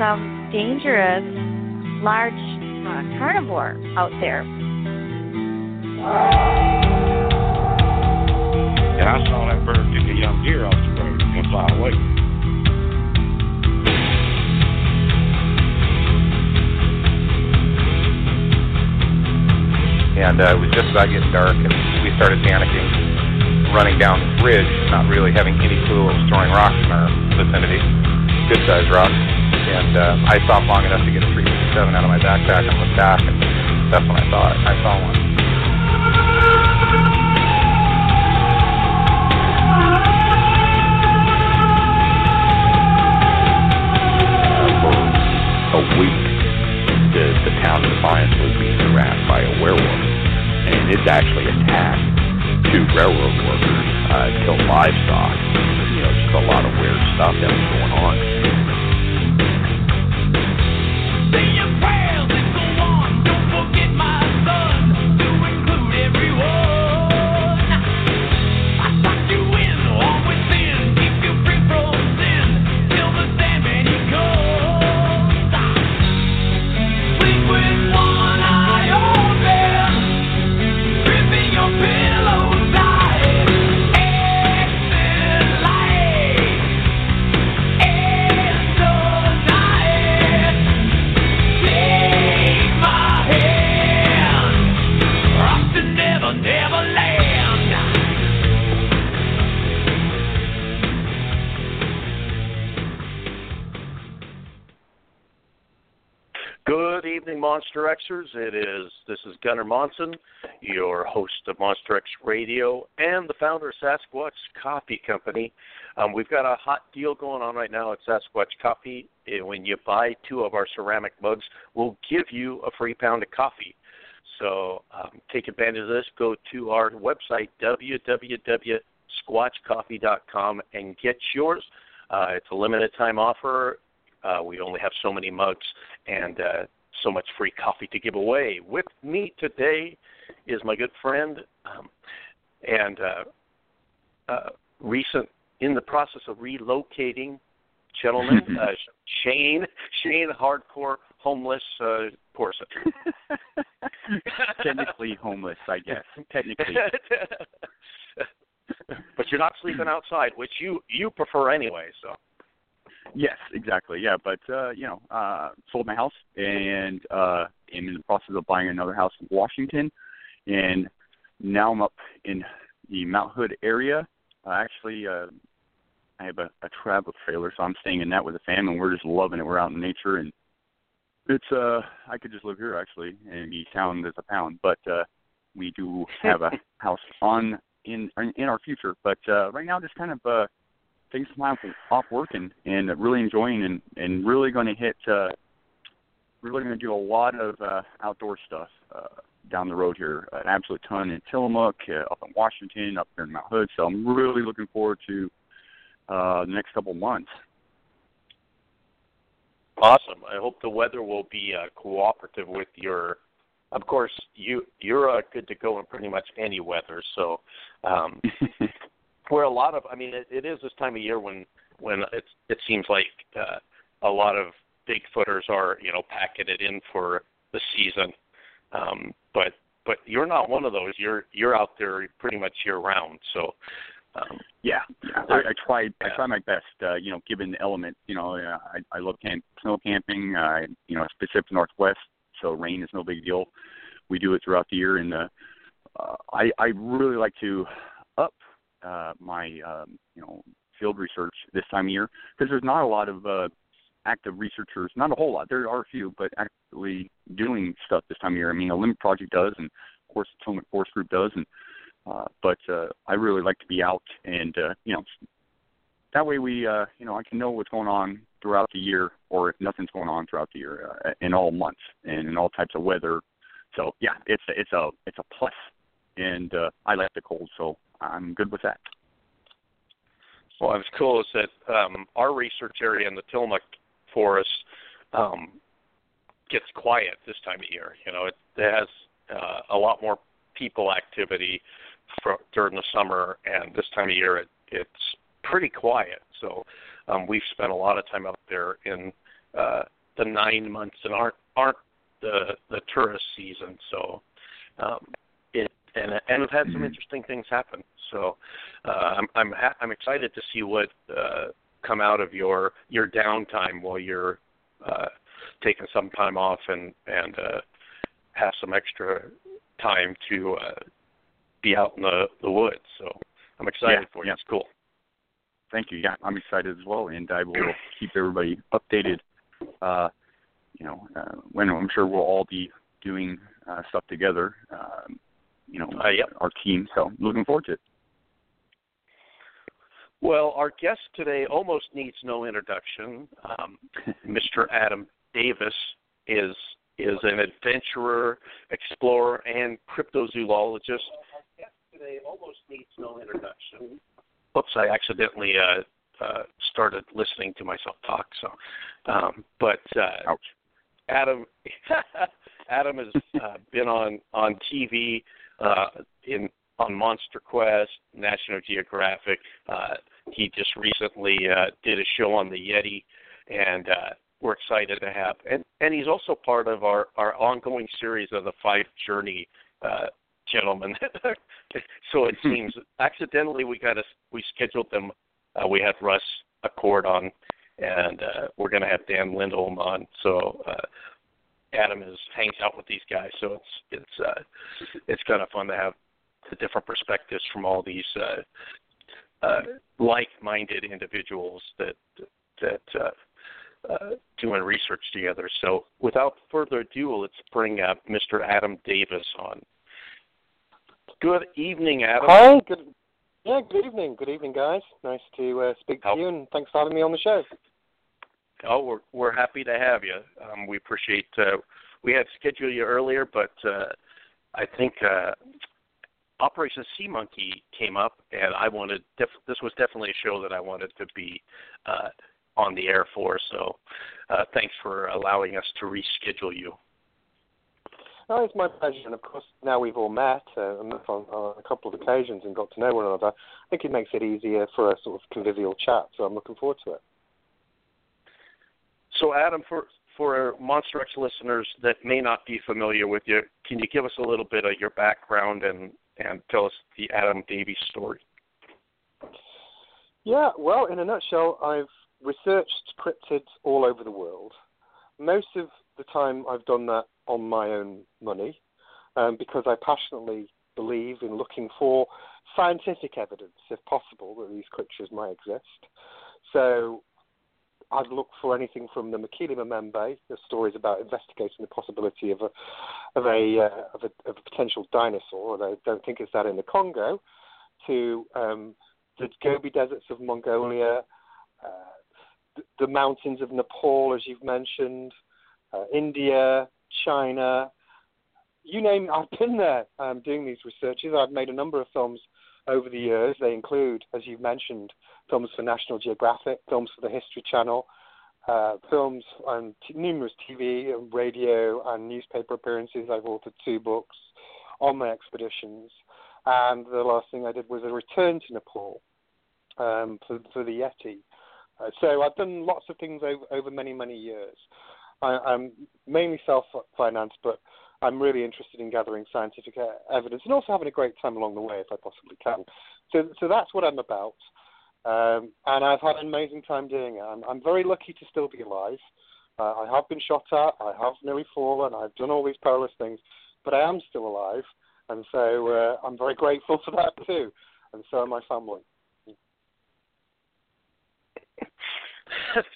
some dangerous large uh, carnivore out there. And I saw that bird took a young deer off the road and fly away. And uh, it was just about getting dark, and we started panicking, running down this ridge, not really having any clue what was throwing rocks in our vicinity, good sized rocks. And uh, I stopped long enough to get a 357 out of my backpack and look back, and that's when I saw it. I saw one. a week, the, the town of Defiance was being harassed by a werewolf. And it's actually attacked two railroad workers, uh, killed livestock. You know, just a lot of weird stuff that was going on. Xers. It is this is Gunnar Monson, your host of Monster X Radio and the founder of Sasquatch Coffee Company. Um, we've got a hot deal going on right now at Sasquatch Coffee. Eh, When you buy two of our ceramic mugs, we'll give you a free pound of coffee. So um, take advantage of this. Go to our website www.squatchcoffee.com and get yours. Uh, it's a limited time offer. Uh, we only have so many mugs and uh, so much free coffee to give away. With me today is my good friend um, and uh, uh, recent in the process of relocating gentleman uh, Shane Shane Hardcore Homeless uh, Corson. Technically homeless, I guess. Technically. but you're not sleeping outside, which you you prefer anyway. So Yes, exactly. Yeah, but uh, you know, uh sold my house and uh am in the process of buying another house in Washington and now I'm up in the Mount Hood area. Uh, actually uh I have a, a travel trailer, so I'm staying in that with the family and we're just loving it. We're out in nature and it's uh I could just live here actually and be sound as a pound. But uh we do have a house on in in our future. But uh right now just kind of uh taking some time off work and, and really enjoying and, and really going to hit uh, really going to do a lot of uh, outdoor stuff uh, down the road here. An absolute ton in Tillamook, uh, up in Washington, up here in Mount Hood. So I'm really looking forward to uh, the next couple months. awesome. I hope the weather will be uh, cooperative with your. Of course, you you're uh, good to go in pretty much any weather. So um, where a lot of I mean it, it is this time of year when when it's it seems like uh, a lot of bigfooters are you know packing it in for the season um but but you're not one of those you're you're out there pretty much year round so um Yeah, yeah. I, I try. I try my best. Uh, you know, given the element. You know, uh, I I love camp, snow camping. Uh, you know, it's Pacific Northwest, so rain is no big deal. We do it throughout the year, and uh, uh, I I really like to up uh, my um, you know field research this time of year because there's not a lot of uh, active researchers. Not a whole lot. There are a few, but actively doing stuff this time of year. I mean, Olympic Project does, and of course, the Potomac Forest Group does, and uh, but uh, I really like to be out and uh, you know that way we uh, you know I can know what's going on throughout the year or if nothing's going on throughout the year uh, in all months and in all types of weather. So yeah, it's a, it's a it's a plus, and uh, I like the cold, so I'm good with that. Well, what's cool is that um, our research area in the Tillamook Forest um, gets quiet this time of year. You know, it, it has uh, a lot more people activity for, during the summer, and this time of year it, it's pretty quiet. So um, we've spent a lot of time out there in uh, the nine months and aren't aren't the the tourist season. So um, and and we've had some interesting things happen. So uh, I'm I'm ha- I'm excited to see what uh, come out of your your downtime while you're uh, taking some time off and and uh, have some extra time to uh, be out in the the woods. So I'm excited Yeah, for you. yeah. It's cool. Thank you. Yeah, I'm excited as well, and I will keep everybody updated. Uh, you know, uh, when I'm sure we'll all be doing uh, stuff together. Um, you know, Uh, yep. our team. So looking forward to it. Well, our guest today almost needs no introduction. Um, Mr. Adam Davies is is an adventurer, explorer, and cryptozoologist. Today almost needs no introduction. Oops, I accidentally uh, uh, started listening to myself talk. So, um, but uh. Adam Adam has uh, been on on TV uh, in on Monster Quest, National Geographic. Uh, he just recently uh, did a show on the Yeti, and uh, we're excited to have. And and he's also part of our our ongoing series of the Five Journey uh, gentlemen. so it seems accidentally we got a, we scheduled them. Uh, we had Russ Acord on, and uh, we're going to have Dan Lindholm on. So. Uh, Adam is hangs out with these guys, so it's it's uh, it's kind of fun to have the different perspectives from all these uh, uh, like-minded individuals that that uh, uh, doing research together. So, without further ado, let's bring up Mr. Adam Davies on. Good evening, Adam. Hi, good. Yeah, good evening. Good evening, guys. Nice to uh, speak to How- you, and thanks for having me on the show. Oh, we're we're happy to have you. Um, we appreciate. Uh, we had scheduled you earlier, but uh, I think uh, Operation Sea Monkey came up, and I wanted. Def- this was definitely a show that I wanted to be uh, on the air for. So, uh, thanks for allowing us to reschedule you. Oh, it's my pleasure, and of course, now we've all met uh, on, on a couple of occasions and got to know one another. I think it makes it easier for a sort of convivial chat. So I'm looking forward to it. So, Adam, for for Monster X listeners that may not be familiar with you, can you give us a little bit of your background and and tell us the Adam Davies story? Yeah, well, in a nutshell, I've researched cryptids all over the world. Most of the time, I've done that on my own money um, because I passionately believe in looking for scientific evidence, if possible, that these creatures might exist. So I've look for anything from the Mokele-Mbembe, the stories about investigating the possibility of a of a, uh, of a of a potential dinosaur, and I don't think it's that in the Congo, to um, the Gobi deserts of Mongolia, uh, the, the mountains of Nepal, as you've mentioned, uh, India, China, you name. I've been there um, doing these researches. I've made a number of films over the years. They include, as you've mentioned, films for National Geographic, films for the History Channel, uh, films and t- numerous TV and radio and newspaper appearances. I've authored two books on my expeditions. And the last thing I did was a return to Nepal um, for, for the Yeti. Uh, so I've done lots of things over, over many, many years. I, I'm mainly self-financed, but I'm really interested in gathering scientific e- evidence and also having a great time along the way if I possibly can. So, so that's what I'm about. Um, and I've had an amazing time doing it. I'm, I'm very lucky to still be alive. Uh, I have been shot at, I have nearly fallen, I've done all these perilous things, but I am still alive. And so uh, I'm very grateful for that too. And so are my family.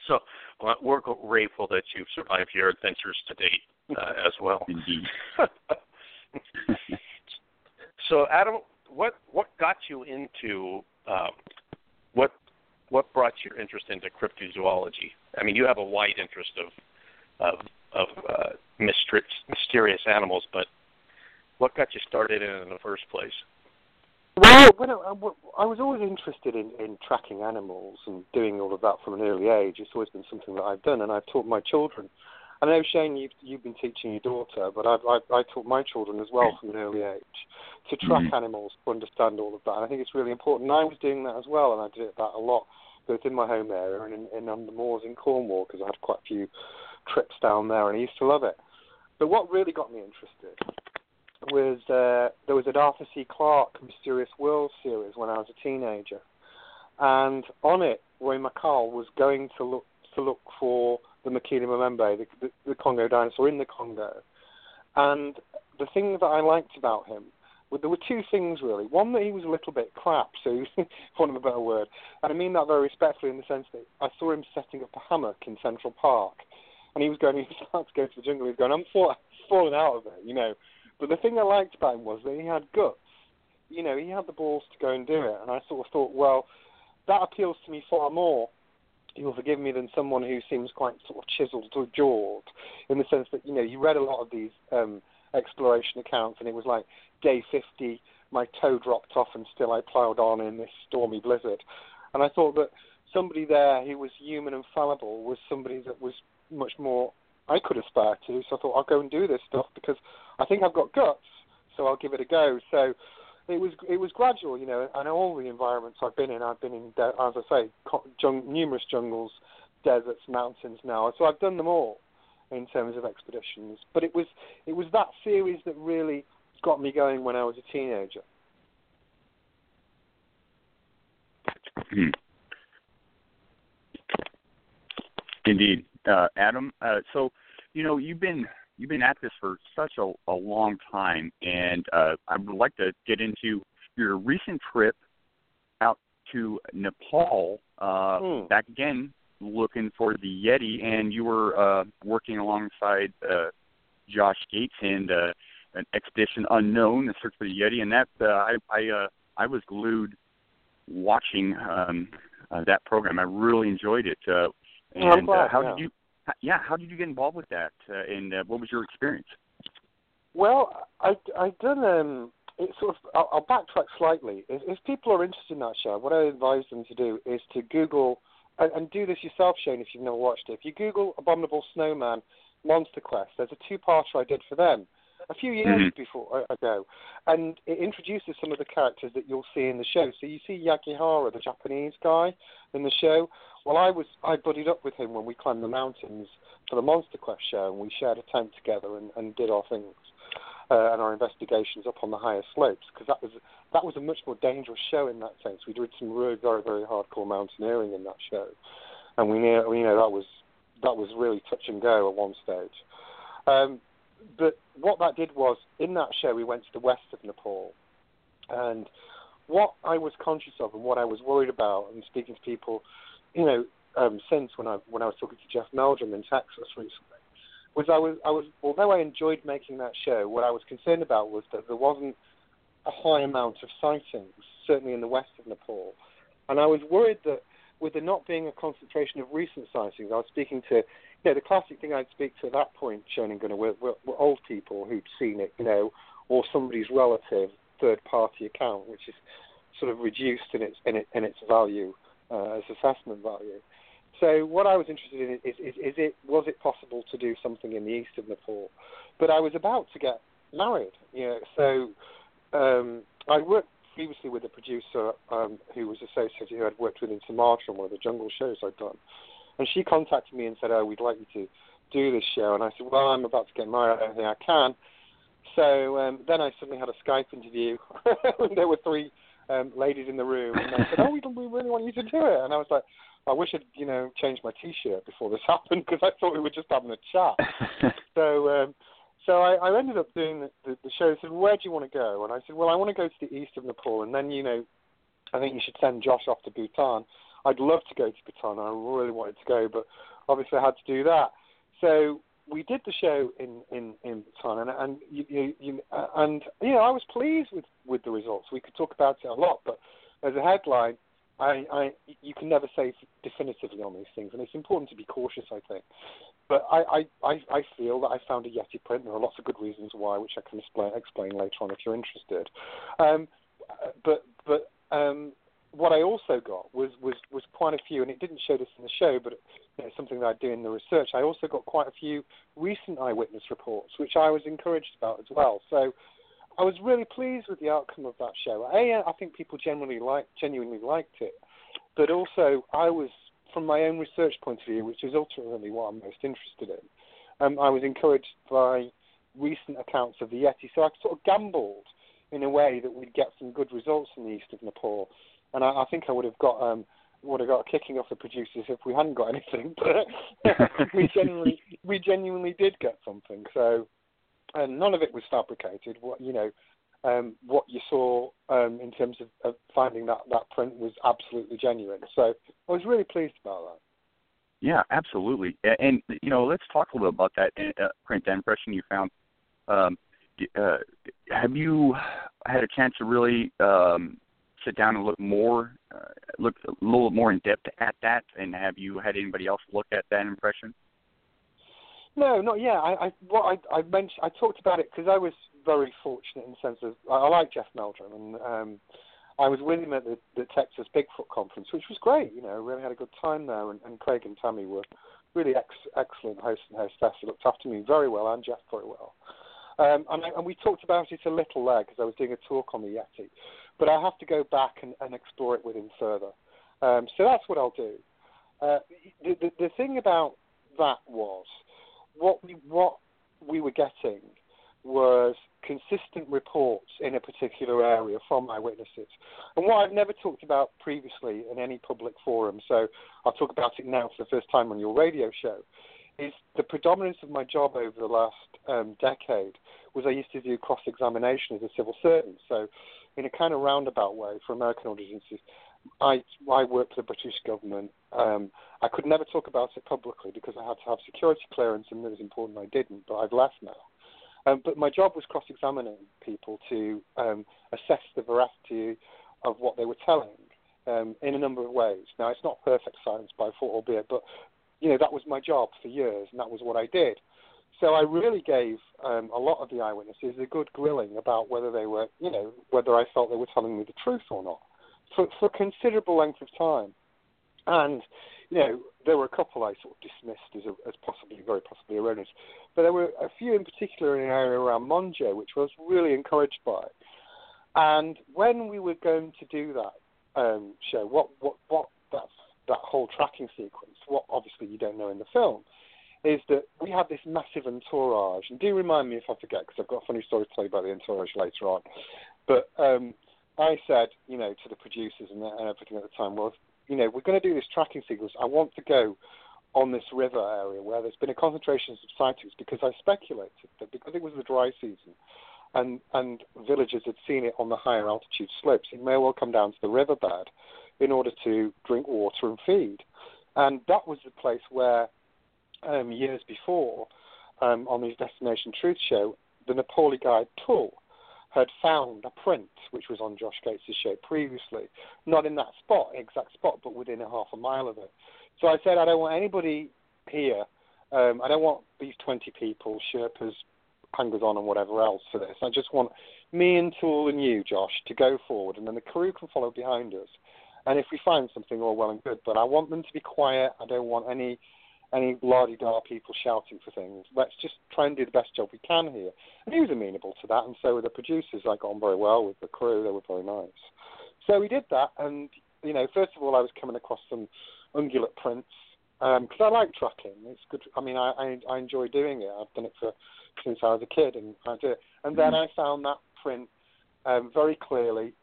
so well, we're grateful that you've survived your adventures to date uh, as well. Indeed. so, Adam, what what got you into um, what what brought your interest into cryptozoology? I mean, you have a wide interest of of of uh, myster- mysterious animals, but what got you started in it in the first place? Well, when I, I was always interested in, in tracking animals and doing all of that from an early age. It's always been something that I've done, and I've taught my children. I know Shane, you've you've been teaching your daughter, but I've, I I taught my children as well from an early age to track Mhm. animals, to understand all of that. And I think it's really important. And I was doing that as well, and I did that a lot both in my home area and in, in on the moors in Cornwall because I had quite a few trips down there and I used to love it. But what really got me interested was uh, there was an Arthur C. Clarke Mysterious World series when I was a teenager, and on it, Roy Mackal was going to look to look for the Mokele-Mbembe, the, the, the Congo dinosaur in the Congo. And the thing that I liked about him, there were two things really. One that he was a little bit crap, so for want of a better word, and I mean that very respectfully in the sense that I saw him setting up a hammock in Central Park, and he was going, he was about to go to the jungle. He was going, I'm fall, falling out of it, you know. But the thing I liked about him was that he had guts. You know, he had the balls to go and do it, and I sort of thought, well, that appeals to me far more you'll forgive me, than someone who seems quite sort of chiselled or jawed, in the sense that you know you read a lot of these um, exploration accounts, and it was like day 50, my toe dropped off, and still I ploughed on in this stormy blizzard, and I thought that somebody there who was human and fallible was somebody that was much more I could aspire to. So I thought I'll go and do this stuff because I think I've got guts, so I'll give it a go. So it was it was gradual, you know, and all the environments I've been in, I've been in, as I say, jung- numerous jungles, deserts, mountains now. So I've done them all in terms of expeditions. But it was it was that series that really got me going when I was a teenager. Hmm. Indeed, uh, Adam. Uh, so, you know, you've been you've been at this for such a, a long time, and uh, I would like to get into your recent trip out to Nepal. Uh, hmm. Back again, looking for the Yeti, and you were uh, working alongside uh, Josh Gates and uh, an expedition unknown, the search for the Yeti, and that uh, I I, uh, I was glued watching um, uh, that program. I really enjoyed it. Uh, and glad, uh, how yeah. did you yeah, how did you get involved with that, uh, and uh, what was your experience? Well, I I done um. It sort of. I'll, I'll backtrack slightly. If, if people are interested in that show, what I advise them to do is to Google and, and do this yourself, Shane, if you've never watched it. If you Google Abominable Snowman Monster Quest, there's a two-parter I did for them a few years Mhm. before uh, ago, and it introduces some of the characters that you'll see in the show. So you see Yakihara, the Japanese guy, in the show. Well, I was I buddied up with him when we climbed the mountains for the Monster Quest show, and we shared a tent together and, and did our things uh, and our investigations up on the higher slopes because that was that was a much more dangerous show in that sense. We did some really very very hardcore mountaineering in that show, and we knew you know that was that was really touch and go at one stage. Um, but what that did was in that show we went to the west of Nepal, and what I was conscious of and what I was worried about and speaking to people, you know, um, since when I when I was talking to Jeff Meldrum in Texas recently, was I was I was although I enjoyed making that show, what I was concerned about was that there wasn't a high amount of sightings, certainly in the west of Nepal, and I was worried that with there not being a concentration of recent sightings, I was speaking to, know, the classic thing I'd speak to at that point, Shane and Gunnar, were, were, were old people who'd seen it, you know, or somebody's relative third-party account, which is sort of reduced in its in, it, in its value uh, as assessment value. So what I was interested in is, is, is it was it possible to do something in the east of Nepal? But I was about to get married, you know, so um, I worked previously with a producer um, who was associated who I'd worked with in Sumatra on one of the jungle shows I'd done, and she contacted me and said, "Oh, we'd like you to do this show," and I said, "Well, I'm about to get married. I don't think I can." So um, then I suddenly had a Skype interview, and there were three um, ladies in the room, and they said, "Oh, we, we really want you to do it," and I was like. I wish I'd, you know, changed my T-shirt before this happened because I thought we were just having a chat. so, um, so I, I ended up doing the, the, the show. They said, "Where do you want to go?" And I said, "Well, I want to go to the east of Nepal, and then, you know, I think you should send Josh off to Bhutan. I'd love to go to Bhutan. I really wanted to go, but obviously I had to do that. So we did the show in in in Bhutan, and and you, you, you uh, and you know I was pleased with with the results. We could talk about it a lot, but as a headline, I, I you can never say definitively on these things, and it's important to be cautious. I think, but I, I, I, feel that I found a Yeti print. There are lots of good reasons why, which I can explain, explain later on if you're interested. Um, but but um, what I also got was, was was quite a few, and it didn't show this in the show, but you know, something that I do in the research. I also got quite a few recent eyewitness reports, which I was encouraged about as well. So I was really pleased with the outcome of that show. A, I think people generally like, genuinely liked it, but also I was, from my own research point of view, which is ultimately what I'm most interested in, um, I was encouraged by recent accounts of the Yeti. So I sort of gambled in a way that we'd get some good results in the east of Nepal, and I, I think I would have got um, would have got a kicking off the producers if we hadn't got anything. But we genuinely we genuinely did get something. So and none of it was fabricated. What you know, um, what you saw um, in terms of, of, finding that that print was absolutely genuine. So I was really pleased about that. Yeah, absolutely. And, you know, let's talk a little bit about that uh, print, that impression you found. Um, uh, have you had a chance to really um, sit down and look more, uh, look a little more in depth at that? And have you had anybody else look at that impression? No, not yet. I, I I, I mentioned, I talked about it because I was very fortunate in the sense of I, I like Jeff Meldrum, and um, I was with him at the, the Texas Bigfoot conference, which was great. You know, really had a good time there, and, and Craig and Tammy were really ex, excellent hosts and hostess. They looked after me very well, and Jeff very well. Um, and, and we talked about it a little there because I was doing a talk on the Yeti, but I have to go back and, and explore it with him further. Um, so that's what I'll do. Uh, the, the, the thing about that was what we what we were getting was consistent reports in a particular area from eyewitnesses. And what I've never talked about previously in any public forum, so I'll talk about it now for the first time on your radio show, is the predominance of my job over the last um, decade was I used to do cross examination as a civil servant. So, in a kind of roundabout way for American audiences, I I worked for the British government. Um, I could never talk about it publicly because I had to have security clearance, and it was important I didn't. But I've left now. Um, but my job was cross-examining people to um, assess the veracity of what they were telling um, in a number of ways. Now, it's not perfect science by far, albeit, but you know that was my job for years, and that was what I did. So I really gave um, a lot of the eyewitnesses a good grilling about whether they were, you know, whether I felt they were telling me the truth or not for, for a considerable length of time. And, you know, there were a couple I sort of dismissed as, a, as possibly, very possibly erroneous. But there were a few in particular in the area around Monjo, which I was really encouraged by. And when we were going to do that um, show, what, what, what that, that whole tracking sequence, what obviously you don't know in the film, is that we had this massive entourage. And do remind me if I forget, because I've got a funny story to tell you about the entourage later on. But um, I said, you know, to the producers and, everything at the time was, you know, we're going to do this tracking sequence. I want to go on this river area where there's been a concentration of sightings because I speculated that because it was the dry season and and villagers had seen it on the higher altitude slopes, it may well come down to the riverbed in order to drink water and feed. And that was the place where um, years before, um, on his Destination Truth show, the Nepali guide Tull had found a print which was on Josh Gates' show previously, not in that spot, exact spot, but within a half a mile of it. So I said, I don't want anybody here. Um, I don't want these 20 people, Sherpas, hangers on, and whatever else for this. I just want me and Tool and you, Josh, to go forward, and then the crew can follow behind us. And if we find something, all well and good. But I want them to be quiet. I don't want any any lardy da people shouting for things. Let's just try and do the best job we can here. And he was amenable to that, and so were the producers. I got on very well with the crew; they were very nice. So we did that, and you know, first of all, I was coming across some ungulate prints because um, I like tracking. It's good. I mean, I, I I enjoy doing it. I've done it for since I was a kid, and I do it. And then mm-hmm. I found that print um, very clearly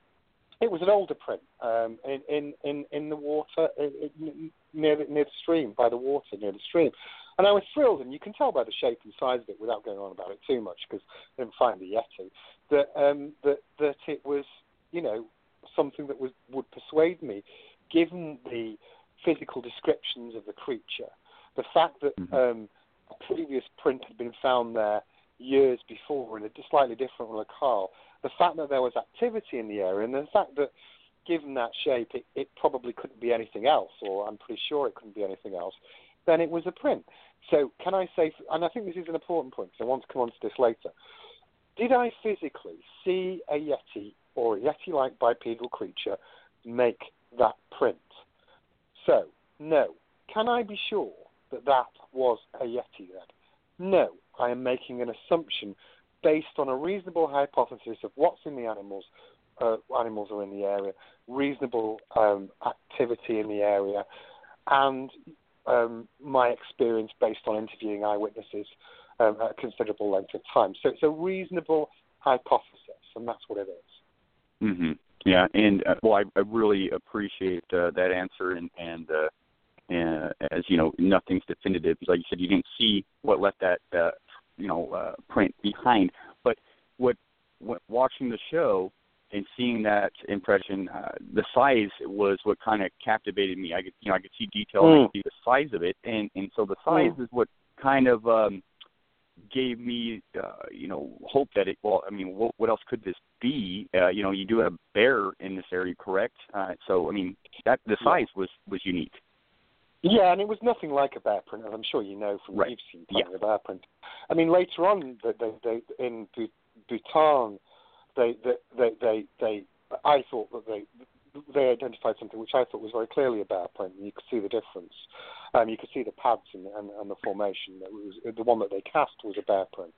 it was an older print um, in, in, in, in the water in, near, the, near the stream, by the water near the stream. And I was thrilled, and you can tell by the shape and size of it without going on about it too much because I didn't find the Yeti, that, um, that, that it was, you know, something that was, would persuade me, given the physical descriptions of the creature, the fact that mm-hmm. um, a previous print had been found there years before in a slightly different locale, the fact that there was activity in the area, and the fact that given that shape, it, it probably couldn't be anything else, or I'm pretty sure it couldn't be anything else, then it was a print. So can I say, and I think this is an important point, because I want to come on to this later. Did I physically see a Yeti or a Yeti-like bipedal creature make that print? So, no. Can I be sure that that was a Yeti then? No. I am making an assumption based on a reasonable hypothesis of what's in the animals uh, animals are in the area, reasonable um, activity in the area, and um, my experience based on interviewing eyewitnesses um, at a considerable length of time. So it's a reasonable hypothesis, and that's what it is. Mm-hmm. Yeah, and uh, well, I, I really appreciate uh, that answer, and and uh, and as you know, nothing's definitive. Like you said, you didn't see what left that uh, you know uh, print behind, but what, what watching the show and seeing that impression, uh, the size was what kind of captivated me. I could, you know, I could see detail, mm. I could see the size of it, and and so the size mm. is what kind of um, gave me, uh, you know, hope that it. Well, I mean, what, what else could this be? Uh, you know, you do have bear in this area, correct? Uh, so, I mean, that the size was was unique. Yeah, and it was nothing like a bear print, as I'm sure you know from right. you've seen plenty yeah. of bear print. I mean, later on, they, they, they, in Bhutan, they, they, they, they, they, I thought that they, they identified something which I thought was very clearly a bear print, and you could see the difference. Um, you could see the pads and, and, and the formation. It was the one that they cast was a bear print,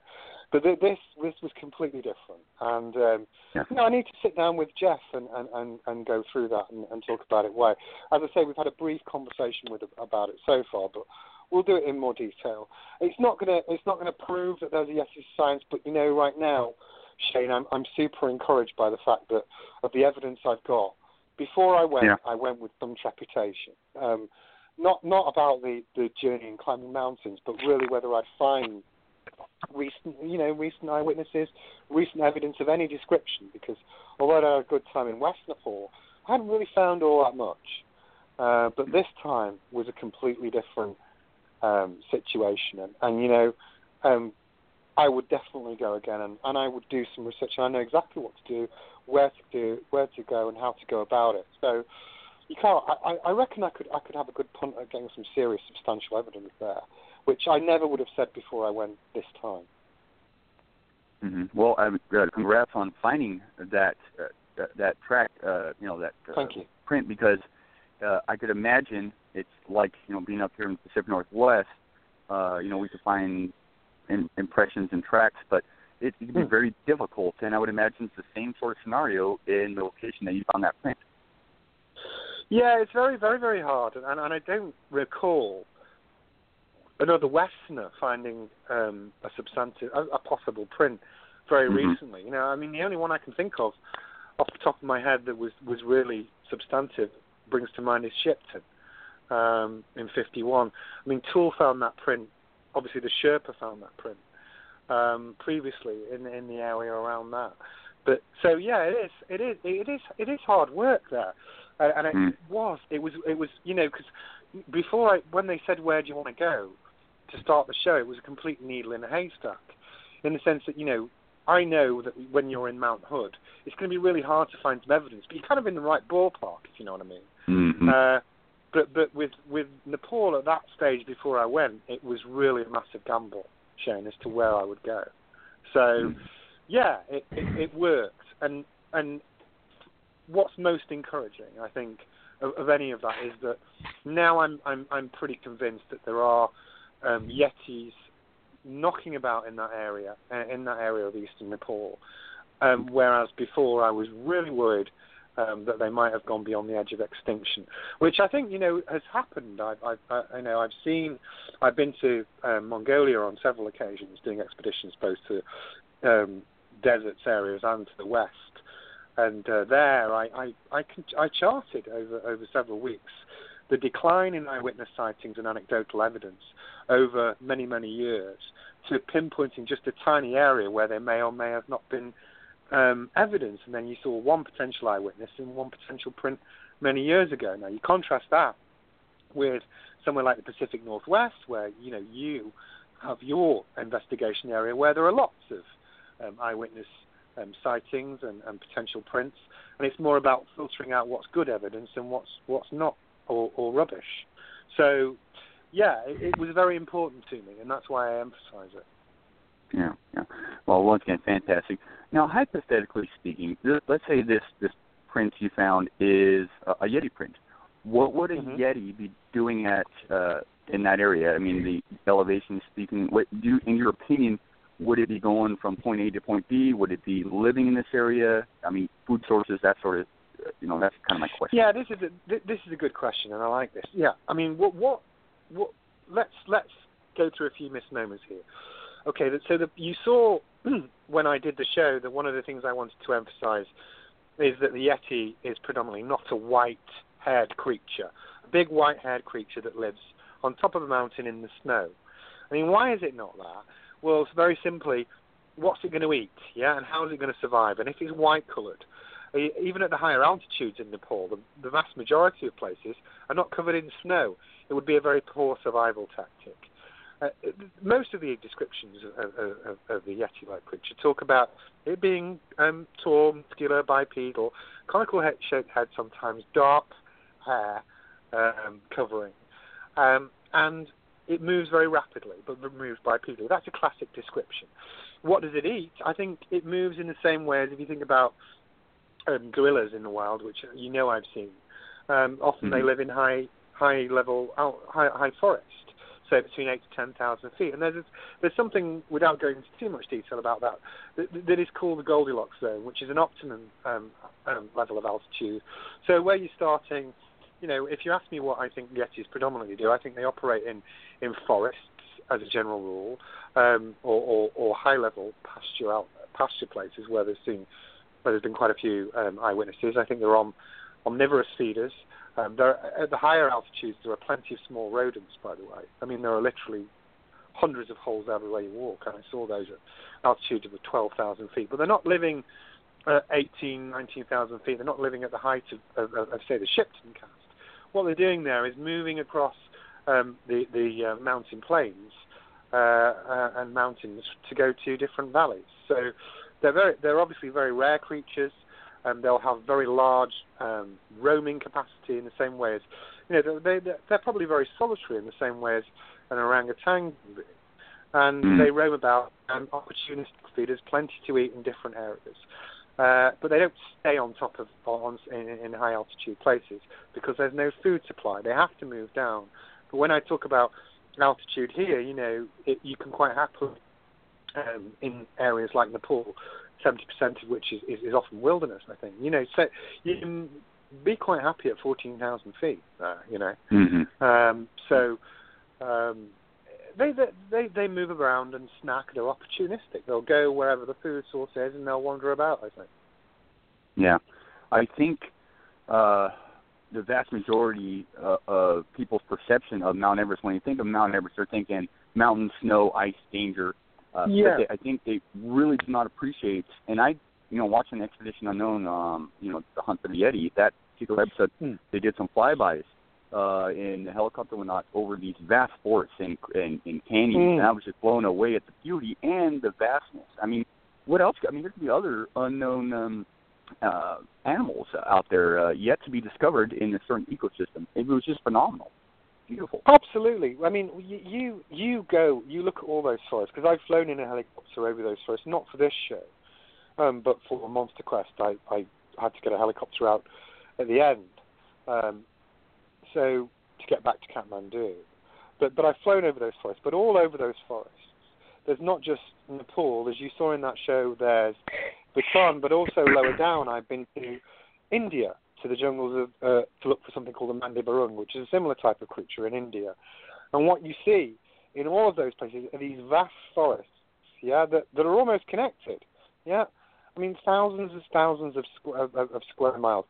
but this this was completely different. And um, yeah. you know, I need to sit down with Jeff and, and, and, and go through that and, and talk about it. Why? As I say, we've had a brief conversation with about it so far, but we'll do it in more detail. It's not gonna it's not gonna prove that there's a yes science, but you know, right now, Shane, I'm I'm super encouraged by the fact that of the evidence I've got. Before I went, yeah. I went with some trepidation. Um, not not about the the journey and climbing mountains, but really whether I'd find recent you know recent eyewitnesses, recent evidence of any description. Because although I had a good time in West Nepal, I hadn't really found all that much. Uh, but this time was a completely different um, situation, and, and you know, um, I would definitely go again, and, and I would do some research. And I know exactly what to do, where to do, where to go, and how to go about it. So you can't. I, I reckon I could I could have a good punt at getting some serious, substantial evidence there, which I never would have said before I went this time. Mm-hmm. Well, um, uh, congrats on finding that uh, that, that track. Uh, you know that uh, Thank you. print because uh, I could imagine it's like you know being up here in the Pacific Northwest. Uh, you know we could find in, impressions and tracks, but it, it can be hmm. very difficult. And I would imagine it's the same sort of scenario in the location that you found that print. Yeah, it's very, very, very hard, and, and I don't recall another Westerner finding um, a substantive, a, a possible print very mm-hmm. recently. You know, I mean, the only one I can think of off the top of my head that was was really substantive brings to mind is Shipton um, in '51. I mean, Toole found that print. Obviously, the Sherpa found that print um, previously in in the area around that. But so yeah, it is, it is, it is, it is hard work there and it mm. was it was it was you know because before I when they said where do you want to go to start the show it was a complete needle in a haystack in the sense that you know I know that when you're in Mount Hood it's going to be really hard to find some evidence but you're kind of in the right ballpark if you know what I mean mm-hmm. uh, but but with with Nepal at that stage before I went it was really a massive gamble Shane as to where I would go so mm. yeah it, it it worked and and what's most encouraging, I think, of, of, any of that is that now I'm I'm I'm pretty convinced that there are um, yetis knocking about in that area uh, in that area of eastern Nepal, um, whereas before I was really worried. Um, that they might have gone beyond the edge of extinction, which I think you know has happened. I've, I've I, know I've seen, I've been to um, Mongolia on several occasions doing expeditions both to um, deserts areas and to the west, and uh, there I, I, I, I charted over, over several weeks the decline in eyewitness sightings and anecdotal evidence over many, many years to pinpointing just a tiny area where there may or may have not been um, evidence. And then you saw one potential eyewitness and one potential print many years ago. Now you contrast that with somewhere like the Pacific Northwest, where you know you have your investigation area where there are lots of um, eyewitness um, sightings and, and, potential prints, and it's more about filtering out what's good evidence and what's what's not or, or rubbish. So, yeah, it, it, was very important to me, and that's why I emphasize it. Yeah, yeah. Well, once again, fantastic. Now, hypothetically speaking, let's say this this print you found is a, a Yeti print. What would a mm-hmm. Yeti be doing at uh, in that area? I mean, the elevation speaking. What do, you, in your opinion, would it be going from point A to point B? Would it be living in this area? I mean, food sources, that sort of, you know, that's kind of my question. Yeah, this is a this is a good question, and I like this. Yeah, I mean, what what what? Let's let's go through a few misnomers here. Okay, so the, you saw when I did the show that one of the things I wanted to emphasize is that the Yeti is predominantly not a white-haired creature, a big white-haired creature that lives on top of a mountain in the snow. I mean, why is it not that? Well, it's very simply, what's it going to eat? Yeah, and how is it going to survive? And if it's white-coloured, even at the higher altitudes in Nepal, the, the vast majority of places are not covered in snow. It would be a very poor survival tactic. Uh, most of the descriptions of, of, of the Yeti-like creature talk about it being um, tall, muscular, bipedal, conical head, shaped head, sometimes dark hair um, covering, um, and it moves very rapidly, but moves bipedally. That's a classic description. What does it eat? I think it moves in the same way as if you think about um, gorillas in the wild, which you know I've seen. Um, often mm-hmm. they live in high high level high, high forest, so between eight to ten thousand feet. And there's there's something without going into too much detail about that that, that is called the Goldilocks zone, which is an optimum um, um, level of altitude. So where you're starting you know, if you ask me what I think Yetis predominantly do, I think they operate in, in forests as a general rule, um, or, or, or high level pasture out, pasture places where been where there's been quite a few um, eyewitnesses. I think they're omnivorous feeders. Um, at the higher altitudes, there are plenty of small rodents. By the way, I mean there are literally hundreds of holes everywhere you walk, and I saw those at altitudes of 12,000 feet. But they're not living at 18, 19,000 feet. They're not living at the height of, of, of, of say, the Shipton cast what they're doing there is moving across um, the the uh, mountain plains uh, uh, and mountains to go to different valleys. So they're very they're obviously very rare creatures. Um, they'll have very large um, roaming capacity in the same way as you know they, they they're probably very solitary in the same way as an orangutan and mm. they roam about and opportunistic feeders, plenty to eat in different areas. Uh, but they don't stay on top of on, in, in high altitude places because there's no food supply. They have to move down. But when I talk about altitude here, you know, it, you can quite happily um, in areas like Nepal, 70% of which is, is, is often wilderness. I think you know, so you can be quite happy at 14,000 feet. Uh, you know, mm-hmm. um, so. Um, they, they they move around and snack. They're opportunistic. They'll go wherever the food source is, and they'll wander about. I think. Yeah, I think uh, the vast majority uh, of people's perception of Mount Everest, when you think of Mount Everest, they're thinking mountain, snow, ice, danger. Uh, yeah. They, I think they really do not appreciate. And I, you know, watching Expedition Unknown, um, you know, the Hunt for the Yeti, that particular episode, hmm. they did some flybys uh, in the helicopter went out over these vast forests and, and, and canyons, mm. and I was just blown away at the beauty and the vastness. I mean, what else? I mean, there could be other unknown um, uh, animals out there uh, yet to be discovered in a certain ecosystem. It was just phenomenal, beautiful. Absolutely. I mean, you you go, you look at all those forests because I've flown in a helicopter over those forests, not for this show, um, but for Monster Quest. I I had to get a helicopter out at the end. Um, so to get back to Kathmandu. But but I've flown over those forests, but all over those forests, there's not just Nepal, as you saw in that show. There's Bhutan, but also lower down, I've been to India, to the jungles of uh, to look for something called the Mande Barung, which is a similar type of creature in India. And what you see in all of those places are these vast forests, yeah, that that are almost connected, yeah. I mean, thousands and thousands of, squ- of, of square miles.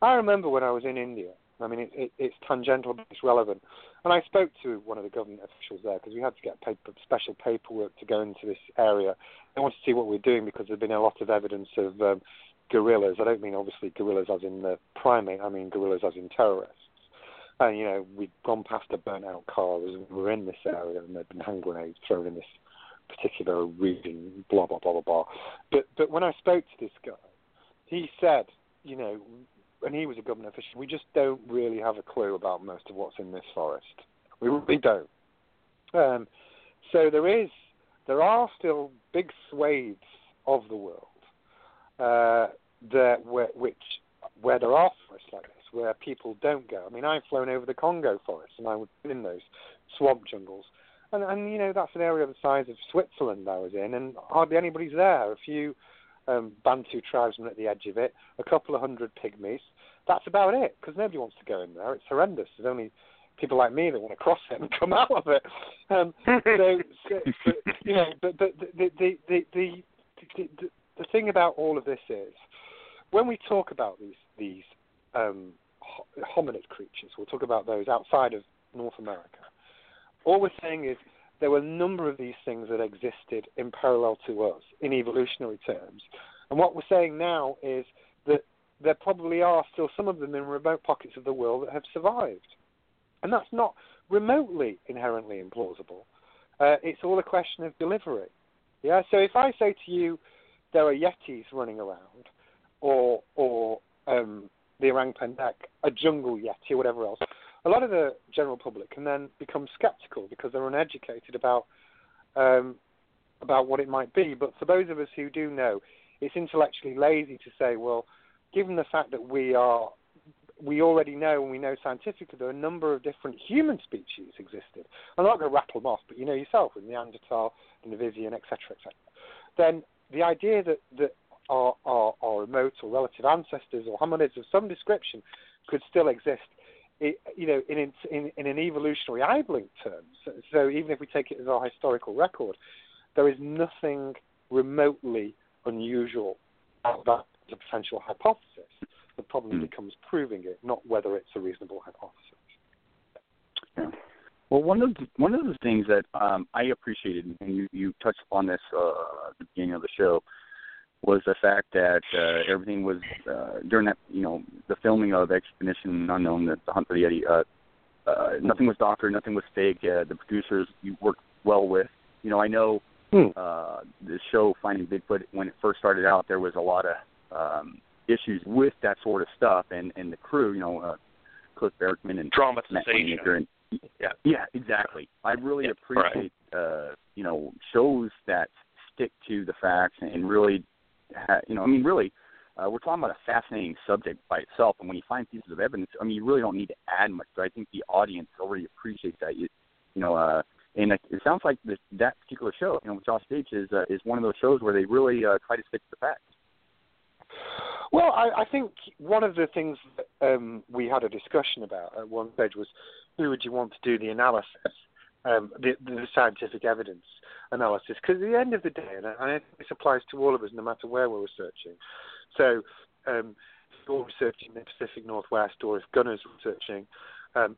I remember when I was in India, I mean, it, it, it's tangential, but it's relevant. And I spoke to one of the government officials there because we had to get paper, special paperwork to go into this area. They wanted to see what we're doing because there's been a lot of evidence of um, guerrillas. I don't mean obviously gorillas as in the primate. I mean guerrillas as in terrorists. And you know, we'd gone past a burnt-out car we were in this area, and there'd been hand grenades thrown in this particular region. Blah blah blah blah blah. But but when I spoke to this guy, he said, you know, and he was a government official, we just don't really have a clue about most of what's in this forest. We really don't. Um, so there is, there are still big swathes of the world uh, that where, which where there are forests like this, where people don't go. I mean, I've flown over the Congo forest, and I was in those swamp jungles, and and you know that's an area the size of Switzerland I was in, and hardly anybody's there. A few um, Bantu tribesmen at the edge of it, a couple of hundred pygmies. That's about it because nobody wants to go in there. It's horrendous. There's only people like me that want to cross it and come out of it. Um, so, so, so, you know, but but the the the the, the the the thing about all of this is when we talk about these these um, hominid creatures, we'll talk about those outside of North America. All we're saying is there were a number of these things that existed in parallel to us in evolutionary terms. And what we're saying now is that there probably are still some of them in remote pockets of the world that have survived. And that's not remotely inherently implausible. Uh, it's all a question of delivery. Yeah. So if I say to you, there are yetis running around, or or um, the orang pendek, a jungle yeti, or whatever else, a lot of the general public can then become skeptical because they're uneducated about um, about what it might be. But for those of us who do know, it's intellectually lazy to say, well, given the fact that we are we already know and we know scientifically there are a number of different human species existed. I'm not going to rattle them off, but you know yourself with Neanderthal, Denisovan, etc., etc. Then the idea that that our, our, our remote or relative ancestors or hominids of some description could still exist it, you know, in, in, in an evolutionary eye-blink terms. So, so even if we take it as our historical record, there is nothing remotely unusual about the potential hypothesis. The problem mm. becomes proving it, not whether it's a reasonable hypothesis. Yeah. Well, one of the, one of the things that um, I appreciated, and you, you touched upon this uh, at the beginning of the show, was the fact that uh, everything was uh, during that you know the filming of Expedition Unknown, the, the Hunt for the Yeti. Uh, uh, nothing was doctored, nothing was fake. Uh, the producers you worked well with. You know, I know hmm. uh, the show Finding Bigfoot when it first started out, there was a lot of um, issues with that sort of stuff, and and the crew. You know, uh, Cliff Barackman and dramatization. and, yeah, yeah, exactly. I really yeah, appreciate right. uh, you know shows that stick to the facts and really ha- you know, I mean, really, uh, we're talking about a fascinating subject by itself, and when you find pieces of evidence, I mean, you really don't need to add much. But I think the audience already appreciates that. You, you know, uh, and it, it sounds like this, that particular show, you know, with Josh Gates is uh, is one of those shows where they really uh, try to stick to the facts. Well, I, I think one of the things that, um, we had a discussion about at one stage was who would you want to do the analysis, um, the, the scientific evidence analysis. Because at the end of the day, and I, this applies to all of us, no matter where we're researching. So, um, if you're researching the Pacific Northwest, or if Gunnar's researching, um,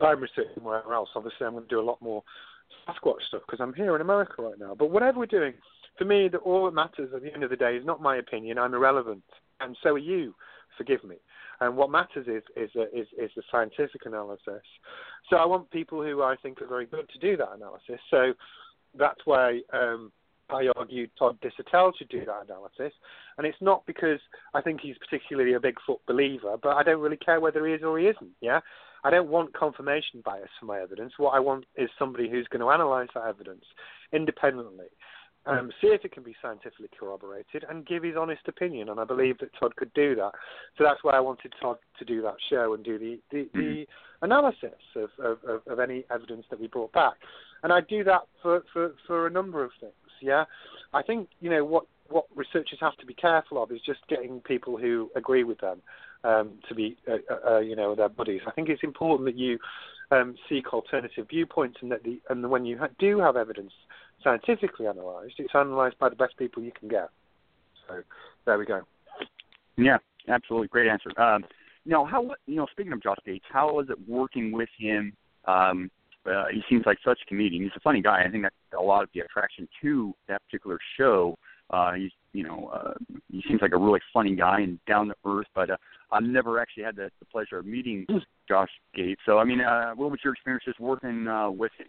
I'm researching wherever else. Obviously, I'm going to do a lot more Sasquatch stuff because I'm here in America right now. But whatever we're doing, for me, the, all that matters at the end of the day is not my opinion. I'm irrelevant, and so are you. Forgive me. And what matters is is is, is the scientific analysis. So I want people who I think are very good to do that analysis. So that's why um, I argued Todd Disotell should do that analysis. And it's not because I think he's particularly a Bigfoot believer, but I don't really care whether he is or he isn't. Yeah, I don't want confirmation bias for my evidence. What I want is somebody who's going to analyse that evidence independently, um, see if it can be scientifically corroborated, and give his honest opinion. And I believe that Todd could do that. So that's why I wanted Todd to do that show and do the the, the mm-hmm. analysis of, of, of any evidence that we brought back and I do that for, for, for a number of things. Yeah, I think you know what what researchers have to be careful of is just getting people who agree with them um, to be uh, uh, uh, you know their buddies. I think it's important that you um, seek alternative viewpoints and that the and when you ha- do have evidence scientifically analysed, it's analysed by the best people you can get. So there we go. Yeah, absolutely, great answer. Um, know how you know speaking of Josh Gates, how was it working with him? Um, uh, he seems like such a comedian. He's a funny guy. I think that's a lot of the attraction to that particular show. Uh, he's, you know, uh, he seems like a really funny guy and down to earth. But uh, I've never actually had the, the pleasure of meeting Josh Gates. So, I mean, uh, what was your experience just working uh, with him?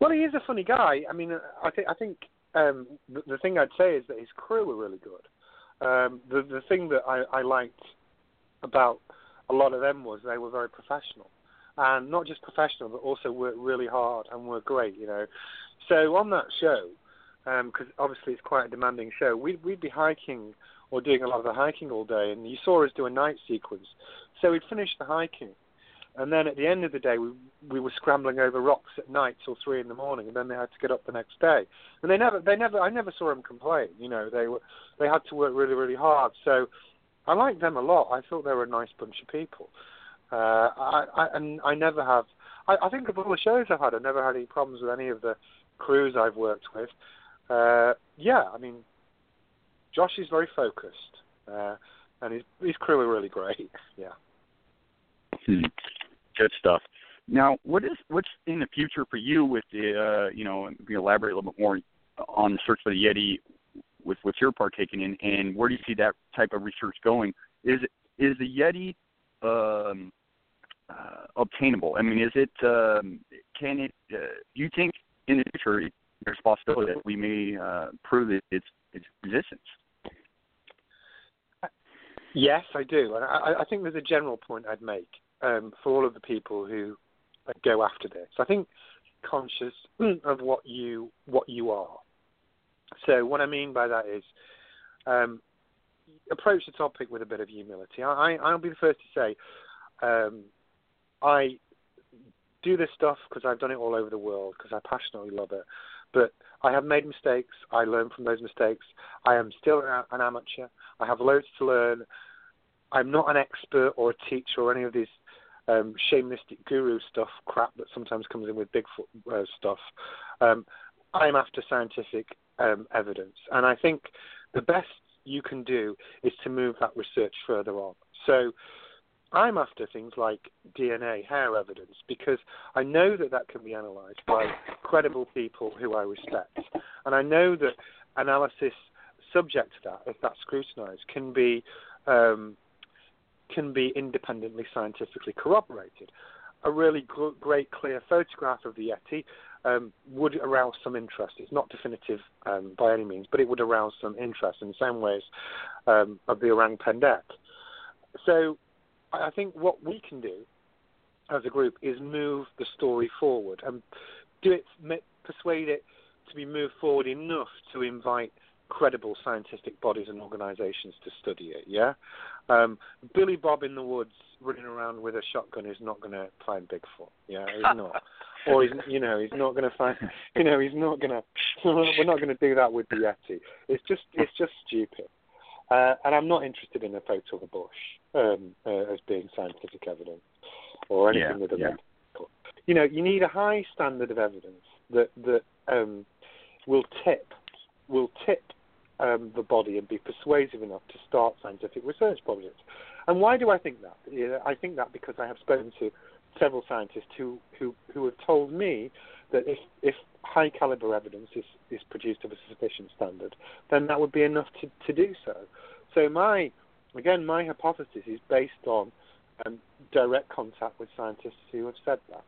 Well, he is a funny guy. I mean, I think I think um, the, the thing I'd say is that his crew were really good. Um, the the thing that I, I liked about a lot of them was they were very professional and not just professional, but also work really hard and were great, you know. So on that show, because um, obviously it's quite a demanding show, we'd, we'd be hiking or doing a lot of the hiking all day, and you saw us do a night sequence. So we'd finish the hiking, And then at the end of the day, we we were scrambling over rocks at night till three in the morning, and then they had to get up the next day. And they never, they never, I never saw them complain. You know, they were, they had to work really, really hard. So I liked them a lot. I thought they were a nice bunch of people. Uh, I, I, and I never have. I, I think of all the shows I've had, I've never had any problems with any of the crews I've worked with. Uh, yeah, I mean, Josh is very focused, uh, and his his crew are really great. Yeah. Hmm. Good stuff. Now, what is what's in the future for you with the uh, you know, you elaborate a little bit more on the search for the Yeti with what you're partaking in, and where do you see that type of research going? Is is the Yeti um, uh, obtainable? I mean, is it um, can it? Uh, do you think in the future there's a possibility that we may uh, prove its its existence? Yes, I do, and I, I think there's a general point I'd make um, for all of the people who go after this. I think conscious of what you what you are. So what I mean by that is um, approach the topic with a bit of humility. I, I, will be the first to say um, I do this stuff because I've done it all over the world because I passionately love it. But I have made mistakes. I learn from those mistakes. I am still an amateur. I have loads to learn. I'm not an expert or a teacher or any of these um, shamanistic guru stuff crap that sometimes comes in with Bigfoot uh, stuff. Um, I'm after scientific um, evidence, and I think the best you can do is to move that research further on. So I'm after things like DNA, hair evidence, because I know that that can be analysed by credible people who I respect, and I know that analysis subject to that, if that's scrutinised, can be um, can be independently scientifically corroborated. A really gr- great clear photograph of the Yeti um, would arouse some interest. It's not definitive um, by any means, but it would arouse some interest in the same ways um, of the orang pendek. So I think what we can do as a group is move the story forward and do it, persuade it to be moved forward enough to invite credible scientific bodies and organisations to study it. Yeah, um, Billy Bob in the woods running around with a shotgun is not going to find Bigfoot. Yeah, he's not. or he's, you know, he's not going to find. You know, he's not going to. We're not going to do that with the Yeti. It's just, it's just stupid. Uh, and I'm not interested in a photo of a bush um, uh, as being scientific evidence or anything yeah, with a yeah. medical. You know, you need a high standard of evidence that that um, will tip will tip um, the body and be persuasive enough to start scientific research projects. And why do I think that? I think that because I have spoken to several scientists who, who, who have told me that if, if high caliber evidence is, is produced of a sufficient standard, then that would be enough to, to do so. So my, again, my hypothesis is based on um, direct contact with scientists who have said that.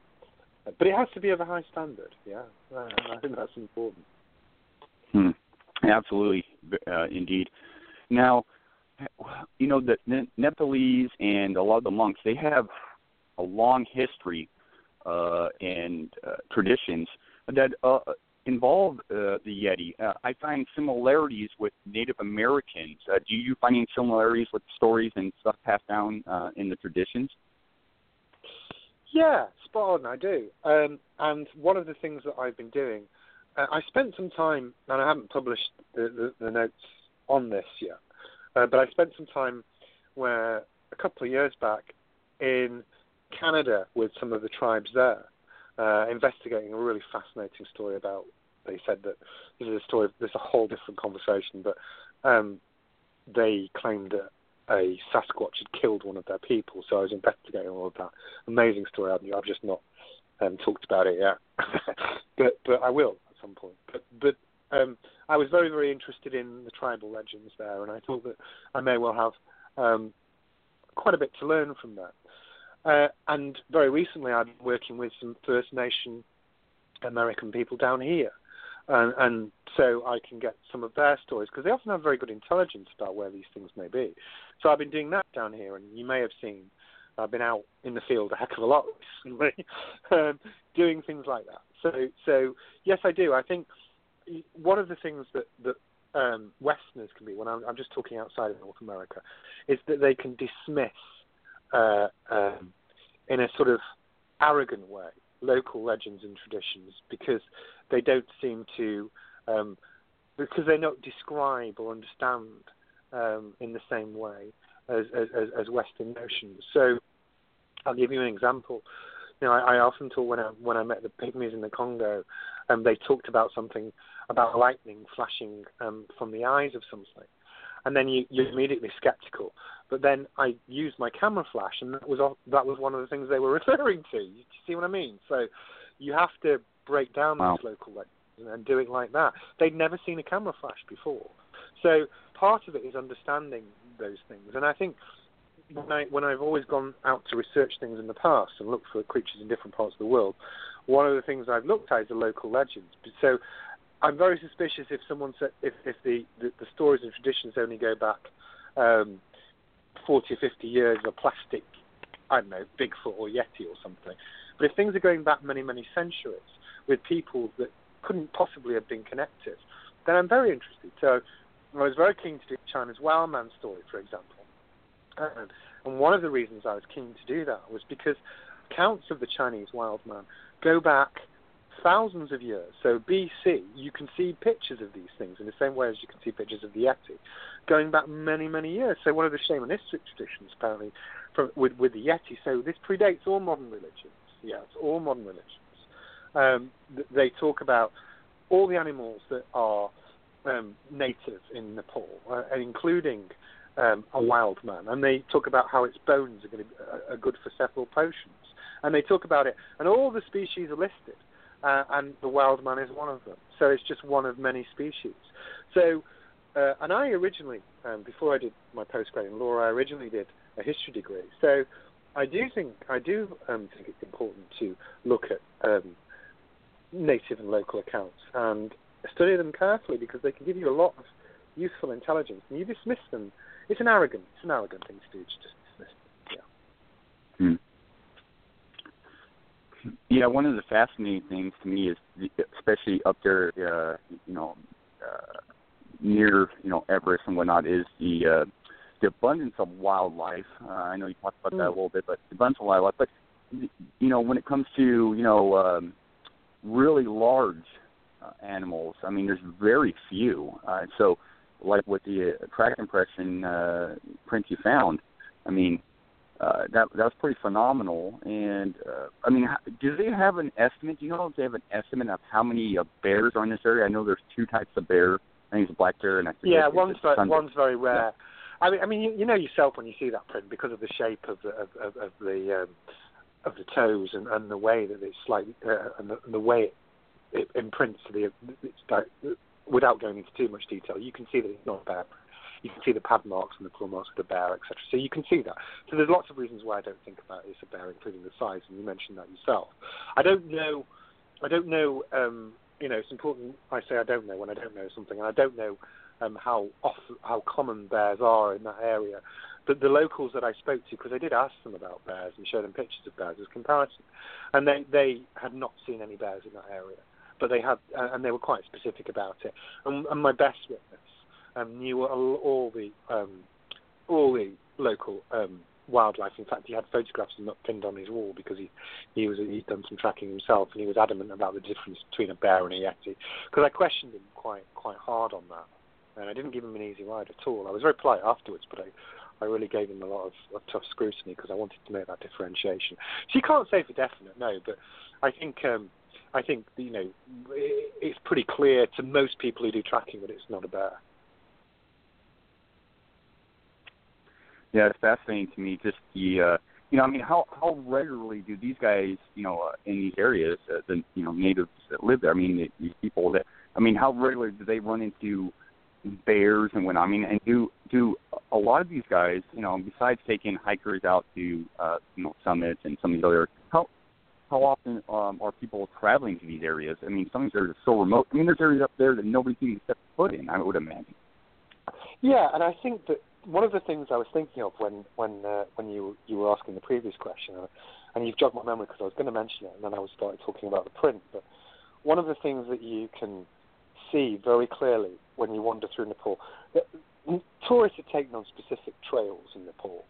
But it has to be of a high standard, yeah. I think that's important. Hmm. Absolutely, uh, indeed. Now, you know the Nepalese and a lot of the monks they have a long history uh, and uh, traditions that uh, involve uh, the Yeti. Uh, I find similarities with Native Americans. Uh, do you find any similarities with stories and stuff passed down uh, in the traditions? Yeah, spot on. I do. Um, and one of the things that I've been doing uh, I spent some time, and I haven't published the, the, the notes on this yet, uh, but I spent some time where a couple of years back in Canada with some of the tribes there, uh, investigating a really fascinating story about. They said that this is a story. There's a whole different conversation, but um, they claimed that a Sasquatch had killed one of their people. So I was investigating all of that. Amazing story. I've just not um, talked about it yet, but but I will some point. But but um, I was very very interested in the tribal legends there, and I thought that I may well have um, quite a bit to learn from that. Uh, and very recently, I've been working with some First Nation American people down here, and, and so I can get some of their stories because they often have very good intelligence about where these things may be. So I've been doing that down here, and you may have seen I've been out in the field a heck of a lot recently, um, doing things like that. So, so yes, I do. I think one of the things that that um, Westerners can be, when I'm, I'm, just talking outside of North America, is that they can dismiss uh, um, in a sort of arrogant way local legends and traditions because they don't seem to um, because they don't describe or understand um, in the same way as, as, as Western notions. So I'll give you an example. You know, I, I often talk when I when I met the pygmies in the Congo, and um, they talked about something about lightning flashing um, from the eyes of something, and then you, you're immediately skeptical. But then I used my camera flash, and that was that was one of the things they were referring to. You see what I mean? So you have to break down wow. these local legends and do it like that. They'd never seen a camera flash before, so part of it is understanding those things. And I think when I when I've always gone out to research things in the past and looked for creatures in different parts of the world, one of the things I've looked at is the local legends. So I'm very suspicious if someone said if if the, the, the stories and traditions only go back um, 40 or 50 years of plastic, I don't know, Bigfoot or Yeti or something. But if things are going back many many centuries with people that couldn't possibly have been connected, then I'm very interested. So I was very keen to do China's Wild Man story, for example. And one of the reasons I was keen to do that was because accounts of the Chinese wild man go back thousands of years. So BC, you can see pictures of these things in the same way as you can see pictures of the Yeti, going back many, many years. So one of the shamanistic traditions, apparently, from, with, with the Yeti. So this predates all modern religions. Yes, all modern religions. Um, they talk about all the animals that are um, native in Nepal, uh, including um, a wild man, and they talk about how its bones are going to be uh, are good for several potions, and they talk about it, and all the species are listed uh, and the wild man is one of them. So it's just one of many species. So, uh, and I originally, um, before I did my postgrad in law, I originally did a history degree. So I do think I do um, think it's important to look at um, native and local accounts and study them carefully because they can give you a lot of useful intelligence. And you dismiss them. It's an arrogant, it's an arrogant thing to do to just dismiss. Yeah. Hmm. Yeah, one of the fascinating things to me is, especially up there, uh, you know, uh, near you know Everest and whatnot, is the uh, the abundance of wildlife. Uh, I know you talked about that a mm. little bit, but the abundance of wildlife. But you know, when it comes to you know um, really large uh, animals, I mean, there's very few. Uh, so, like with the uh, track impression uh, print you found, I mean, uh, that that was pretty phenomenal. And uh, I mean, how, do they have an estimate? Do you know if they have an estimate of how many uh, bears are in this area? I know there's two types of bear. I think it's a black bear and I yeah, one's very, one's very rare. Yeah. I mean, I mean, you, you know yourself when you see that print because of the shape of the of, of, of the um, of the toes and, and the way that it's slightly uh, and, the, and the way it, it imprints the it's like, without going into too much detail, you can see that it's not a bear you can see the pad marks and the claw marks of the bear, etc. So you can see that. So there's lots of reasons why I don't think about it as a bear, including the size, and you mentioned that yourself. I don't know. I don't know. Um, you know, it's important. I say I don't know when I don't know something, and I don't know um, how how common bears are in that area. But the locals that I spoke to, because I did ask them about bears and show them pictures of bears as comparison, and they they had not seen any bears in that area, but they had, uh, and they were quite specific about it. And, and my best witness um, knew all, all the um, all the local um, wildlife. In fact, he had photographs of them pinned on his wall because he he was he'd done some tracking himself, and he was adamant about the difference between a bear and a yeti. Because I questioned him quite quite hard on that, and I didn't give him an easy ride at all. I was very polite afterwards, but I. I really gave him a lot of, of tough scrutiny because I wanted to make that differentiation. So you can't say for definite, no, but I think um, I think you know it's pretty clear to most people who do tracking that it's not a bear. Yeah, it's fascinating to me. Just the, uh, you know, I mean, how how regularly do these guys, you know, uh, in these areas, uh, the you know natives that live there? I mean, these people that, I mean, how regularly do they run into bears and when I mean, and do do a lot of these guys, you know, besides taking hikers out to, uh, you know, summits and some of these other, how often um, are people traveling to these areas? I mean, some of these areas are so remote. I mean, there's areas up there that nobody can step foot in. I would imagine. Yeah, and I think that one of the things I was thinking of when when uh, when you you were asking the previous question, and you've jogged my memory because I was going to mention it, and then I was started talking about the print. But one of the things that you can see very clearly when you wander through Nepal, uh, tourists are taken on specific trails in Nepal.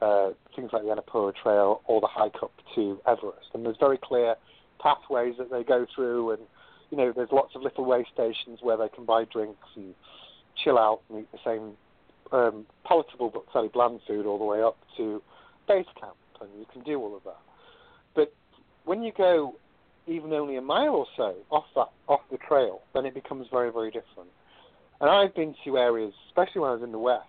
Uh, things like the Annapurna Trail or the hike up to Everest. And there's very clear pathways that they go through, and you know, there's lots of little way stations where they can buy drinks and chill out and eat the same um, palatable but fairly bland food all the way up to base camp, and you can do all of that. But when you go even only a mile or so off that off the trail, then it becomes very very different. And I've been to areas, especially when I was in the west,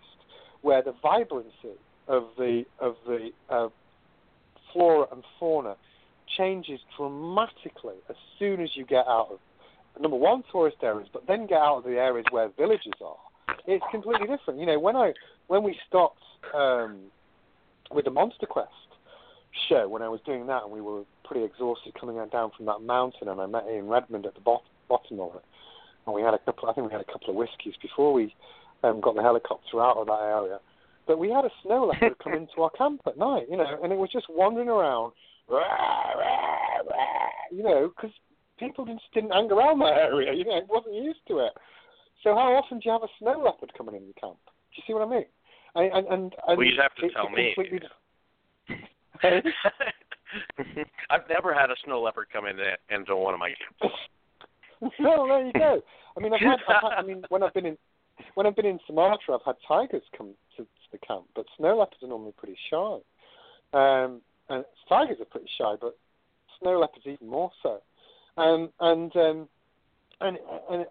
where the vibrancy of the of the uh, flora and fauna changes dramatically as soon as you get out of number one tourist areas, but then get out of the areas where villages are. It's completely different. You know, when I when we stopped um, with the Monster Quest show, when I was doing that, and we were pretty exhausted coming down from that mountain, and I met Ian Redmond at the bottom, bottom of it, and we had a couple. I think we had a couple of whiskies before we um, got the helicopter out of that area. But we had a snow leopard come into our camp at night, you know, and it was just wandering around, you know, because people just didn't hang around that area, you know, it wasn't used to it. So how often do you have a snow leopard coming in the camp? Do you see what I mean? And, and, and, well, you'd have to tell me. I've never had a snow leopard come in into one of my camps. well, there you go. I mean, I've had, I've had, I mean, when I've been in when I've been in Sumatra, I've had tigers come to, to the camp, but snow leopards are normally pretty shy. Um, and tigers are pretty shy, but snow leopards even more so. Um, and um, and and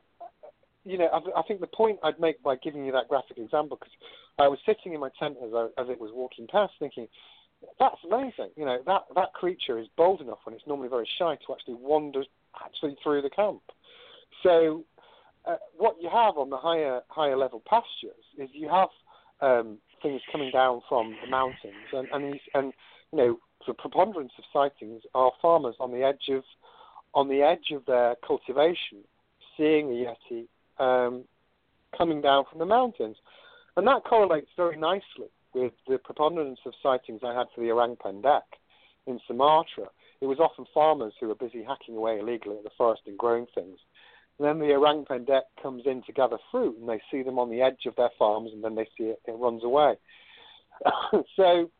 you know, I, I think the point I'd make by giving you that graphic example, because I was sitting in my tent as I, as it was walking past, thinking, that's amazing. You know, that that creature is bold enough when it's normally very shy to actually wander actually through the camp. So uh, what you have on the higher higher level pastures is you have um, things coming down from the mountains, and and, and you know the preponderance of sightings are farmers on the edge of on the edge of their cultivation, seeing the yeti um, coming down from the mountains, and that correlates very nicely with the preponderance of sightings I had for the orang pendek in Sumatra. It was often farmers who were busy hacking away illegally at the forest and growing things and then the orang pendek comes in to gather fruit, and they see them on the edge of their farms, and then they see it, it runs away. so,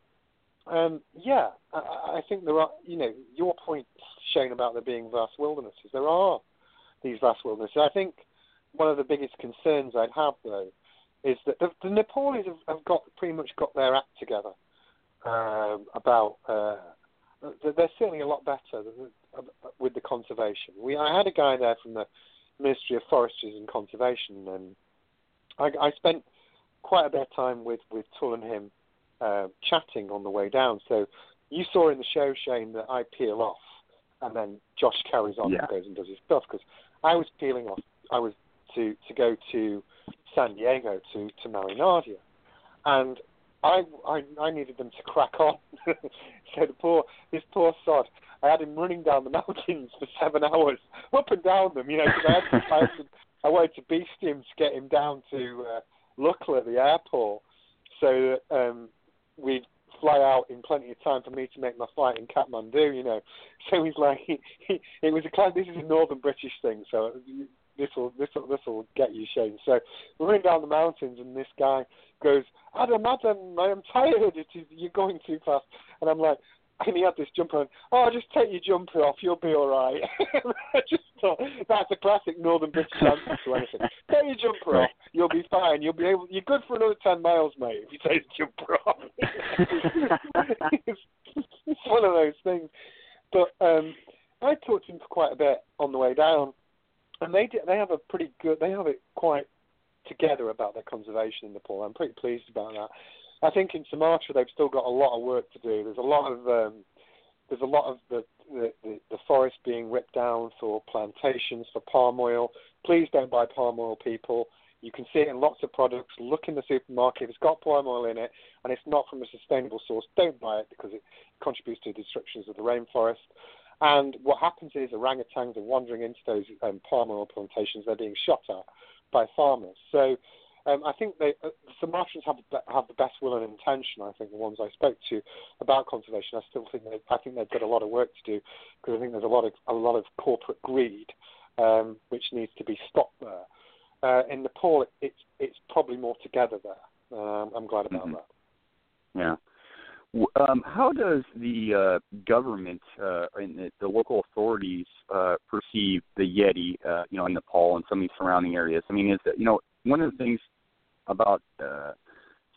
um, yeah, I, I think there are, you know, your point, Shane, about there being vast wildernesses. There are these vast wildernesses. I think one of the biggest concerns I'd have, though, is that the, the Nepalese have, have got pretty much got their act together um, about. Uh, they're certainly a lot better with the conservation. We, I had a guy there from the Ministry of Forestry and Conservation, and I, I spent quite a bit of time with with Tull and him uh, chatting on the way down. So you saw in the show, Shane, that I peel off, and then Josh carries on yeah. and goes and does his stuff because I was peeling off. I was to to go to San Diego to to marry Nadia, and I I, I needed them to crack on. so the poor this poor sod I had him running down the mountains for seven hours, up and down them, you know, because I, had to, I, had to, I wanted to beast him to get him down to uh, Lukla, the airport, so that um, we'd fly out in plenty of time for me to make my flight in Kathmandu, you know. So he's like, he, he, it was a class. This is a northern British thing, so this will this will this will get you, Shane. So we're running down the mountains, and this guy goes, Adam, Adam, I am tired. It is, you're going too fast. And I'm like, and he had this jumper on. Oh, just take your jumper off, you'll be all right. I just thought that's a classic Northern British answer to anything. Take your jumper off, you'll be fine. You'll be able. You're good for another ten miles, mate. If you take the jumper off. it's, it's one of those things. But um, I talked to him for quite a bit on the way down, and they they have a pretty good. They have it quite together about their conservation in Nepal. I'm pretty pleased about that. I think in Sumatra they've still got a lot of work to do. There's a lot of um, there's a lot of the, the, the, the forest being ripped down for plantations for palm oil. Please don't buy palm oil, people. You can see it in lots of products. Look in the supermarket. If it's got palm oil in it and it's not from a sustainable source, don't buy it because it contributes to the destructions of the rainforest. And what happens is orangutans are wandering into those um, palm oil plantations. They're being shot at by farmers. So um, I think they, uh, the Sumatrans have have the best will and intention. I think the ones I spoke to about conservation, I still think they, I think they've got a lot of work to do because I think there's a lot of a lot of corporate greed um, which needs to be stopped there. Uh, in Nepal, it, it's it's probably more together there. Um, I'm glad about mm-hmm. that. Yeah. Um, how does the uh, government uh, and the, the local authorities uh, perceive the Yeti, uh, you know, in Nepal and some of these surrounding areas? I mean, is that you know one of the things about uh,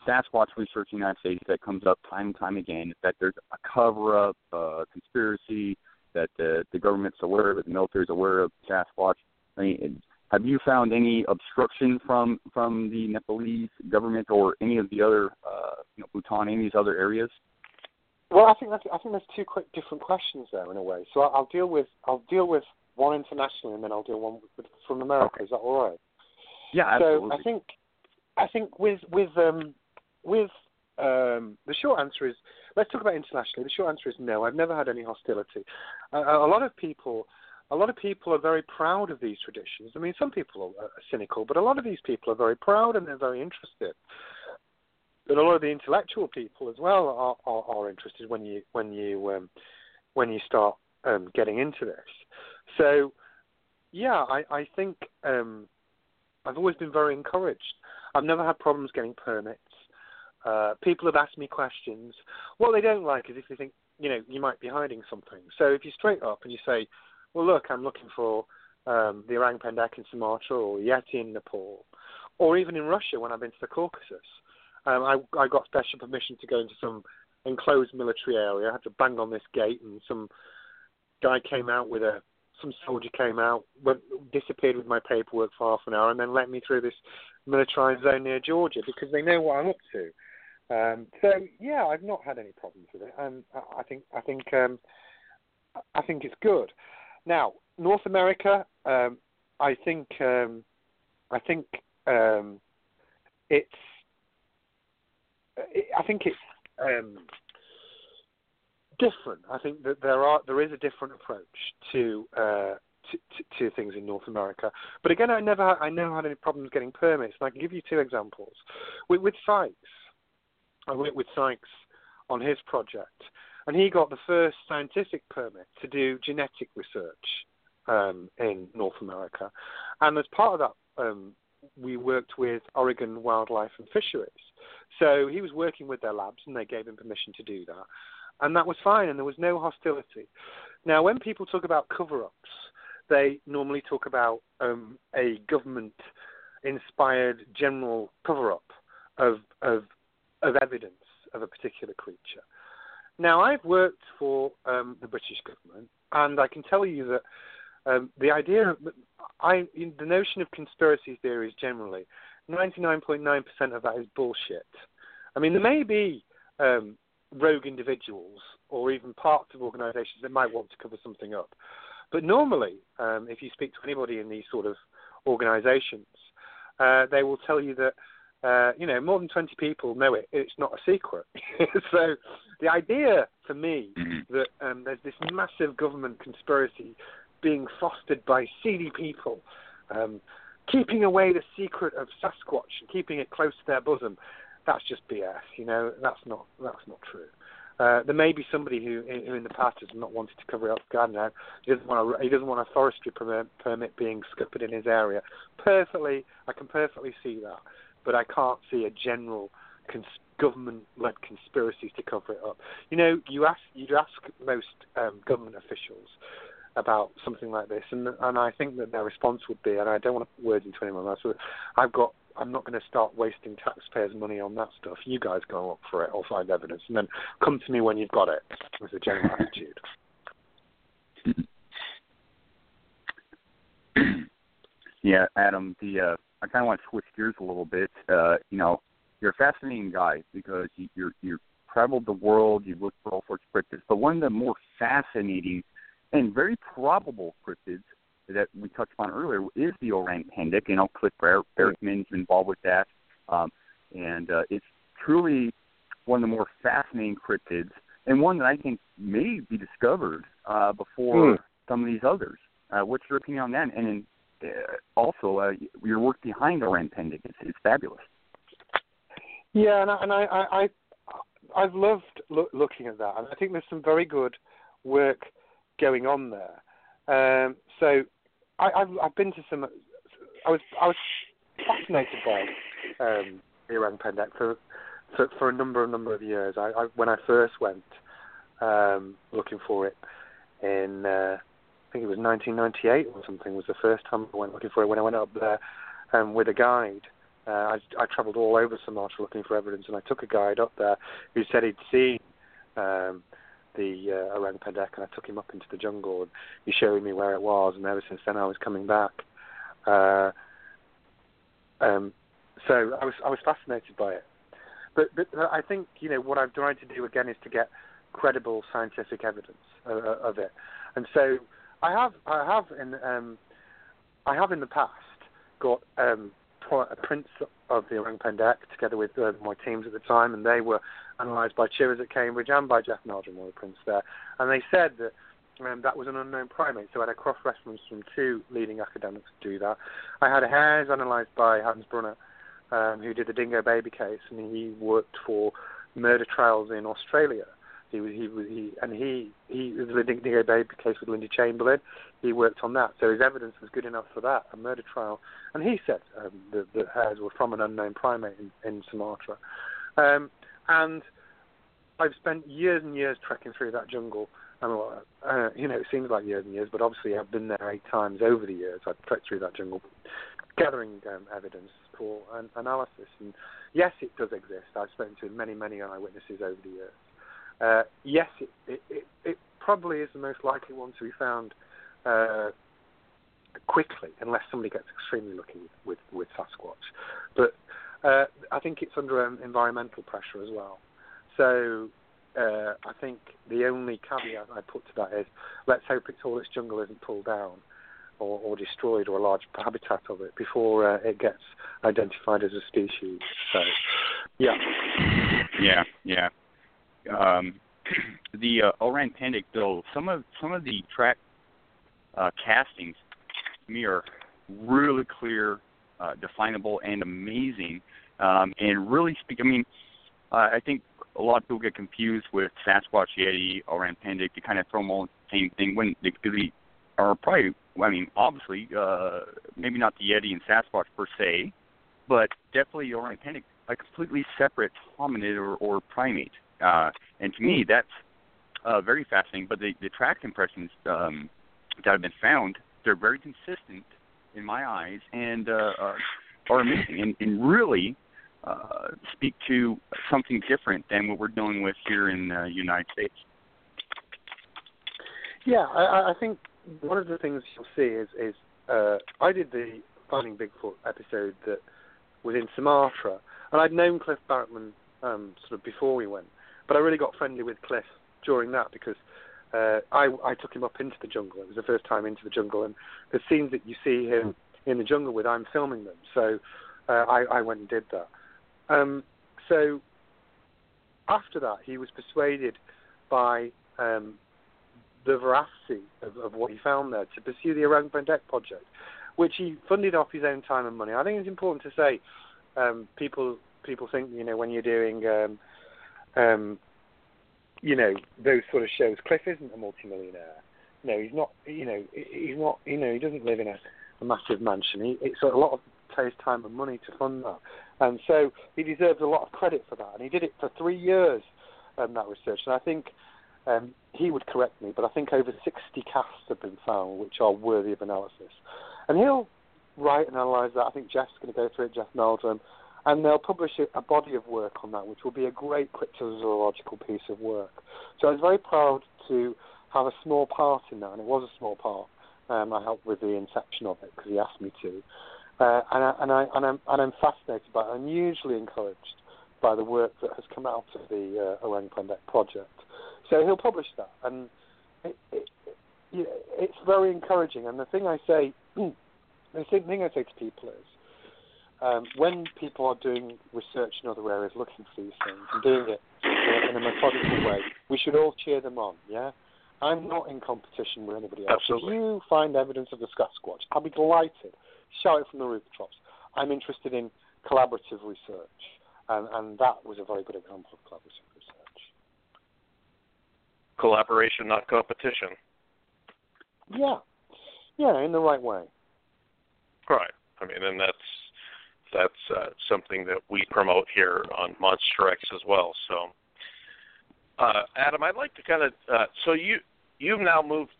Sasquatch research in the United States that comes up time and time again is that there's a cover-up, uh, conspiracy, that the, the government's aware of the military's aware of Sasquatch. I mean, have you found any obstruction from from the Nepalese government or any of the other, uh, you know, Bhutan, any of these other areas? Well, I think that's, I think there's two quick different questions there in a way. So I'll deal with I'll deal with one internationally, and then I'll deal one with, from America. Okay. Is that all right? Yeah, absolutely. So I think I think with with um, with um, the short answer is let's talk about internationally. The short answer is no. I've never had any hostility. Uh, a lot of people. A lot of people are very proud of these traditions. I mean, some people are, cynical, but a lot of these people are very proud and they're very interested. And a lot of the intellectual people as well are, are, are interested when you when you um, when you start um, getting into this. So, yeah, I, I think um, I've always been very encouraged. I've never had problems getting permits. Uh, people have asked me questions. What they don't like is if they think, you know, you might be hiding something. So if you straight up and you say, well, look, I'm looking for um, the orang pendek in Sumatra or Yeti in Nepal, or even in Russia when I've been to the Caucasus. Um, I, I got special permission to go into some enclosed military area. I had to bang on this gate, and some guy came out with a some soldier came out, went, disappeared with my paperwork for half an hour, and then let me through this militarized zone near Georgia because they know what I'm up to. Um, so yeah, I've not had any problems with it, and I think I think um, I think it's good. Now, North America, um, I think um, I think um, it's I think it's um, different. I think that there are there is a different approach to, uh, to, to to things in North America. But again, I never I never had any problems getting permits, and I can give you two examples. With, with Sykes, I went with Sykes on his project, and he got the first scientific permit to do genetic research um, in North America, and as part of that, um, we worked with Oregon Wildlife and Fisheries. So he was working with their labs, and they gave him permission to do that and that was fine, and there was no hostility. Now, when people talk about cover-ups, they normally talk about um, a government-inspired general cover-up of, of of evidence of a particular creature. Now, I've worked for um, the British government, and I can tell you that um, the idea of I, the notion of conspiracy theories generally, 99.9% of that is bullshit. I mean, there may be um, rogue individuals or even parts of organisations that might want to cover something up. But normally, um, if you speak to anybody in these sort of organisations, uh, they will tell you that uh, you know more than 20 people know it. It's not a secret. so the idea for me Mm-hmm. that um, there's this massive government conspiracy being fostered by seedy people. Um, keeping away the secret of Sasquatch and keeping it close to their bosom, that's just BS. You know, that's not that's not true. Uh, there may be somebody who, who in the past has not wanted to cover up garden now. He doesn't want a, he doesn't want a forestry permit, permit being scuppered in his area. Perfectly, I can perfectly see that, but I can't see a general cons- government-led conspiracy to cover it up. You know, you ask you'd ask most um, government officials about something like this, and and I think that their response would be, and I don't want to put words into anyone's mouth. So I've got I'm not going to start wasting taxpayers' money on that stuff. You guys go up for it or find evidence, and then come to me when you've got it. Was a general attitude. yeah, Adam. The uh, I kind of want to switch gears a little bit. Uh, you know, you're a fascinating guy because you, you're you've traveled the world. You've looked for all sorts of cryptids, but one of the more fascinating and very probable cryptids that we touched on earlier is the orang pendek. You know, Cliff Ber- Barackman's involved with that, um, and uh, it's truly one of the more fascinating cryptids, and one that I think may be discovered uh, before Hmm. some of these others. Uh, what's your opinion on that? And uh, also, uh, your work behind orang pendek is, is fabulous. Yeah, and I, and I, I, I I've loved loo- looking at that, and I think there's some very good work going on there. Um, so I, I've, I've been to some. I was I was fascinated by um, orang pendek for for for a number of number of years. I, I when I first went um, looking for it in uh, think it was 1998 or something was the first time I went looking for it. When I went up there um, with a guide, uh, I, I travelled all over Sumatra looking for evidence, and I took a guide up there who said he'd seen um, the uh, orang pendek, and I took him up into the jungle, and he showed me where it was, and ever since then I was coming back. Uh, um, so I was I was fascinated by it, but but I think you know what I'm trying to do again is to get credible scientific evidence of, of it, and so I have I have in um, I have in the past got um, a prints of the orang pendek together with uh, my teams at the time, and they were analysed by Chivers at Cambridge and by Jeff Meldrum, one of the prints there, and they said that um, that was an unknown primate. So I had a cross reference from two leading academics to do that. I had a hairs analysed by Hans Brunner, um, who did the dingo baby case, and he worked for murder trials in Australia. He was he was he and he he the dingo baby case with Lindy Chamberlain. He worked on that, so his evidence was good enough for that a murder trial. And he said um, the the hairs were from an unknown primate in, in Sumatra. Um, and I've spent years and years trekking through that jungle and uh, you know, it seems like years and years, but obviously I've been there eight times over the years. I've trekked through that jungle, gathering um, evidence for an analysis. And yes, it does exist. I've spoken to many, many eyewitnesses over the years. Uh, yes, it, it, it, probably is the most likely one to be found uh, quickly, unless somebody gets extremely lucky with, with, with Sasquatch. But uh, I think it's under um, environmental pressure as well. So uh, I think the only caveat I put to that is let's hope it's all its jungle isn't pulled down or, or destroyed or a large habitat of it before uh, it gets identified as a species. So, yeah. Yeah, yeah. Um, the uh, orang pendek, though, some of some of the track uh, castings to me are really clear, uh, definable, and amazing, um, and really speak. I mean, uh, I think a lot of people get confused with Sasquatch, Yeti, orang pendek. They kind of throw them all in the same thing when they, they are probably, I mean, obviously, uh, maybe not the Yeti and Sasquatch per se, but definitely orang pendek, a completely separate hominid or, or primate. Uh, and to me, that's uh, very fascinating. But the, the track impressions um, that have been found, they're very consistent in my eyes and uh, are, are amazing and, and really uh, speak to something different than what we're dealing with here in the United States. Yeah, I, I think one of the things you'll see is, is uh, I did the Finding Bigfoot episode that was in Sumatra, and I'd known Cliff Barackman um, sort of before we went, but I really got friendly with Cliff during that because uh, I, I took him up into the jungle. It was the first time into the jungle, and the scenes that you see him in the jungle with, I'm filming them. So uh, I, I went and did that. Um, so after that, he was persuaded by um, the veracity of, of, what he found there to pursue the Orang Pendek project, which he funded off his own time and money. I think it's important to say um, people people think you know when you're doing um, um, you know those sort of shows, Cliff isn't a multimillionaire. No, he's not. You know, he's not. You know, he doesn't live in a, a massive mansion. He, it's a lot of takes time and money to fund that. And so he deserves a lot of credit for that. And he did it for three years, um, that research. And I think um, he would correct me, but I think over 60 casts have been found which are worthy of analysis. And he'll write and analyse that. I think Jeff's going to go through it, Jeff Meldrum. And they'll publish a, a body of work on that, which will be a great cryptozoological piece of work. So I was very proud to have a small part in that, and it was a small part. Um, I helped with the inception of it because he asked me to. Uh, and, I, and, I, and, I'm, and I'm fascinated by it. I'm hugely encouraged by the work that has come out of the uh, Orang Pendek project. So he'll publish that, and it, it, it, it's very encouraging. And the thing I say, the thing I say to people is, um, when people are doing research in other areas, looking for these things and doing it in a methodical way, we should all cheer them on. Yeah, I'm not in competition with anybody else. Absolutely. If you find evidence of the Sasquatch, I'll be delighted shout it from the rooftops. I'm interested in collaborative research, and, and that was a very good example of collaborative research. Collaboration, not competition. Yeah, yeah, in the right way. Right. I mean, and that's that's uh, something that we promote here on Monster X as well. So, uh, Adam, I'd like to kind of uh, so you you've now moved.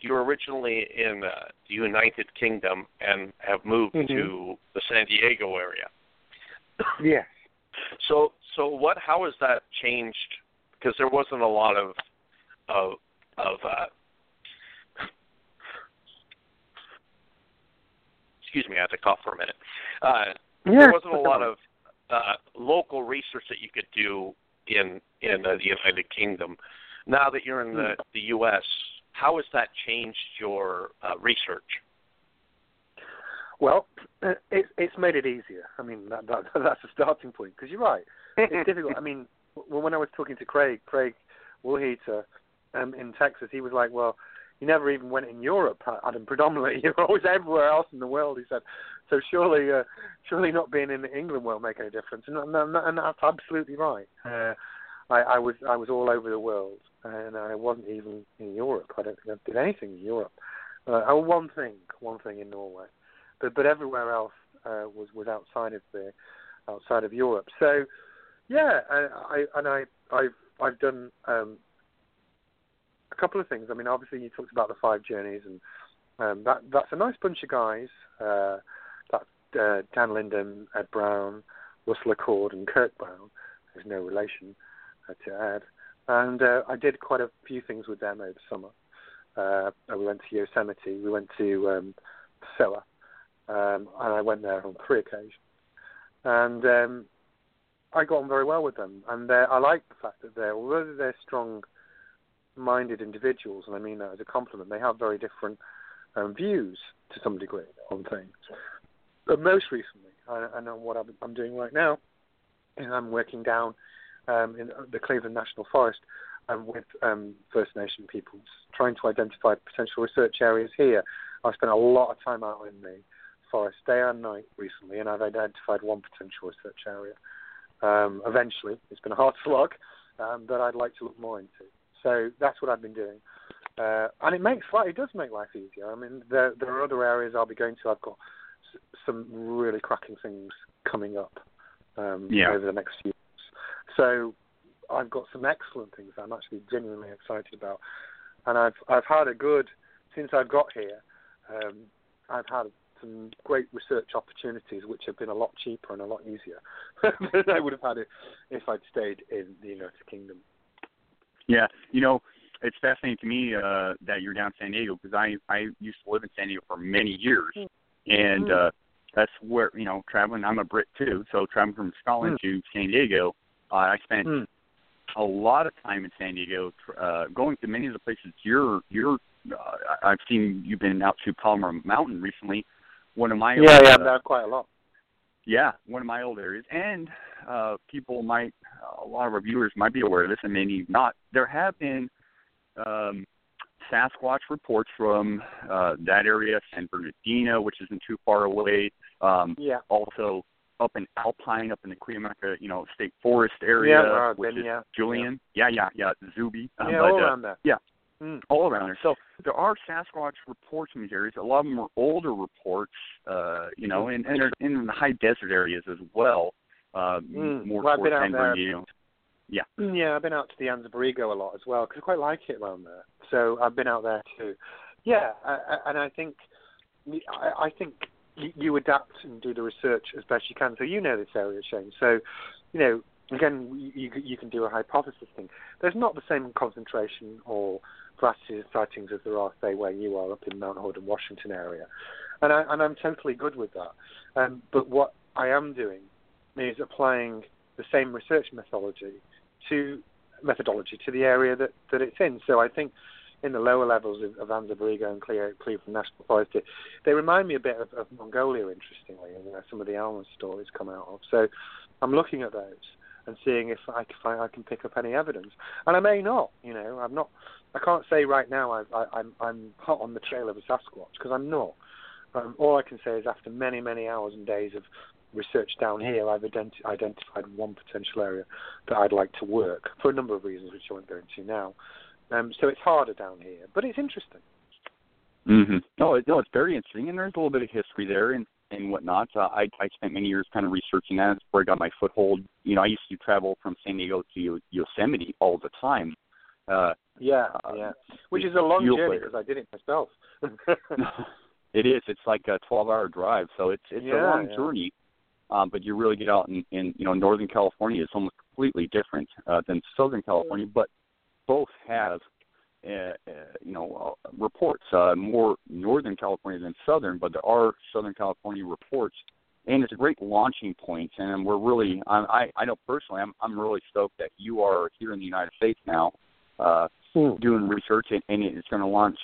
You were originally in uh, the United Kingdom and have moved Mhm. to the San Diego area. Yes. So, so what? How has that changed? Because there wasn't a lot of of of uh, excuse me, I had to cough for a minute. Uh, there wasn't a lot of uh, local research that you could do in in uh, the United Kingdom. Now that you're in the the U.S., how has that changed your uh, research? Well, uh, it's it's made it easier. I mean, that, that that's a starting point because you're right. It's difficult. I mean, when I was talking to Craig, Craig Woolheater um, in Texas, he was like, "Well, you never even went in Europe, Adam. Predominantly, you're always everywhere else in the world." He said, "So surely, uh, surely not being in England won't make any difference." And, and, and that's absolutely right. Uh, I, I was I was all over the world, and I wasn't even in Europe. I don't think I did anything in Europe. Uh, oh, one thing, one thing in Norway, but but everywhere else uh, was was outside of the outside of Europe. So yeah, I, I and I I've I've done um, a couple of things. I mean, obviously you talked about the five journeys, and um, that that's a nice bunch of guys. Uh, that uh, Dan Linden, Ed Brown, Russell Acord, and Kirk Brown. There's no relation uh, to Ed. And uh, I did quite a few things with them over summer. Uh, we went to Yosemite. We went to um, um, and I went there on three occasions. And um, I got on very well with them, and I like the fact that they're, although they're strong-minded individuals, and I mean that as a compliment, they have very different um, views to some degree on things. But most recently, I, I know what I'm, I'm doing right now, is I'm working down um, in the Cleveland National Forest um, with um, First Nation peoples, trying to identify potential research areas here. I've spent a lot of time out in the forest day and night recently, and I've identified one potential research area. Um, eventually, it's been a hard slog, um, but I'd like to look more into. So that's what I've been doing, uh, and it makes life, it does make life easier. I mean, there there are other areas I'll be going to. I've got s- some really cracking things coming up um, Yeah. over the next few months. So I've got some excellent things I'm actually genuinely excited about, and I've I've had a good since I've got here. Um, I've had some great research opportunities, which have been a lot cheaper and a lot easier than I would have had it if I'd stayed in the United Kingdom. Yeah, you know, it's fascinating to me uh, that you're down in San Diego because I I used to live in San Diego for many years, and uh, that's where you know traveling. I'm a Brit too, so traveling from Scotland to San Diego, uh, I spent Mm. a lot of time in San Diego, uh, going to many of the places you're you're. Uh, I- I've seen you've been out to Palomar Mountain recently. One of my Yeah, old, yeah, uh, quite a lot. Yeah, one of my old areas. And uh, people might, a lot of our viewers might be aware of this, and maybe not. There have been um, Sasquatch reports from uh, that area, San Bernardino, which isn't too far away. Um, Yeah. also up in Alpine, up in the Cuyamaca, you know, state forest area, Yeah, I've which is yeah. Julian. Yeah, yeah, yeah, Zuby. Uh, Yeah, but, all uh, around there. yeah. Mm. all around there. So there are Sasquatch reports in these areas. A lot of them are older reports, uh, you know, and, and they're in the high desert areas as well. Uh, Mm. More Well, towards San. Bernardino. Yeah. Mm, Yeah, I've been out to the Anza-Borrego a lot as well because I quite like it around there. So I've been out there too. Yeah, I, I, and I think I, I think you, you adapt and do the research as best you can. So you know this area, Shane. So you know again, you you can do a hypothesis thing. There's not the same concentration or sightings as there are, say, where you are up in Mount Hood and Washington area, and I and I'm totally good with that. Um, but what I am doing is applying the same research methodology to methodology to the area that, that it's in. So I think in the lower levels of, of and Cle- Cleveland National Forest, they remind me a bit of, of Mongolia, interestingly, and where some of the Alma stories come out of. So I'm looking at those and seeing if I find, I can pick up any evidence. And I may not, you know, I'm not, I can't say right now I, I, I'm, I'm hot on the trail of a Sasquatch, because I'm not. Um, all I can say is after many, many hours and days of research down here, I've identi- identified one potential area that I'd like to work for a number of reasons, which I won't go into now. Um, so it's harder down here, but it's interesting. Mm-hmm. No, no, it's very interesting, and there's a little bit of history there. And and whatnot. Uh, I I spent many years kind of researching that. Where I got my foothold. You know, I used to travel from San Diego to Yosemite all the time. Uh, yeah, uh, yeah. Which is a long journey because I did it myself. it is. It's like a 12-hour drive, so it's it's yeah, a long yeah. journey. Um, but you really get out in, in you know Northern California. It's almost completely different uh, than Southern California, but both have uh, uh, you know uh, reports uh, more Northern California than Southern, but there are Southern California reports, and it's a great launching point. And we're really I'm, I I know personally I'm I'm really stoked that you are here in the United States now uh, mm. doing research, and, and it's going to launch.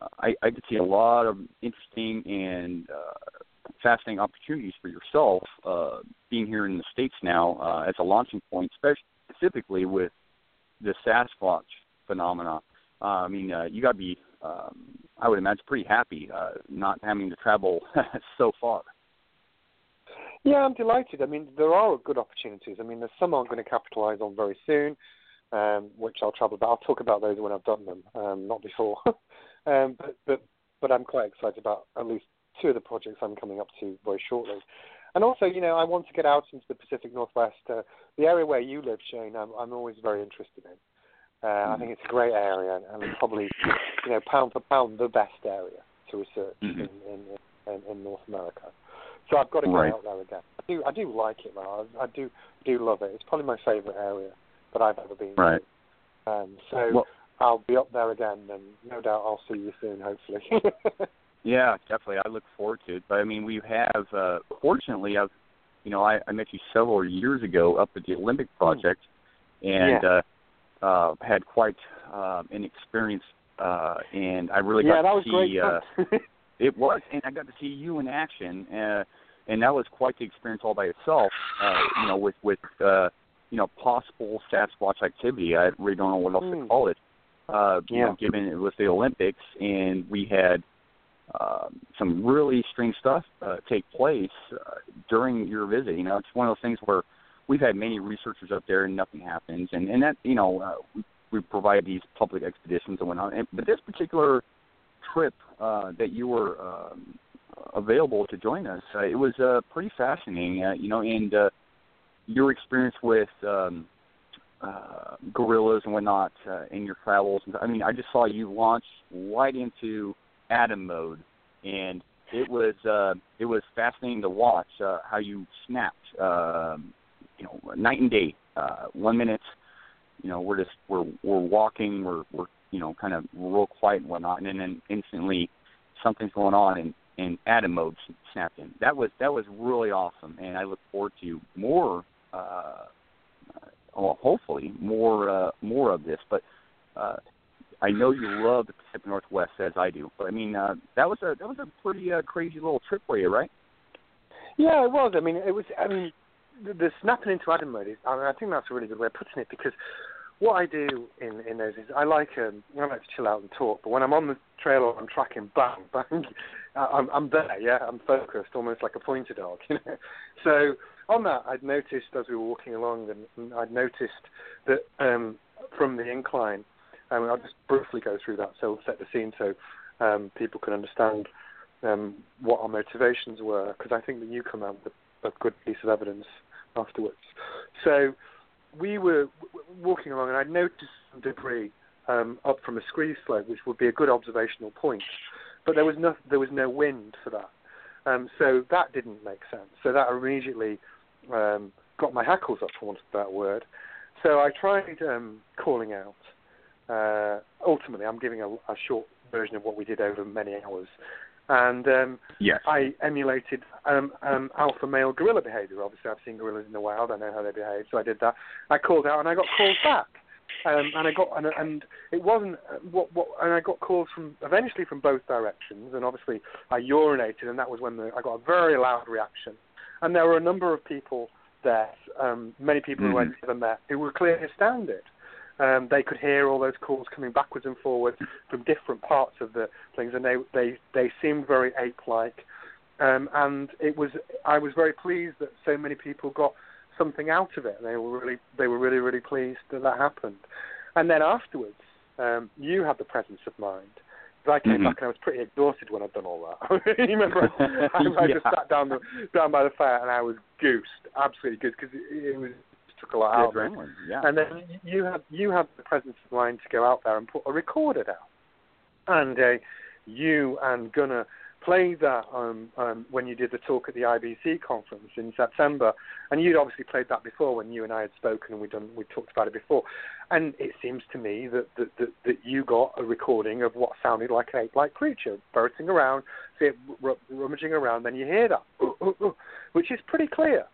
Uh, I I could see a lot of interesting and uh, fascinating opportunities for yourself uh, being here in the states now uh, as a launching point, especially specifically with the Sasquatch phenomena. Uh, I mean, uh, you got to be, um, I would imagine, pretty happy uh, not having to travel so far. Yeah, I'm delighted. I mean, there are good opportunities. I mean, there's some I'm going to capitalise on very soon, um, which I'll travel about. I'll talk about those when I've done them, um, not before. um, but, but, but I'm quite excited about at least two of the projects I'm coming up to very shortly. And also, you know, I want to get out into the Pacific Northwest, uh, the area where you live, Shane. I'm, I'm always very interested in. Uh, I think it's a great area, and it's probably, you know, pound for pound, the best area to research mm-hmm. in, in, in, in North America. So I've got to get right. out there again. I do, I do like it, though. I, I do, do love it. It's probably my favourite area that I've ever been. Right. To. Um, so well, I'll be up there again, and no doubt I'll see you soon, hopefully. Yeah, definitely. I look forward to it. But I mean, we have. Uh, fortunately, I've, you know, I, I met you several years ago up at the Olympic Project, and yeah. uh, uh, had quite uh, an experience. Uh, and I really yeah, got to see. uh, it was, and I got to see you in action, uh, and that was quite the experience all by itself. Uh, you know, with with uh, you know possible Sasquatch activity. I really don't know what else Mm. to call it. Uh, you know, given it was the Olympics, and we had uh, some really strange stuff uh, take place uh, during your visit. You know, it's one of those things where we've had many researchers up there and nothing happens, and and that you know uh, we, we provide these public expeditions and whatnot. And, but this particular trip uh, that you were um, available to join us, uh, it was uh, pretty fascinating. Uh, you know, and uh, your experience with um, uh, gorillas and whatnot uh, in your travels. I mean, I just saw you launch right into Adam mode, and it was uh, it was fascinating to watch uh, how you snapped. Um, you know, night and day. Uh, one minute, you know, we're just we're we're walking, we're we're you know kind of real quiet and whatnot, and then instantly something's going on and and Adam mode snapped in. That was that was really awesome, and I look forward to more. Uh, well, hopefully more uh, more of this, but uh, I know you love the Pacific Northwest as I do. But I mean, uh, that was a that was a pretty uh, crazy little trip for you, right? Yeah, it was. I mean, it was. I mean, the, the snapping into Adam mode is. I, mean, I think that's a really good way of putting it because what I do in in those is I like um, I like to chill out and talk. But when I'm on the trail or I'm tracking, bang bang, I'm I'm there. Yeah, I'm focused, almost like a pointer dog. You know. So on that, I'd noticed as we were walking along, and, I'd noticed that um, from the incline. Mean, I'll just briefly go through that so set the scene so um, people can understand um, what our motivations were, because I think that you come out with a, good piece of evidence afterwards. So we were walking along, and I'd noticed some debris um, up from a scree slope, which would be a good observational point, but there was no there was no wind for that, um, so that didn't make sense. So that immediately um, got my hackles up, for want of that word. So I tried um, calling out. Uh, ultimately, I'm giving a, a short version of what we did over many hours and um, Yes. I emulated um, um, alpha male gorilla behavior. Obviously, I've seen gorillas in the wild. I know how they behave, so I did that. I called out, and I got called back. Um, and I got and, and it wasn't uh, what what and I got calls from eventually from both directions. And obviously, I urinated, and that was when the, I got a very loud reaction. And there were a number of people there, um, many people who I'd Mhm. never met, who were clearly astounded. Um, they could hear all those calls coming backwards and forwards from different parts of the things, and they they they seemed very ape-like. Um, and it was I was very pleased that so many people got something out of it. They were really they were really really pleased that that happened. And then afterwards, um, you had the presence of mind I came Mhm. back and I was pretty exhausted when I'd done all that. you remember? I, I just Yeah. sat down the, down by the fire and I was goosed, absolutely goosed, because it, it was it took a lot out of me. yeah. And then you had you had the presence of mind to go out there and put a recorder down, and uh, you and Gunnar played that um, um, when you did the talk at the IBC conference in September, and you'd obviously played that before when you and I had spoken and we done we talked about it before, and it seems to me that that, that, that you got a recording of what sounded like an ape-like creature burrowing around, see it r- rummaging around, then you hear that, "Ooh, ooh, ooh," which is pretty clear.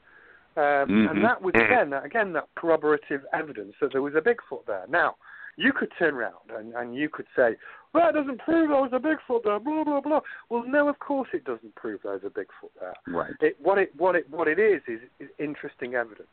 Um, Mhm. And that was again, that, again, that corroborative evidence that there was a Bigfoot there. Now, you could turn around and, and you could say, well, that doesn't prove there was a Bigfoot there, blah blah blah. Well, no, of course it doesn't prove there's a Bigfoot there. right. It, what it what it what it is is, is interesting evidence.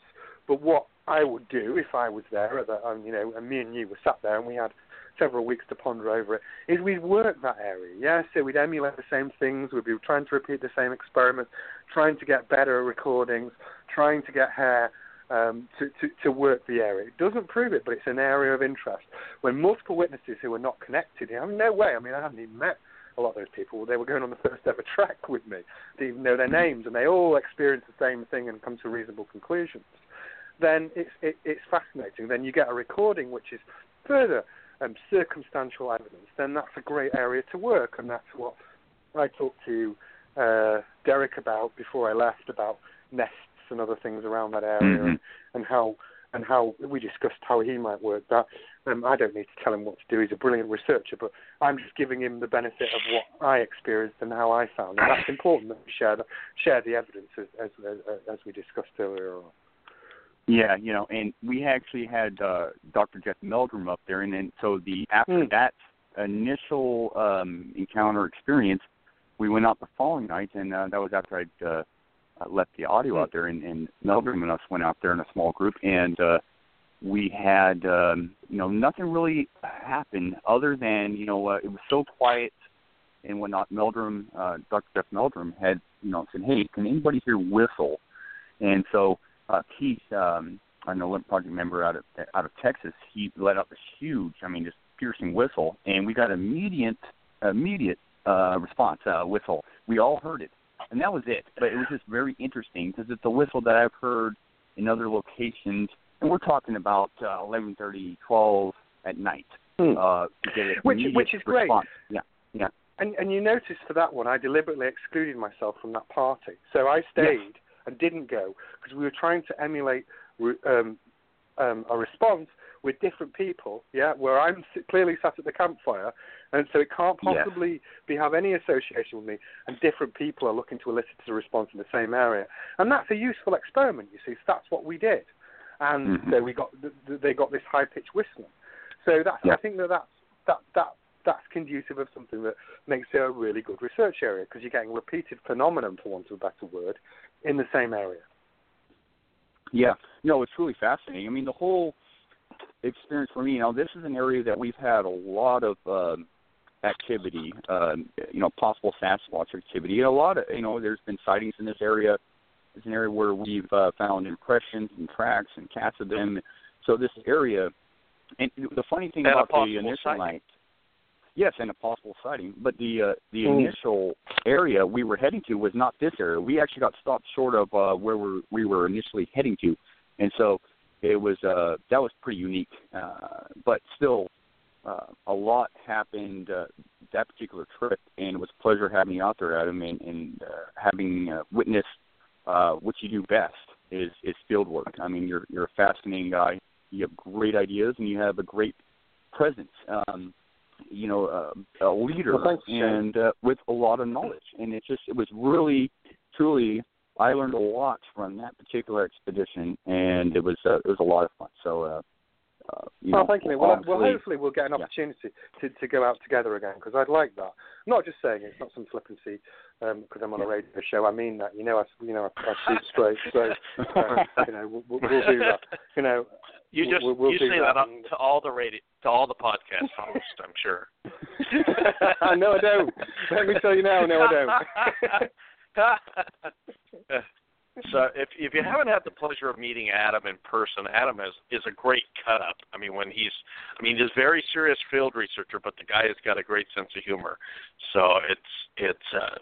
But what I would do if I was there, at the, um, you know, and me and you were sat there and we had several weeks to ponder over it, is we'd work that area. Yeah, so we'd emulate the same things. We'd be trying to repeat the same experiments, trying to get better recordings, trying to get hair um, to, to to work the area. It doesn't prove it, but it's an area of interest. When multiple witnesses who are not connected, I mean, no way. I mean, I haven't even met a lot of those people. They were going on the first ever trek with me. Didn't even know their names, and they all experience the same thing and come to reasonable conclusions. Then it's it, it's fascinating. Then you get a recording which is further um, circumstantial evidence. Then that's a great area to work, and that's what I talked to uh, Derek about before I left about nests and other things around that area, Mhm. and, and how and how we discussed how he might work that. Um, I don't need to tell him what to do. He's a brilliant researcher, but I'm just giving him the benefit of what I experienced and how I found, and that's important that we share the, share the evidence as, as as as we discussed earlier on. Yeah, you know, and we actually had uh, Dr. Jeff Meldrum up there, and then so the after Hmm. that initial um, encounter experience, we went out the following night, and uh, that was after I'd uh, uh, left the audio Hmm. out there, and, and Meldrum and us went out there in a small group, and uh, we had um, you know nothing really happened other than you know uh, it was so quiet and whatnot. Meldrum, uh, Dr. Jeff Meldrum had you know said, hey, can anybody here whistle? And so uh, Keith, um, an Olymp Project member out of out of Texas, he let out this huge, I mean, just piercing whistle, and we got immediate immediate uh, response uh, whistle. We all heard it, and that was it. But it was just very interesting because it's a whistle that I've heard in other locations, and we're talking about uh, 11:30, 12 at night. Hmm. Uh, to get an Which- which is great. Yeah, yeah. And and you notice for that one, I deliberately excluded myself from that party. So I stayed and didn't go because we were trying to emulate re- um, um, a response with different people. Yeah, where I'm clearly sat at the campfire, and so it can't possibly be have any association with me. And different people are looking to elicit a response in the same area, and that's a useful experiment. You see, so that's what we did, and Mhm. so we got th- th- they got this high pitched whistling. So that's Yeah. I think that that's that that that's conducive of something that makes it a really good research area because you're getting repeated phenomenon, for want of a better word, in the same area. Yeah, no, it's really fascinating. I mean, the whole experience for me, you know, this is an area that we've had a lot of um, activity, um, you know, possible Sasquatch activity. A lot of, you know, there's been sightings in this area. It's an area where we've uh, found impressions and tracks and cast of them. So this area, and the funny thing And about the initial sighting. night, yes, and a possible sighting, but the uh, the Mm. initial area we were heading to was not this area. We actually got stopped short of uh, where we we were initially heading to, and so it was uh, that was pretty unique. Uh, but still, uh, a lot happened uh, that particular trip, and it was a pleasure having you out there, Adam, and, and uh, having uh, witnessed uh, what you do best is is field work. I mean, you're you're a fascinating guy. You have great ideas, and you have a great presence. Um, you know, uh, a leader, Well, thanks, and uh, with a lot of knowledge. And it just it was really, truly, I learned a lot from that particular expedition, and it was uh, it was a lot of fun. So, uh, uh, you well, know, thank you. Well, well, hopefully we'll get an yeah. opportunity to, to go out together again because I'd like that. I'm not just saying it, it's not some flippancy because I'm on a radio show. I mean that. You know, I you know I, I shoot straight, so uh, you know we'll, we'll we'll do that. You know, You just we'll- we'll you say that that, and- to all the radio to all the podcast hosts, I'm sure. no, I don't. Let me tell you now. No, I don't. so if if you haven't had the pleasure of meeting Adam in person, Adam is is a great cut up. I mean, when he's, I mean, he's a very serious field researcher, but the guy has got a great sense of humor. So it's it's. uh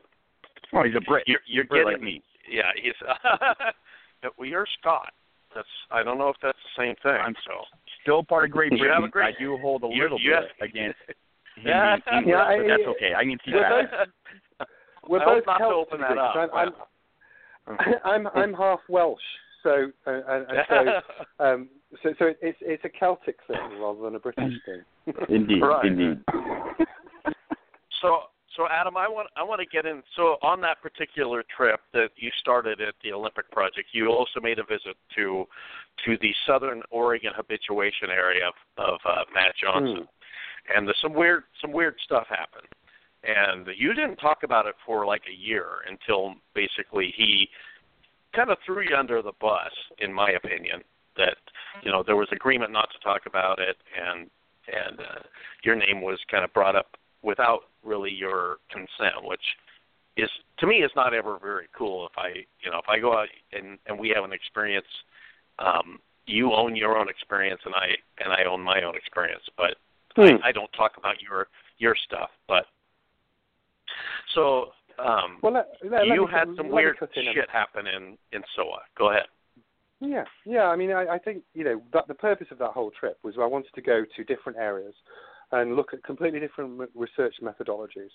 Oh, he's a Brit. You're, you're Brit getting like me. Yeah, he's. well, you're Scott. That's. I don't know if that's the same thing. I'm so Still part of Great You Britain. great- I do hold a you- little you bit have- against Yeah. English, Yeah, I- but that's okay. I can see that. Both- We're I both hope not to open that degree, up. 'cause I'm, I'm, I'm I'm half Welsh, so uh, and, and so um, so so it's it's a Celtic thing rather than a British thing. Indeed, Right. indeed. So, so Adam, I want I want to get in. So, on that particular trip that you started at the Olympic Project, you also made a visit to to the Southern Oregon habituation area of, of uh, Matt Johnson, and there's some weird some weird stuff happened. And you didn't talk about it for like a year until basically he kind of threw you under the bus, in my opinion. That you know there was agreement not to talk about it, and and uh, your name was kind of brought up without really your consent, which is to me is not ever very cool. If I you know if I go out and and we have an experience, um, you own your own experience and I and I own my own experience, but Hmm. I, I don't talk about your your stuff. But so um, Well, let, let, let you me had some weird cut in a- shit happen in in SOA. Go ahead. Yeah, yeah. I mean, I, I think you know that the purpose of that whole trip was I wanted to go to different areas and look at completely different research methodologies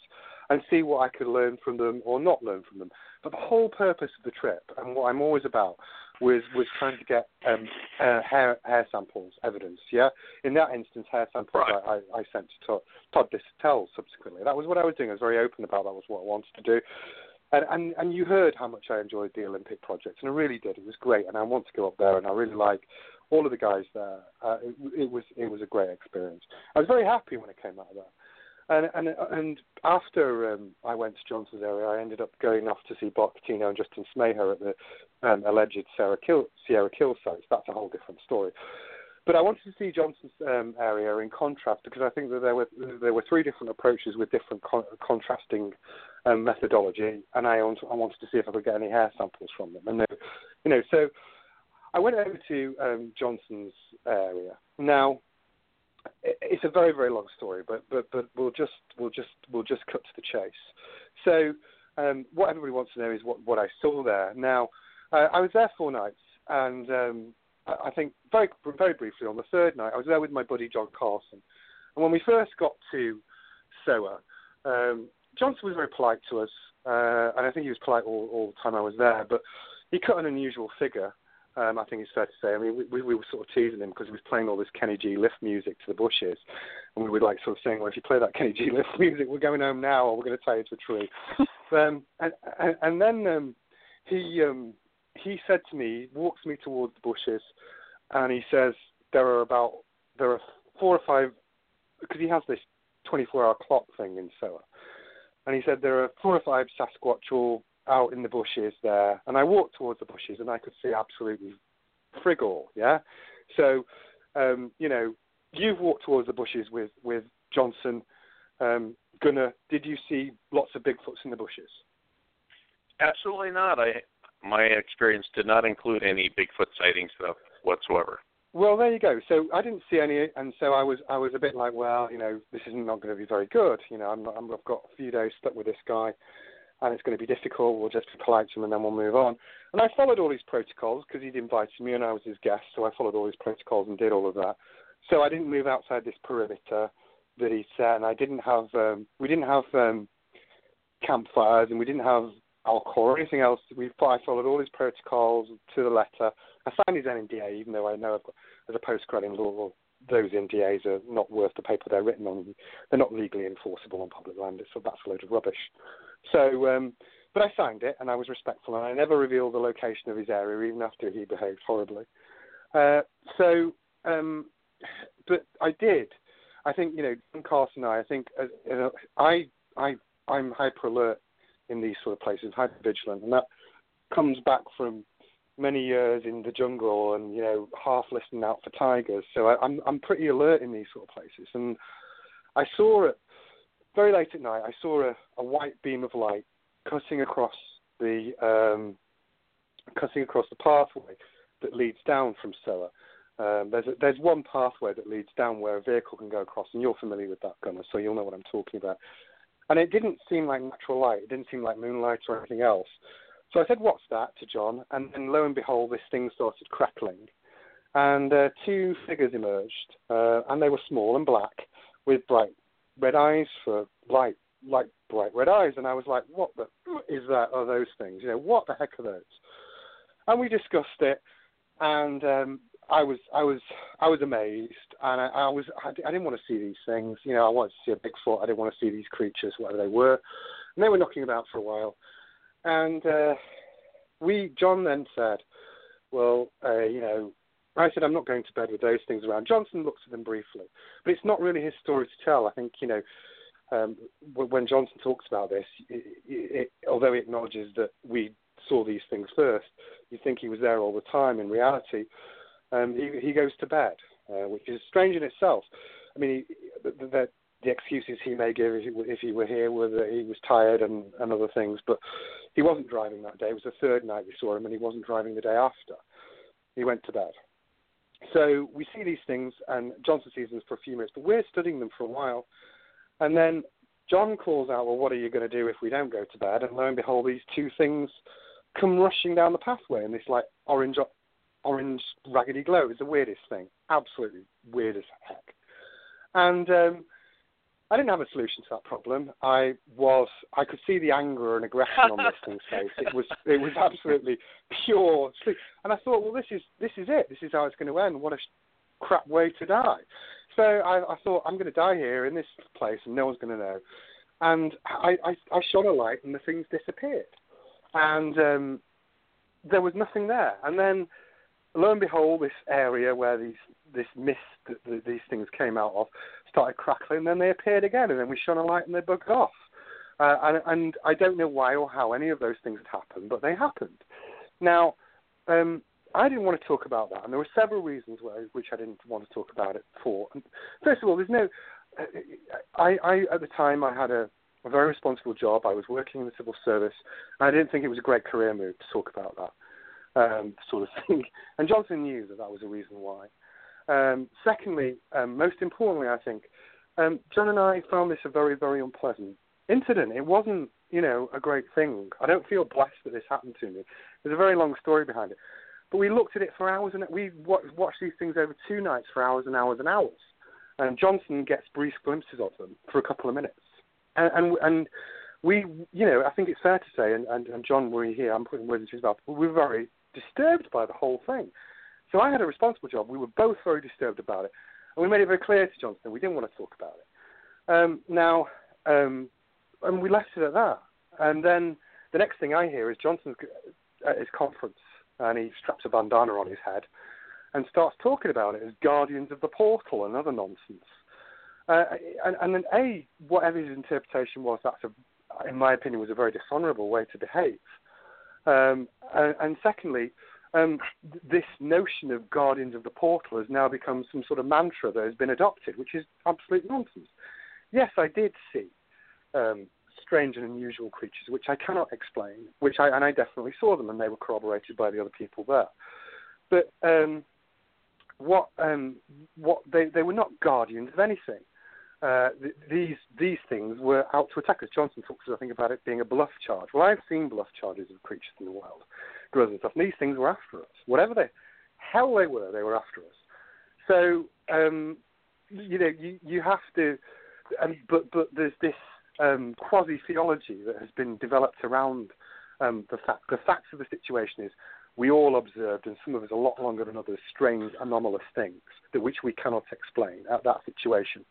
and see what I could learn from them or not learn from them. But the whole purpose of the trip and what I'm always about was was trying to get um, uh, hair hair samples evidence. Yeah, in that instance, hair samples Right. I, I, I sent to Todd, Todd Disotell subsequently. That was what I was doing. I was very open about that. Was what I wanted to do. And, and and you heard how much I enjoyed the Olympic project, and I really did. It was great, and I want to go up there, and I really like all of the guys there. Uh, it, it was it was a great experience. I was very happy when I came out of there. And and and after um, I went to Johnson's area, I ended up going off to see Bart Cutino and Justin Smeja at the um, alleged Sierra Kill Sierra Kill sites. That's a whole different story. But I wanted to see Johnson's um, area in contrast because I think that there were there were three different approaches with different con- contrasting um, methodology, and I, I wanted to see if I could get any hair samples from them. And they, you know, so I went over to um, Johnson's area. Now, it's a very very long story, but but but we'll just we'll just we'll just cut to the chase. So um, what everybody wants to know is what what I saw there. Now, uh, I was there four nights, and um, I, think very very briefly on the third night, I was there with my buddy John Carson, and when we first got to SOA, um, Johnson was very polite to us, uh, and I think he was polite all, all the time I was there. But he cut an unusual figure. Um, I think it's fair to say. I mean, we, we, we were sort of teasing him because he was playing all this Kenny G lift music to the bushes, and we were like sort of saying, "Well, if you play that Kenny G lift music, we're going home now, or we're going to tie you to a tree." um, and, and and then um, he um, he said to me, walks me towards the bushes, and he says there are about there are four or five because he has this 24-hour clock thing in SOA, and he said there are four or five Sasquatch all out in the bushes there, and I walked towards the bushes and I could see absolutely frig all, yeah. So, um, you know, you've walked towards the bushes with with Johnson. Um, Gunnar, did you see lots of Bigfoots in the bushes? Absolutely not. I my experience did not include any Bigfoot sightings whatsoever. Well, there you go. So I didn't see any, and so I was I was a bit like, well, you know, this is not going to be very good. You know, I'm, not, I'm I've got a few days stuck with this guy, and it's going to be difficult. We'll just be polite to him, and then we'll move on. And I followed all his protocols because he'd invited me, and I was his guest, so I followed all his protocols and did all of that. So I didn't move outside this perimeter that he set, and I didn't have um, we didn't have um, campfires, and we didn't have alcohol or anything else. We I followed all his protocols to the letter. I signed his NDA, even though I know I've got, as a postgrad in law, those NDAs are not worth the paper they're written on. They're not legally enforceable on public land, so that's a load of rubbish. So, um, but I signed it, and I was respectful, and I never revealed the location of his area, even after he behaved horribly. Uh, so, um, but I did. I think you know, John Carson and I. I think uh, I I I'm hyper alert in these sort of places, hyper vigilant, and that comes back from many years in the jungle and you know half listening out for tigers. So I, I'm I'm pretty alert in these sort of places, and I saw it very late at night. I saw a, a white beam of light cutting across the um, cutting across the pathway that leads down from Scylla. Um, there's a, there's one pathway that leads down where a vehicle can go across, and you're familiar with that, Gunnar, so you'll know what I'm talking about. And it didn't seem like natural light. It didn't seem like moonlight or anything else. So I said, "What's that?" to John, and then lo and behold, this thing started crackling, and uh, two figures emerged, uh, and they were small and black, with bright red eyes for light, like bright red eyes. And I was like, "What the is that? Are those things? You know, what the heck are those?" And we discussed it, and um, I was I was I was amazed, and I, I was I, I didn't want to see these things. You know, I wanted to see a Bigfoot. I didn't want to see these creatures, whatever they were. And they were knocking about for a while, and uh, we John then said, "Well, uh, you know." I said, I'm not going to bed with those things around. Johnson looks at them briefly, but it's not really his story to tell. I think, you know, um, when Johnson talks about this, it, it, although he acknowledges that we saw these things first, you think he was there all the time. In reality, um, he, he goes to bed, uh, which is strange in itself. I mean, he, the, the, excuses he may give if he, if he were here were that he was tired and, and other things, but he wasn't driving that day. It was the third night we saw him, and he wasn't driving the day after. He went to bed. So we see these things, and Johnson sees them for a few minutes, but we're studying them for a while. And then John calls out, Well, what are you going to do if we don't go to bed? And lo and behold, these two things come rushing down the pathway in this like orange orange raggedy glow. It's the weirdest thing. Absolutely weird as heck. And um, I didn't have a solution to that problem. I was I could see the anger and aggression on this thing's face. It was it was absolutely pure. And I thought, well, this is this is it. This is how it's going to end. What a crap way to die. So I, I thought I'm going to die here in this place, and no one's going to know. And I, I, I shone a light, and the things disappeared, and um, there was nothing there. And then lo and behold, this area where these this mist that the, these things came out of started crackling. Then they appeared again, and then we shone a light and they bugged off. Uh, and, and I don't know why or how any of those things had happened, but they happened. Now, um, I didn't want to talk about that, and there were several reasons why, which I didn't want to talk about it for. First of all, there's no. Uh, I, I at the time I had a, a very responsible job. I was working in the civil service, and I didn't think it was a great career move to talk about that um, sort of thing. And Johnson knew that that was a reason why. Um, secondly, um, most importantly, I think, um, John and I found this a very, very unpleasant incident. It wasn't, you know, a great thing. I don't feel blessed that this happened to me. There's a very long story behind it. But we looked at it for hours and we watched these things over two nights for hours and hours and hours. And Johnson gets brief glimpses of them for a couple of minutes. And, and, and we, you know, I think it's fair to say, and, and, and John, were here, I'm putting words into his mouth, we were very disturbed by the whole thing. So I had a responsible job. We were both very disturbed about it. And we made it very clear to Johnson we didn't want to talk about it. Um, now, um, and we left it at that. And then the next thing I hear is Johnson's at his conference and he straps a bandana on his head and starts talking about it as guardians of the portal and other nonsense. Uh, and, and then, A, whatever his interpretation was, that's, a, in my opinion, was a very dishonourable way to behave. Um, and, and, secondly, um, this notion of guardians of the portal has now become some sort of mantra that has been adopted, which is absolute nonsense. Yes, I did see um, strange and unusual creatures, which I cannot explain, which I and I definitely saw them, and they were corroborated by the other people there. But um, what um, what they they were not guardians of anything. Uh, th- these these things were out to attack us. Johnson talks, I think, about it being a bluff charge. Well, I've seen bluff charges of creatures in the wild, gorillas and stuff. And these things were after us. Whatever the hell they were, they were after us. So um, you know, you you have to. Um, but but there's this um, quasi theology that has been developed around um, the fact. The facts of the situation is we all observed, and some of us a lot longer than others, strange, anomalous things that which we cannot explain at that situation.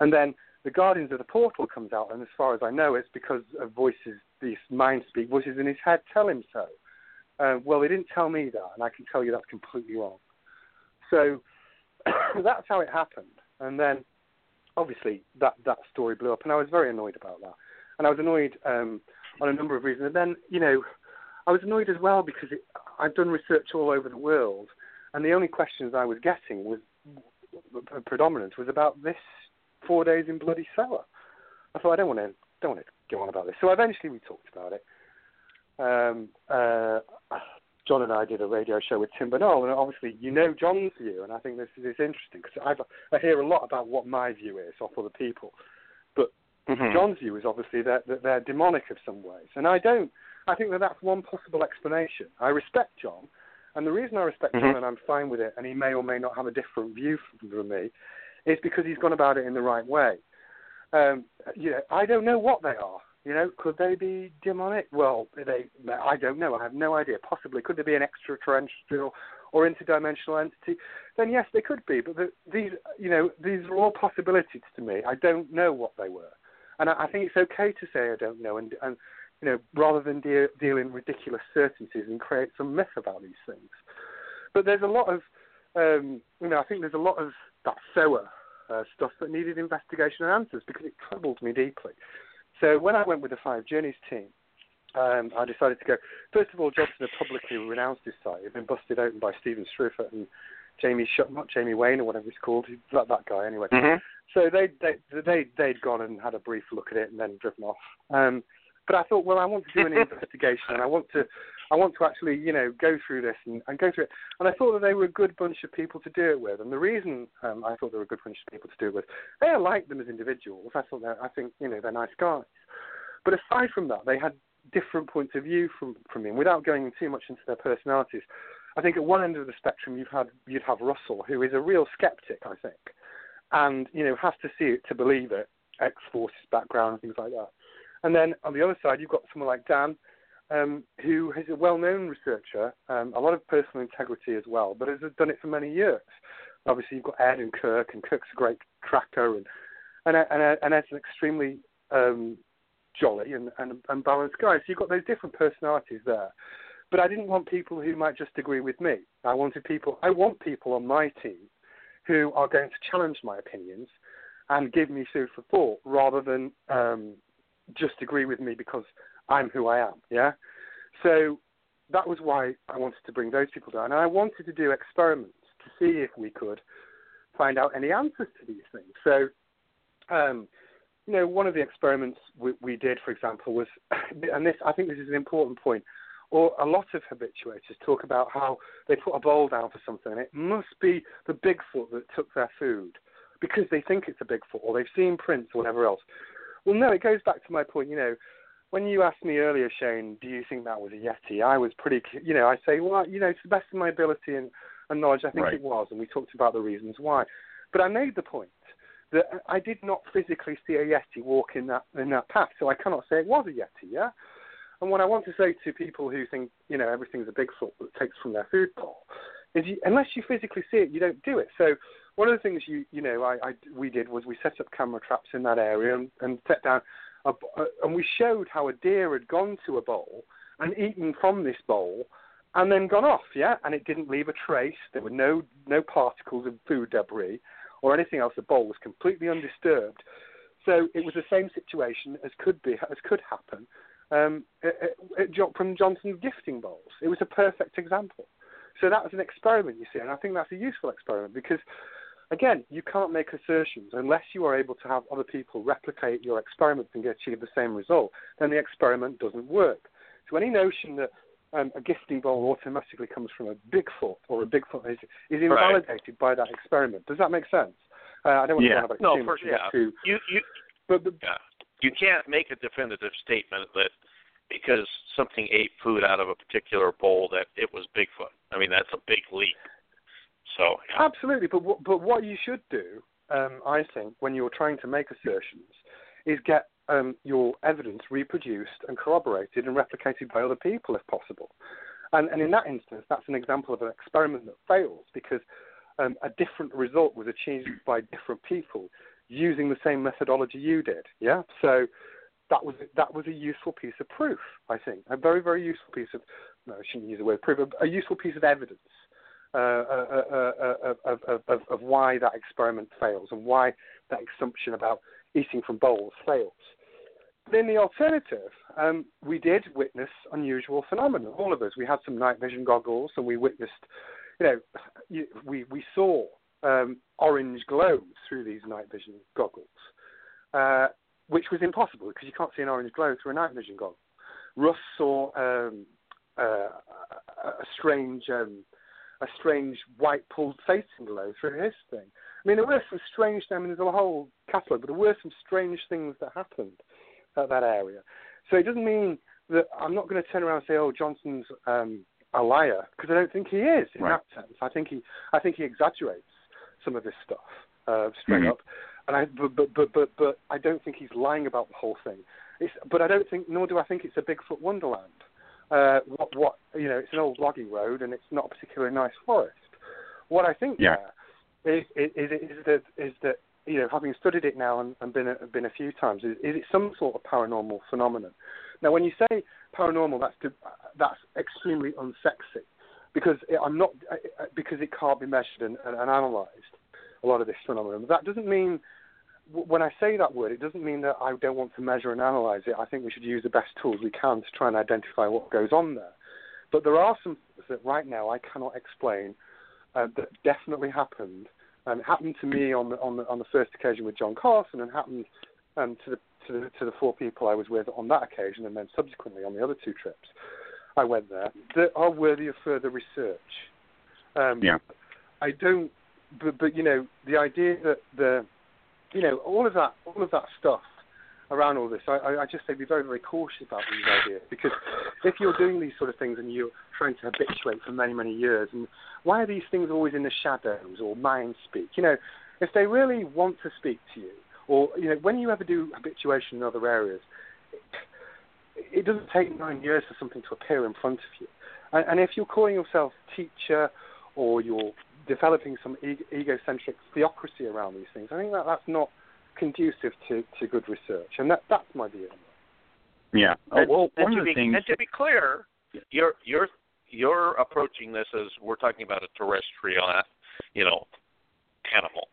And then the Guardians of the Portal comes out, and as far as I know, it's because of voices, these mind speak voices in his head tell him so. Uh, well, they didn't tell me that, and I can tell you that's completely wrong. So that's how it happened. And then obviously that that story blew up, and I was very annoyed about that. And I was annoyed um, on a number of reasons. And then you know, I was annoyed as well because it, I've done research all over the world, and the only questions I was getting was predominant was about this four days in bloody cellar. I thought I don't want to don't want to go on about this. So eventually we talked about it. Um, uh, John and I did a radio show with Tim Binnall, and obviously you know John's view, and I think this is interesting because I hear a lot about what my view is off other people, but mm-hmm. John's view is obviously that, that they're demonic of some ways, and I don't. I think that that's one possible explanation. I respect John, and the reason I respect mm-hmm. John and I'm fine with it, and he may or may not have a different view from me, is because he's gone about it in the right way. Um, you know, I don't know what they are. You know, could they be demonic? Well, they, I don't know. I have no idea. Possibly, could they be an extraterrestrial or interdimensional entity? Then yes, they could be. But the, these, you know, these are all possibilities to me. I don't know what they were, and I, I think it's okay to say I don't know, and and you know, rather than deal, deal in ridiculous certainties and create some myth about these things. But there's a lot of, um, you know, I think there's a lot of that sower uh, stuff that needed investigation and answers because it troubled me deeply. So when I went with the Five Journeys team, um, I decided to go. First of all, Johnson had publicly renounced his site. He'd been busted open by Stephen Streufert and Jamie Sh- not Jamie Wayne or whatever he's called, that, that guy anyway. Mm-hmm. So they they they they'd gone and had a brief look at it and then driven off. Um, but I thought, well, I want to do an investigation and I want to I want to actually, you know, go through this and, and go through it. And I thought that they were a good bunch of people to do it with. And the reason um, I thought they were a good bunch of people to do it with, they I like them as individuals. I thought I think, you know, they're nice guys. But aside from that, they had different points of view from from me. And without going too much into their personalities, I think at one end of the spectrum you've had you'd have Russell, who is a real skeptic, I think, and you know has to see it to believe it. X Forces background and things like that. And then on the other side, you've got someone like Dan, um, who is a well-known researcher, um, a lot of personal integrity as well, but has done it for many years. Obviously, you've got Ed and Kirk, and Kirk's a great tracker, and and and, and Ed's an extremely um, jolly and, and, and balanced guy. So you've got those different personalities there. But I didn't want people who might just agree with me. I wanted people. I want people on my team who are going to challenge my opinions and give me food for thought, rather than um, just agree with me because I'm who I am. Yeah. So that was why I wanted to bring those people down, and I wanted to do experiments to see if we could find out any answers to these things. So, um, you know, one of the experiments we, we, did, for example, was, and this I think this is an important point. Or a lot of habituators talk about how they put a bowl down for something, and it must be the Bigfoot that took their food because they think it's a Bigfoot, or they've seen prints, or whatever else. Well, no, it goes back to my point. You know, when you asked me earlier, Shane, do you think that was a Yeti? I was pretty, you know, I say, well, you know, to the best of my ability and, and knowledge, I think right. it was, and we talked about the reasons why. But I made the point that I did not physically see a Yeti walk in that in that path, so I cannot say it was a Yeti. Yeah. And what I want to say to people who think, you know, everything's a Bigfoot that takes from their food bowl, is you, unless you physically see it, you don't do it. So one of the things you you know I, I we did was we set up camera traps in that area and, and set down a, a, and we showed how a deer had gone to a bowl and eaten from this bowl and then gone off, yeah, and it didn't leave a trace. There were no no particles of food debris or anything else. The bowl was completely undisturbed. So it was the same situation as could be as could happen um, at, at, from Johnson's gifting bowls. It was a perfect example. So that was an experiment, you see, and I think that's a useful experiment because again, you can't make assertions unless you are able to have other people replicate your experiment and get achieve the same result. Then the experiment doesn't work. So any notion that um, a gifting bowl automatically comes from a Bigfoot or a Bigfoot is, is invalidated right. by that experiment. Does that make sense? Uh, I don't want yeah. to about no, too much. Yeah. Too, you you but, but yeah. you can't make a definitive statement that because something ate food out of a particular bowl that it was Bigfoot. I mean that's a big leap. So yeah. absolutely, but what, but what you should do, um, I think, when you're trying to make assertions, is get um, your evidence reproduced and corroborated and replicated by other people if possible. And, and in that instance, that's an example of an experiment that fails because um, a different result was achieved by different people using the same methodology you did. Yeah, so that was that was a useful piece of proof. I think a very very useful piece of no, I shouldn't use the word proof, a useful piece of evidence of, of, of, of why that experiment fails and why that assumption about eating from bowls fails. In the alternative, um, we did witness unusual phenomena. All of us. We had some night vision goggles, and we witnessed, you know, we we saw um, orange glow through these night vision goggles, uh, which was impossible because you can't see an orange glow through a night vision goggle. Russ saw um, uh, a strange um, a strange white pulsating glow through his thing. I mean, there were some strange. I mean, there's a whole catalogue, but there were some strange things that happened at that area. So it doesn't mean that I'm not going to turn around and say, "Oh, Johnson's um, a liar," because I don't think he is in Right. that sense. I think he, I think he exaggerates some of this stuff uh, straight Mhm. up, and I, but, but but but but I don't think he's lying about the whole thing. It's, but I don't think, nor do I think it's a Bigfoot wonderland. Uh, what what you know, it's an old logging road, and it's not a particularly nice forest. What I think Yeah. there is, is, is, is that is that you know, having studied it now and, and been a, been a few times, is, is it some sort of paranormal phenomenon? Now, when you say paranormal, that's to, that's extremely unsexy because it, I'm not because it can't be measured and, and, and analysed. A lot of this phenomenon. But that doesn't mean when I say that word, it doesn't mean that I don't want to measure and analyse it. I think we should use the best tools we can to try and identify what goes on there. But there are some things that right now I cannot explain uh, that definitely happened. And it happened to me on the on the on the first occasion with John Carson, and happened um, to the to the to the four people I was with on that occasion, and then subsequently on the other two trips I went there that are worthy of further research. Um, Yeah. I don't, but but you know the idea that the, you know all of that all of that stuff around all this, I, I just say be very very cautious about these ideas because if you're doing these sort of things and you're trying to habituate for many many years, and why are these things always in the shadows or mind speak? You know, if they really want to speak to you, or you know when you ever do habituation in other areas, it doesn't take nine years for something to appear in front of you. And if you're calling yourself teacher or you're developing some e- egocentric theocracy around these things, I think that that's not conducive to, to good research. And that that's my view. Yeah. Oh, well, and one to of the be, things. and to be clear, you're you're you're approaching this as we're talking about a terrestrial, you know, animal,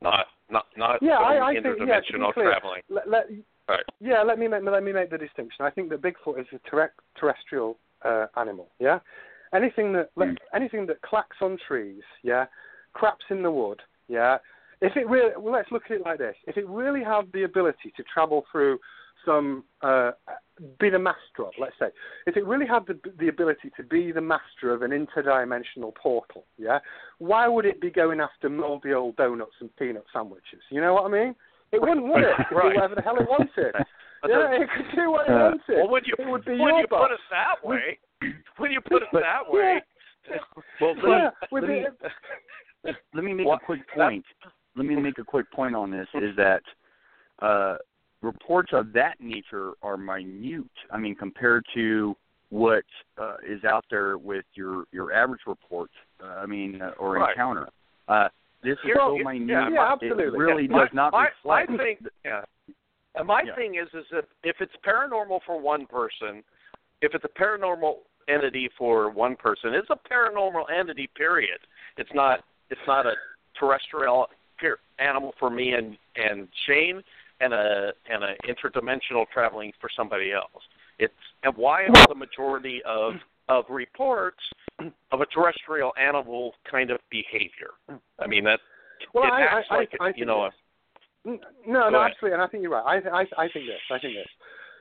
not not not Yeah, some I, I think yeah, interdimensional clear, traveling. Let, let, Right. Yeah, let me make let me make the distinction. I think that Bigfoot is a terre- terrestrial uh, animal. Yeah, anything that let, Mm. anything that clacks on trees. Yeah, craps in the wood. Yeah, if it really well, let's look at it like this. If it really had the ability to travel through some uh, be the master of, let's say, if it really had the the ability to be the master of an interdimensional portal, yeah, why would it be going after moldy old donuts and peanut sandwiches? You know what I mean? It wouldn't, would it? It could Right. do whatever the hell it wanted. But yeah, it could do what it Uh, wanted. well, when you it would be when your you boss. put it that way, when you put it But- that way, well, let Yeah, me, with let me, let me make What- a quick point. Let me make a quick point on this is that uh, reports of that nature are minute. I mean, compared to what uh, is out there with your your average report. Uh, I mean, uh, or Right. encounter. Uh, this is so yeah, minute. yeah, Yeah, It really my, does not my, my thing, yeah. My Yeah. thing is, is if if it's paranormal for one person, if it's a paranormal entity for one person, it's a paranormal entity. Period. It's not. It's not a terrestrial animal for me and and Shane, and a and a interdimensional traveling for somebody else. It's and why are the majority of of reports of a terrestrial animal kind of behavior? I mean that Well, it I, acts I, like I, I you know a no, no, ahead. absolutely, and I think you're right. I, I, I think this. I think this.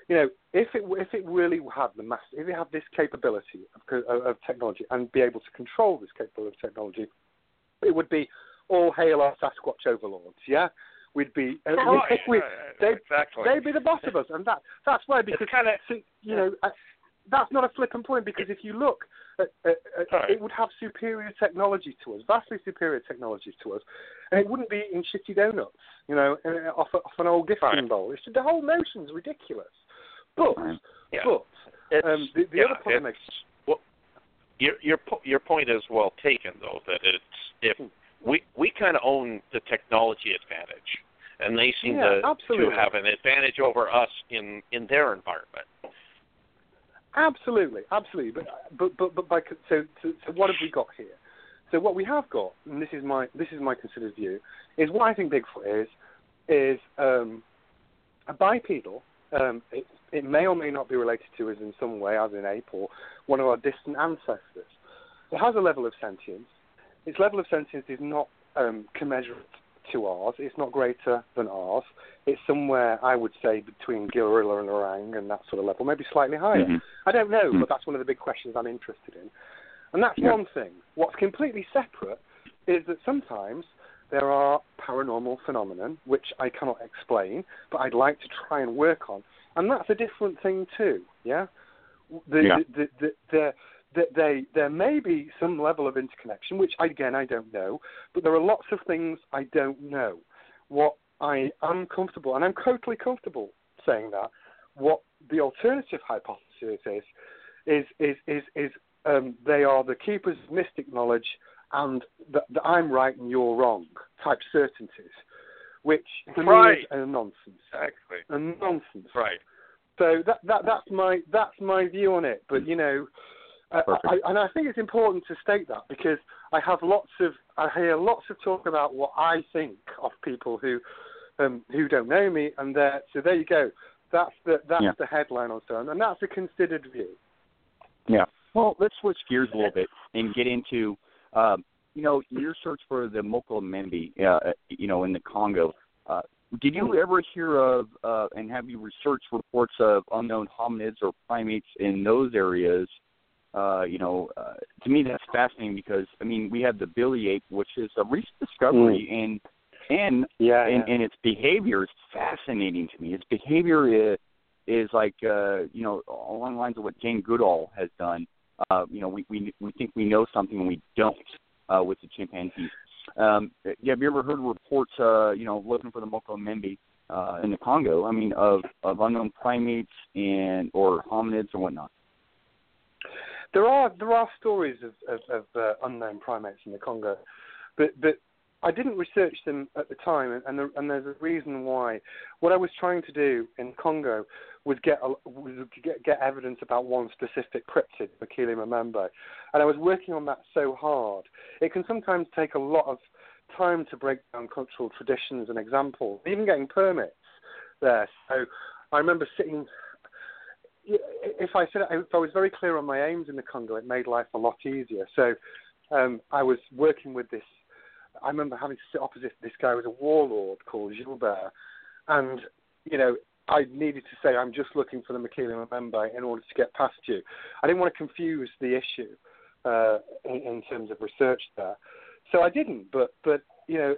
You know, if it if it really had the mass, if it had this capability of, of, of technology and be able to control this capability of technology, it would be all hail our Sasquatch overlords. Yeah, we'd be. Uh, Right, we, right, they, exactly. They'd be the boss of us, and that that's why because kind of you know, uh, that's not a flippant point because if you look, at, at, at, it would have superior technology to us, vastly superior technology to us, and it wouldn't be eating shitty donuts, you know, uh, off, a, off an old gifting Right. bowl. It's, just, the whole notion's ridiculous. But, Right. yeah. It's, um, the, the yeah, other point I it's, make, well, your your your point is well taken though that it's if we we kind of own the technology advantage, and they seem Yeah, to absolutely. to have an advantage over us in in their environment. Absolutely, absolutely. But but but but by so, so so what have we got here? So what we have got, and this is my this is my considered view, is what I think Bigfoot is is um, a bipedal. Um, it, it may or may not be related to us in some way, as in ape or one of our distant ancestors. It has a level of sentience. Its level of sentience is not um, commensurate to ours. It's not greater than ours. It's somewhere I would say between gorilla and orang and that sort of level, maybe slightly higher. Mm-hmm. I don't know, Mhm. but that's one of the big questions I'm interested in. And that's Yeah. one thing. What's completely separate is that sometimes there are paranormal phenomenon which I cannot explain, but I'd like to try and work on, and that's a different thing too. Yeah, the, Yeah. The, the, the, the, the, they, there may be some level of interconnection, which again I don't know, but there are lots of things I don't know. What I am comfortable, and I'm totally comfortable saying that, what the alternative hypothesis is, is is is, is um, they are the keepers of mystic knowledge and that, that I'm right and you're wrong type certainties, which for me Right. is a nonsense. Exactly. A nonsense. Right. So that that that's my that's my view on it. But you know, uh, I, and I think it's important to state that because I have lots of I hear lots of talk about what I think of people who um, who don't know me, and there so there you go. That's the that's Yeah. the headline on Stone, and that's a considered view. Yeah. Well, let's switch gears a little bit and get into, um, you know, your search for the Mokele-Mbembe, uh, you know, in the Congo. Uh, did you ever hear of, uh, and have you researched reports of unknown hominids or primates in those areas? Uh, you know, uh, to me that's fascinating because I mean we have the Bili ape, which is a recent discovery, and and Yeah, and, and its behavior is fascinating to me. Its behavior is, is like uh, you know along the lines of what Jane Goodall has done. Uh, you know, we, we we think we know something and we don't uh, with the chimpanzees. Um, yeah, have you ever heard reports? Uh, you know, looking for the Mokele-Mbembe uh, in the Congo. I mean, of of unknown primates and or hominids or whatnot. There are there are stories of of, of uh, unknown primates in the Congo, but but I didn't research them at the time, and and, the, and there's a reason why. What I was trying to do in Congo was get a, was get, get evidence about one specific cryptid, Mokele-Mbembe, and I was working on that so hard. It can sometimes take a lot of time to break down cultural traditions and examples, even getting permits there. So I remember sitting if I said if I was very clear on my aims in the Congo, it made life a lot easier. So um, I was working with this. I remember having to sit opposite this guy who was a warlord called Gilbert, and you know I needed to say I'm just looking for the Mokele-Mbembe in order to get past you. I didn't want to confuse the issue uh, in, in terms of research there, so I didn't. But but you know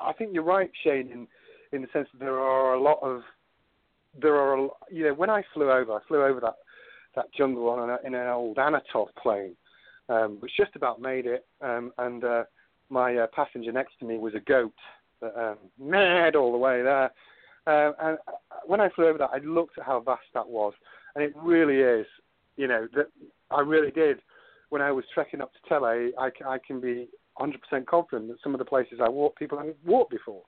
I think you're right, Shane, in in the sense that there are a lot of there are, a, you know, when I flew over, I flew over that that jungle on an, in an old Antonov plane, um, which just about made it, um, and uh, my uh, passenger next to me was a goat that um, all the way there. Uh, and when I flew over that, I looked at how vast that was, and it really is. You know, that I really did. When I was trekking up to Tele, I, I can be 100% confident that some of the places I walked, people hadn't walked before.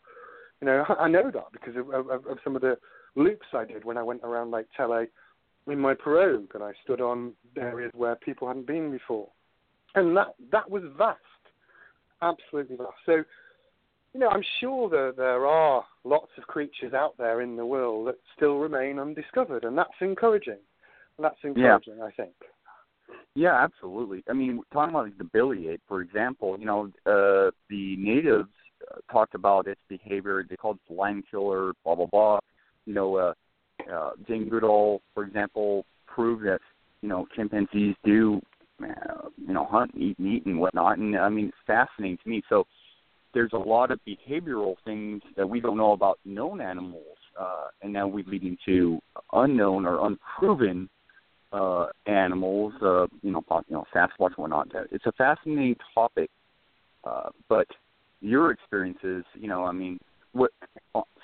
You know, I know that because of, of, of some of the loops I did when I went around Lake Tele in my pirogue, and I stood on areas where people hadn't been before, and that that was vast, absolutely. So, you know, I'm sure that there are lots of creatures out there in the world that still remain undiscovered, and that's encouraging. And that's encouraging, I think. Yeah, absolutely. I mean, talking about the Bili ape, for example, you know, uh, the natives uh, talked about its behavior. They called it the lion killer, blah blah blah. You know, uh, uh, Jane Goodall, for example, proved that you know chimpanzees do, you know, hunt, and eat and whatnot. And I mean, it's fascinating to me. So there's a lot of behavioral things that we don't know about known animals, uh, and now we lead into unknown or unproven uh, animals, uh, you know, you know, Sasquatch and whatnot. It's a fascinating topic, uh, but your experiences, you know, I mean, what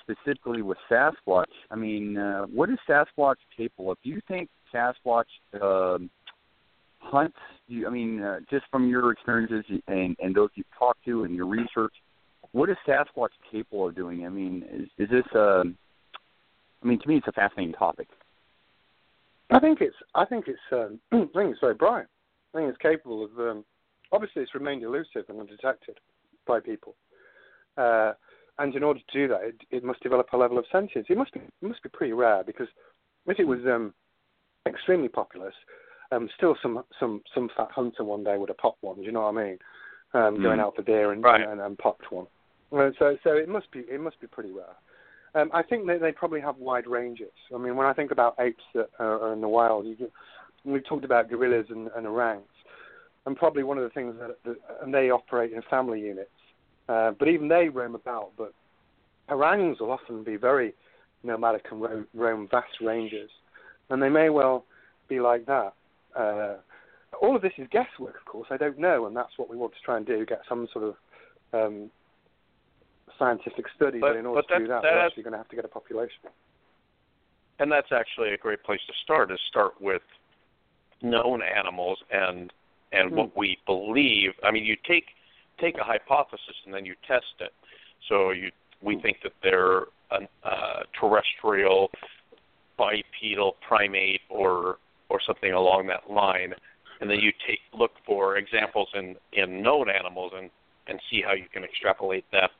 specifically with Sasquatch? I mean, uh, what is Sasquatch capable of? Do you think Sasquatch um, hunts? Do you, I mean, uh, just from your experiences and and those you've talked to and your research, what is Sasquatch capable of doing? I mean, is is this? Uh, I mean, to me, it's a fascinating topic. I think it's I think it's um, I think it's very bright. I think it's capable of um, obviously it's remained elusive and undetected by people. Uh, and in order to do that, it, it must develop a level of sentience. It must be it must be pretty rare because if it was um, extremely populous, um, still some some some fat hunter one day would have popped one. Do you know what I mean? Um, Going Mm. out for deer and, Right. and, and popped one. Uh, so so it must be it must be pretty rare. Um, I think that they probably have wide ranges. I mean, when I think about apes that are, are in the wild, you, we've talked about gorillas and, and orangs, and probably one of the things that, that and they operate in family units. Uh, but even they roam about. But orangs will often be very nomadic and roam, roam vast ranges, and they may well be like that. Uh, all of this is guesswork, of course. I don't know, and that's what we want to try and do: get some sort of um, scientific study. But, but in order but to do that, that, we're actually going to have to get a population. And that's actually a great place to start. Is start with known animals and and Hmm. what we believe. I mean, you take take a hypothesis and then you test it. So you we think that they're a uh, terrestrial bipedal primate or or something along that line, and then you take look for examples in in known animals and and see how you can extrapolate that.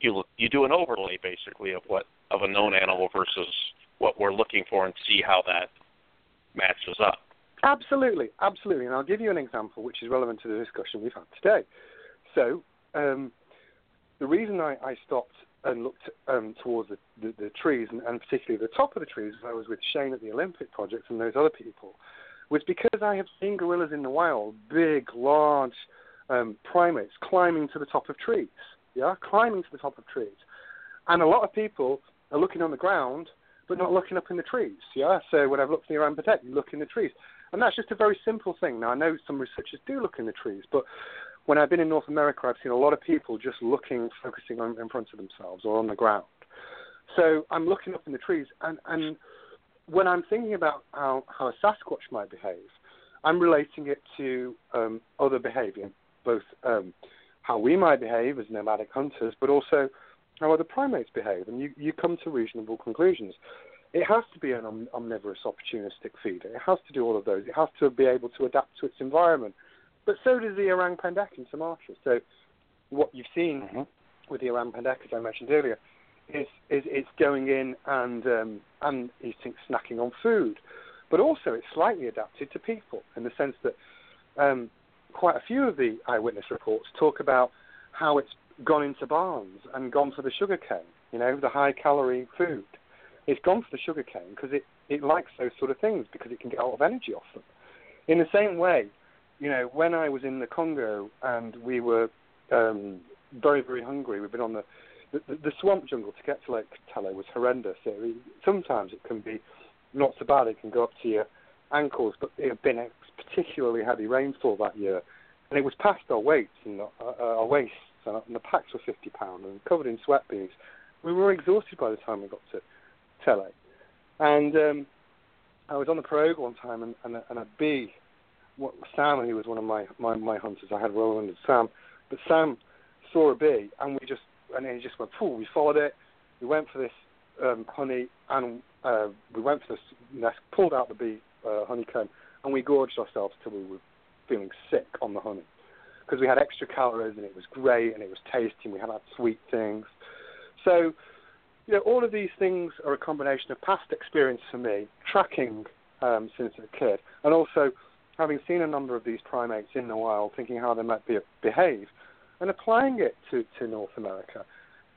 You look, you do an overlay basically of what of a known animal versus what we're looking for and see how that matches up. Absolutely, absolutely. And I'll give you an example which is relevant to the discussion we've had today. So, um, the reason I, I stopped and looked um, towards the, the, the trees, and, and particularly the top of the trees, when I was with Shane at the Olympic Project and those other people, was because I have seen gorillas in the wild, big, large um, primates climbing to the top of trees. Yeah, climbing to the top of trees. And a lot of people are looking on the ground, but not looking up in the trees. Yeah, so when I've looked Iran Protect, you look in the trees. And that's just a very simple thing. Now, I know some researchers do look in the trees, but when I've been in North America, I've seen a lot of people just looking, focusing on in front of themselves or on the ground. So I'm looking up in the trees, and, and when I'm thinking about how, how a Sasquatch might behave, I'm relating it to um, other behavior, both um, how we might behave as nomadic hunters, but also how other primates behave, and you, you come to reasonable conclusions. It has to be an om- omnivorous, opportunistic feeder. It has to do all of those. It has to be able to adapt to its environment. But so does the orang pendek in Sumatra. So what you've seen Mm-hmm. with the orang pendek, as I mentioned earlier, is, is it's going in and um, and eating, snacking on food, but also it's slightly adapted to people in the sense that um, quite a few of the eyewitness reports talk about how it's gone into barns and gone for the sugar cane, you know, the high calorie food. It's gone for the sugar cane because it, it likes those sort of things because it can get a lot of energy off them. In the same way, you know, when I was in the Congo and we were um, very, very hungry, we've been on the, the, the swamp jungle to get to Lake Tele was horrendous. It, sometimes it can be not so bad, it can go up to your ankles, but it had been a particularly heavy rainfall that year. And it was past our weights and our, our waists, and the packs were 50 pounds and covered in sweat beads. We were exhausted by the time we got to Tele. And um, I was on the pirogue one time, and, and, a, and a bee, what, Sam, he was one of my, my, my hunters. I had Roland and Sam, but Sam saw a bee, and we just and then he just went, "Pooh!" We followed it. We went for this um, honey, and uh, we went for this nest, pulled out the bee uh, honeycomb, and we gorged ourselves till we were feeling sick on the honey because we had extra calories and it was great and it was tasty and we had had sweet things. So, you know, all of these things are a combination of past experience for me, tracking um, since a kid, and also having seen a number of these primates in the wild, thinking how they might be, behave, and applying it to, to North America.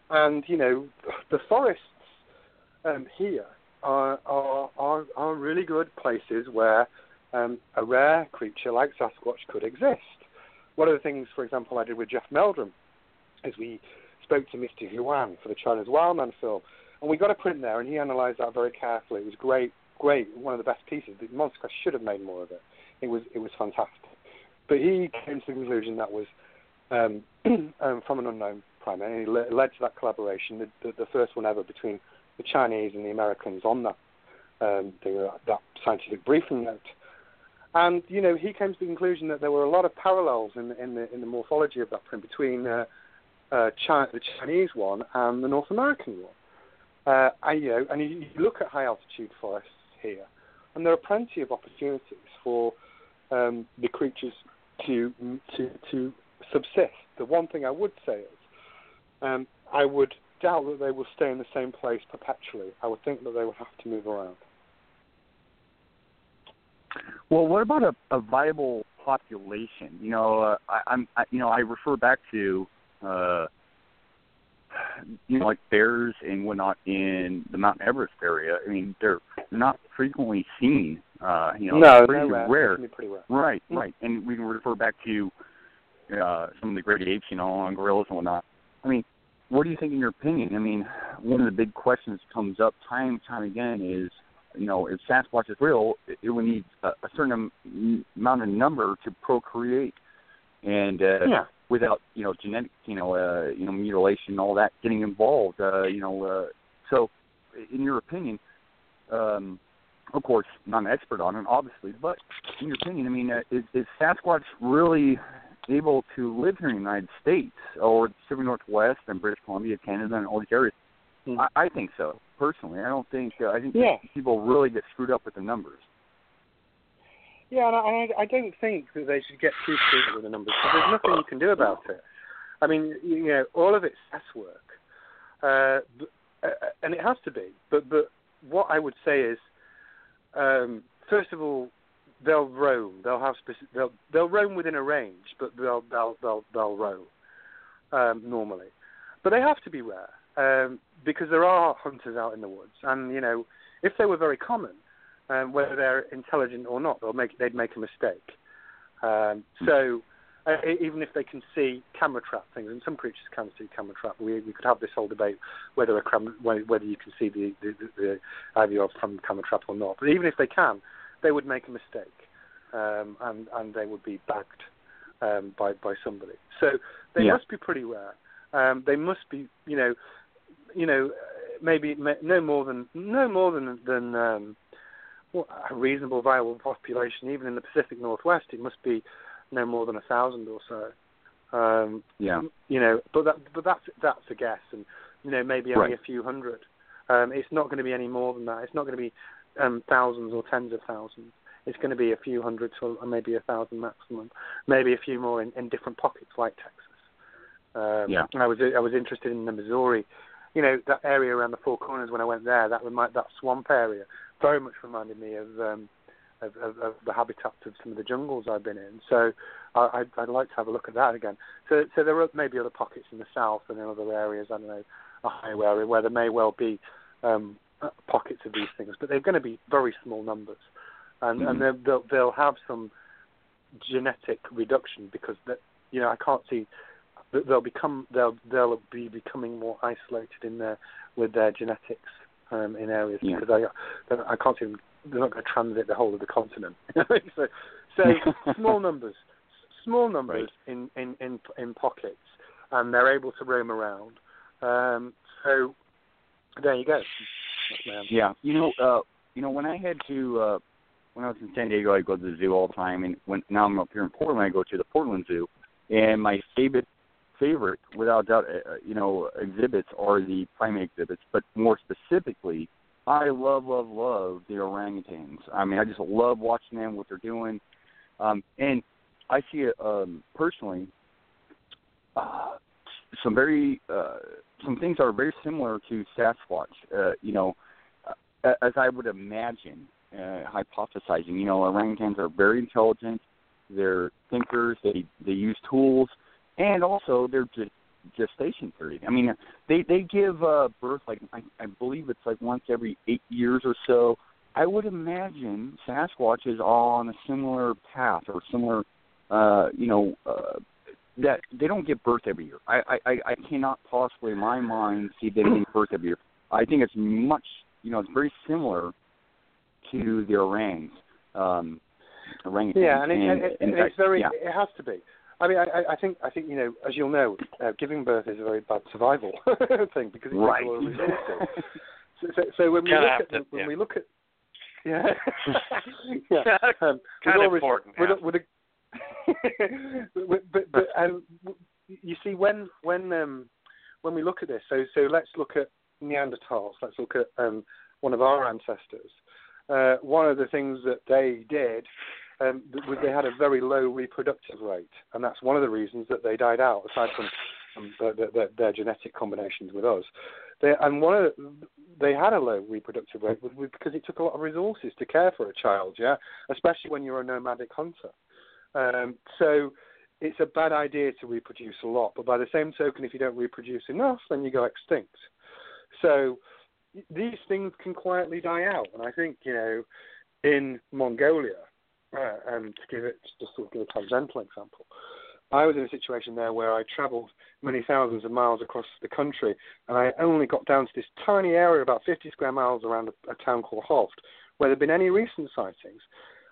And, you know, the forests um, here are, are, are, are really good places where um, a rare creature like Sasquatch could exist. One of the things, for example, I did with Jeff Meldrum is we spoke to Mr. Yuan for the China's Wildman film, and we got a print there, and he analysed that very carefully. It was great, great, one of the best pieces. The Monster Quest should have made more of it. It was, it was fantastic. But he came to the conclusion that was um, um, from an unknown primate, and it le- led to that collaboration, the, the, the first one ever between the Chinese and the Americans on that um, the, that scientific briefing note. And you know, he came to the conclusion that there were a lot of parallels in, in the in the morphology of that print between uh, uh, the Chinese one and the North American one. Uh, and, you know, and you, you look at high altitude forests here, and there are plenty of opportunities for um, the creatures to to to subsist. The one thing I would say is, um, I would doubt that they will stay in the same place perpetually. I would think that they would have to move around. Well, what about a, a viable population? You know, uh, I, I'm, I, you know, I refer back to uh, you know, like bears and whatnot in the Mount Everest area. I mean, they're not frequently seen. Uh, you know, no, pretty no, rare. Pretty rare. Right, Mm. right. And we can refer back to uh, some of the great apes, you know, on gorillas and whatnot. I mean, what do you think in your opinion? I mean, one of the big questions comes up time and time again is, you know, if Sasquatch is real, it, it would need a, a certain am- amount of number to procreate, and uh, Yeah. Without you know genetic, you know, uh, you know, mutilation, all that getting involved, uh, you know, uh, so in your opinion, um, of course, not an expert on it, obviously, but in your opinion, I mean, uh, is, is Sasquatch really able to live here in the United States or the Pacific Northwest and British Columbia, Canada, and all these areas? Hmm. I, I think so, personally. I don't think uh, I think Yeah. people really get screwed up with the numbers. Yeah, and I, I don't think that they should get too screwed with the numbers because there's nothing you can do about it. I mean, you know, all of it's guesswork, uh, uh, and it has to be. But but what I would say is, um, first of all, they'll roam. They'll have specific. They'll they'll roam within a range, but they'll they'll they'll they'll roam um, normally. But they have to be rare um, because there are hunters out in the woods, and you know, if they were very common, um, whether they're intelligent or not, make they'd make a mistake. Um, so uh, even if they can see camera trap things, and some creatures can see camera trap, we we could have this whole debate whether a whe- whether you can see the the, the, the from camera trap or not. But even if they can, they would make a mistake, um, and and they would be bagged um, by by somebody. So they Yeah. must be pretty rare. Um, they must be, you know, you know, maybe ma- no more than no more than than um, well, a reasonable viable population, even in the Pacific Northwest, it must be no more than a thousand or so. Um, Yeah. you know, but that but that's that's a guess, and you know maybe only Right. a few hundred. Um, it's not going to be any more than that. It's not going to be um, thousands or tens of thousands. It's going to be a few hundred to maybe a thousand maximum. Maybe a few more in, in different pockets like Texas. Um, Yeah. I was I was interested in the Missouri, you know that area around the Four Corners when I went there. That remind that swamp area very much reminded me of um, of, of, of the habitats of some of the jungles I've been in. So I, I'd, I'd like to have a look at that again. So so there are maybe other pockets in the south and in other areas. I don't know Ohio area where there may well be um, pockets of these things, but they're going to be very small numbers, and and Mhm. they'll, they'll have some genetic reduction because that you know I can't see that they'll become they'll they'll be becoming more isolated in their with their genetics um, in areas Yeah. because I I can't see them they're not going to transit the whole of the continent. so so small numbers, small numbers in, in in in pockets, and they're able to roam around. Um, so there you go. Yeah, you know, uh, you know, when I had to, uh, when I was in San Diego, I go to the zoo all the time, and when now I'm up here in Portland, I go to the Portland Zoo, and my favorite, favorite, without doubt, uh, you know, exhibits are the primate exhibits, but more specifically, I love, love, love the orangutans. I mean, I just love watching them, what they're doing, um, and I see it um, personally. Uh, some very uh, some things are very similar to Sasquatch. Uh, you know, uh, as I would imagine, uh, hypothesizing. You know, orangutans are very intelligent. They're thinkers. They they use tools, and also just gestation period. I mean, they they give uh, birth like I, I believe it's like once every eight years or so. I would imagine Sasquatch is all on a similar path or similar, uh, you know, uh, that they don't give birth every year. I, I, I cannot possibly, in my mind, see them giving birth every year. I think it's much, you know, it's very similar to the orangs, um, orangutans. Yeah, and, it, and, and, and fact, it's very. yeah. It has to be. I mean, I, I- I think I think you know, as you'll know, uh, giving birth is a very bad survival thing because it takes right. a lot of resources. So, so, so when we Kinda look at to- when yeah. we look at yeah yeah um, Kinda all res- important, with, yeah. with a, but but, but um, you see when when um, when we look at this, so so let's look at Neanderthals. Let's look at um, one of our ancestors. Uh, one of the things that they did um, they had a very low reproductive rate, and that's one of the reasons that they died out. Aside from um, their, their, their genetic combinations with us, they, and one of the, they had a low reproductive rate because it took a lot of resources to care for a child. Yeah, especially when you're a nomadic hunter. Um, so it's a bad idea to reproduce a lot. But by the same token, if you don't reproduce enough, then you go extinct. So these things can quietly die out. And I think you know, in Mongolia, uh, and to give it just to give a tangential example, I was in a situation there where I travelled many thousands of miles across the country, and I only got down to this tiny area, about 50 square miles around a, a town called Hovd, where there'd been any recent sightings.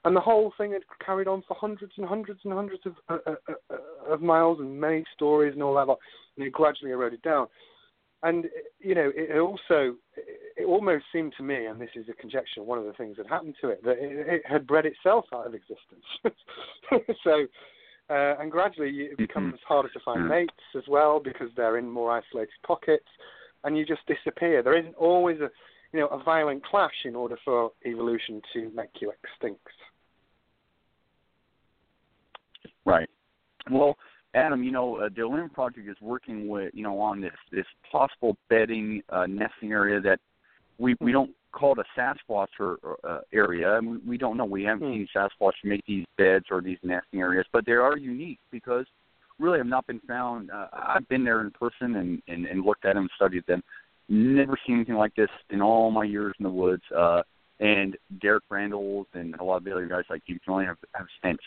And the whole thing had carried on for hundreds and hundreds and hundreds of, uh, uh, uh, of miles and many stories and all that, and it gradually eroded down. And you know, it also it almost seemed to me, and this is a conjecture, one of the things that happened to it, that it, it had bred itself out of existence. so uh, and gradually, it mm-hmm. becomes mm-hmm. harder to find mates as well because they're in more isolated pockets, and you just disappear. There isn't always a, you know, a violent clash in order for evolution to make you extinct. Right. Well, Adam, you know, uh, the Olympic Project is working with, you know, on this this possible bedding uh, nesting area that we we don't call it a Sasquatch or, uh, area. I mean, we don't know. We haven't hmm. seen Sasquatch make these beds or these nesting areas, but they are unique because really have not been found. Uh, I've been there in person and, and, and looked at them, studied them. Never seen anything like this in all my years in the woods. Uh, and Derek Randles and a lot of the other guys like you can have, have spent,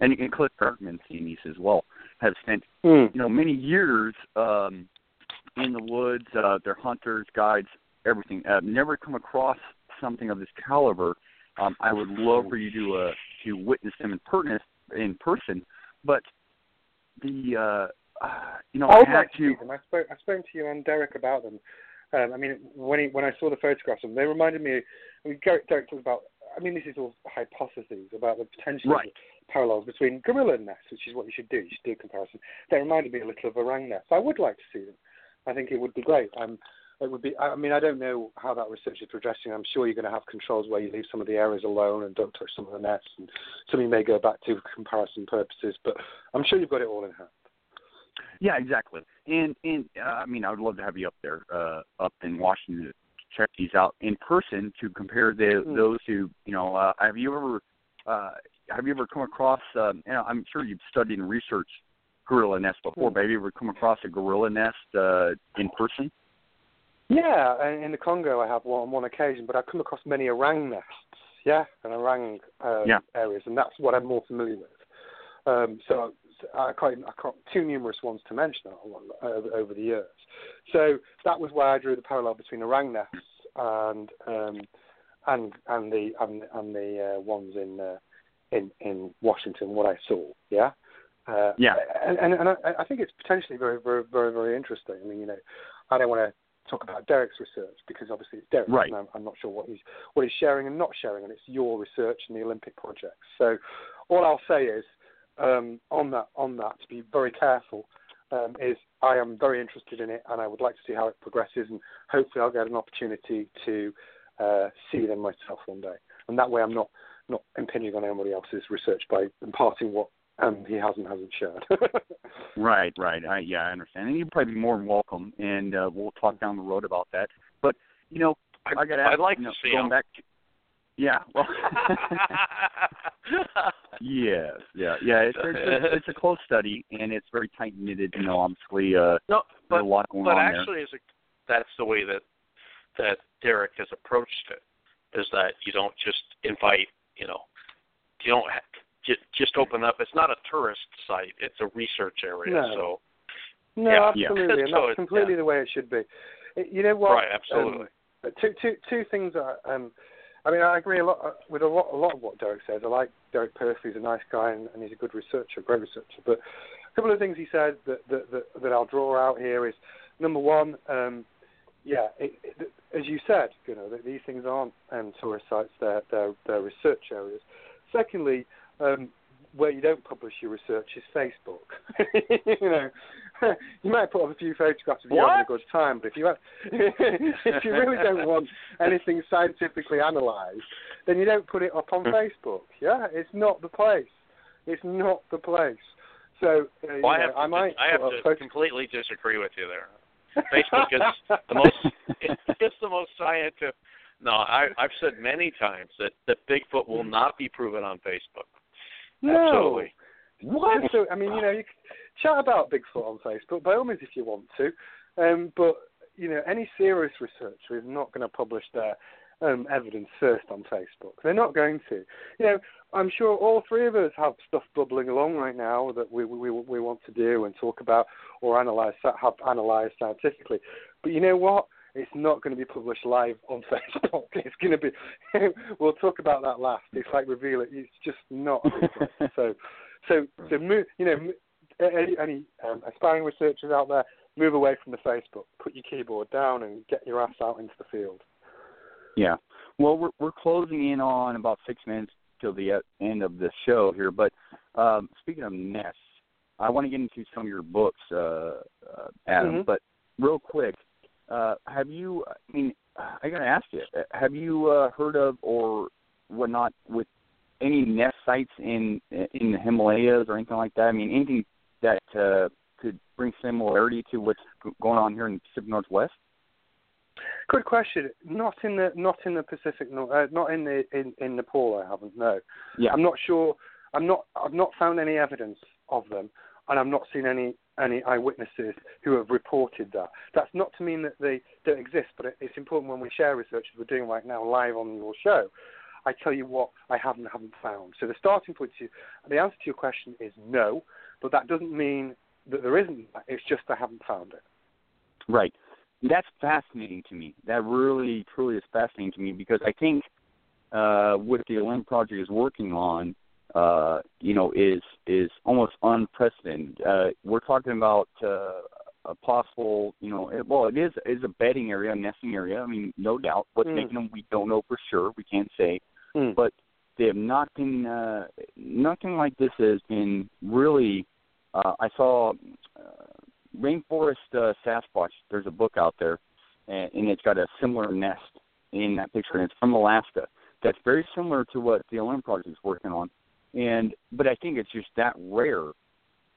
and, and Cliff Bergman, these as well, have spent mm. you know many years um, in the woods. Uh, they're hunters, guides, everything. Uh, never come across something of this caliber. Um, I would love for you to uh, to witness them in person. In person, but the uh, you know I like to. Them. I spoke I spoke to you and Derek about them. Um, I mean, when he, when I saw the photographs of them, they reminded me. I mean, Derek, Derek talks about. I mean, this is all hypotheses about the potential right. Parallels between gorilla nests, which is what you should do. You should do a comparison. They reminded me a little of orang nests. I would like to see them. I think it would be great. Um, it would be. I mean, I don't know how that research is progressing. I'm sure you're going to have controls where you leave some of the areas alone and don't touch some of the nests, and something may go back to for comparison purposes. But I'm sure you've got it all in hand. Yeah, exactly. And and uh, I mean, I would love to have you up there, uh, up in Washington, to check these out in person to compare the, mm. those to. You know, uh, have you ever uh, have you ever come across? Um, you know, I'm sure you've studied and researched gorilla nests before, but have you ever come across a gorilla nest uh, in person? Yeah, in the Congo I have one on one occasion, but I've come across many orang nests, yeah, and orang um, yeah. areas, and that's what I'm more familiar with. Um, so I can't, I can't, too numerous ones to mention over, over the years. So that was why I drew the parallel between orang nests and um, and and the and, and the uh, ones in uh, in in Washington. What I saw, yeah. Uh, yeah, and, and, and I, I think it's potentially very, very, very, very interesting. I mean, you know, I don't want to talk about Derek's research because obviously it's Derek, right. and I'm, I'm, not sure what he's what he's sharing and not sharing, and it's your research and the Olympic project. So, all I'll say is um, on that on that to be very careful um, is I am very interested in it, and I would like to see how it progresses, and hopefully I'll get an opportunity to uh, see them myself one day, and that way I'm not not impinging on anybody else's research by imparting what um, he hasn't hasn't shared. right, right. I, yeah, I understand, and you'd probably be more than welcome, and uh, we'll talk down the road about that. But you know, I, I got to I'd like you know, to see going him. back. To, yeah, well, yes, yeah, yeah. It's, it's, a, it's a close study, and it's very tight knitted. You know, obviously, uh, no, but a lot going but on actually, is a, that's the way that that Derek has approached it. Is that you don't just invite, you know, you don't have, just just open up. It's not a tourist site; it's a research area. No. So no, yeah. absolutely, Yeah. and So that's it- completely yeah. the way it should be. You know what? right, absolutely. Um, two, two, two things are. Um, I mean, I agree a lot uh, with a lot, a lot of what Derek says. I like Derek Pursley; he's a nice guy and, and he's a good researcher, great researcher. But a couple of things he said that that, that, that I'll draw out here is number one. Um, yeah, it, it, as you said, you know, that these things aren't um, tourist sites; they're they're, they're research areas. Secondly, um, where you don't publish your research is Facebook. you know, you might put up a few photographs of you What? having a good time, but if you have, if you really don't want anything scientifically analysed, then you don't put it up on Facebook. Yeah, it's not the place. It's not the place. So uh, you Well, I know, have to, I might I have to completely disagree with you there. Facebook is the most it's the most scientific. No, I, I've said many times that that Bigfoot will not be proven on Facebook. No. Absolutely. What? So, I mean, you know, you can chat about Bigfoot on Facebook by all means if you want to, um, but you know, any serious researcher is not going to publish their um, evidence first on Facebook. They're not going to. You know, I'm sure all three of us have stuff bubbling along right now that we we we want to do and talk about or analyze have analyzed scientifically. But you know what? It's not going to be published live on Facebook. It's going to be. we'll talk about that last. It's like reveal it. It's just not. so, so, so you know, any, any um, aspiring researchers out there, move away from the Facebook. Put your keyboard down and get your ass out into the field. Yeah. Well, we're we're closing in on about six minutes till the end of the show here. But um, speaking of nests, I want to get into some of your books, uh, uh, Adam. Mm-hmm. But real quick, uh, have you? I mean, I got to ask you: Have you uh, heard of or whatnot with any nest sites in in the Himalayas or anything like that? I mean, anything that uh, could bring similarity to what's going on here in the Pacific Northwest? Good question. Not in the not in the Pacific, uh, not in the in, in Nepal. I haven't. No. Yeah. I'm not sure. I'm not. I've not found any evidence of them, and I've not seen any any eyewitnesses who have reported that. That's not to mean that they don't exist, but it's important when we share research as we're doing right now live on your show. I tell you what I haven't haven't found. So the starting point to the answer to your question is no, but that doesn't mean that there isn't. It's just I haven't found it. Right. That's fascinating to me. That really, truly is fascinating to me because I think uh, what the Olympic Project is working on, uh, you know, is is almost unprecedented. Uh, we're talking about uh, a possible, you know, it, well, it is is a bedding area, a nesting area. I mean, no doubt. What's Mm. making them, we don't know for sure. We can't say, Mm. but they have not been. Uh, nothing like this has been really. Uh, I saw. Uh, Raincoast uh, Sasquatch. There's a book out there, and, and it's got a similar nest in that picture, and it's from Alaska. That's very similar to what the Olympic Project is working on, and but I think it's just that rare,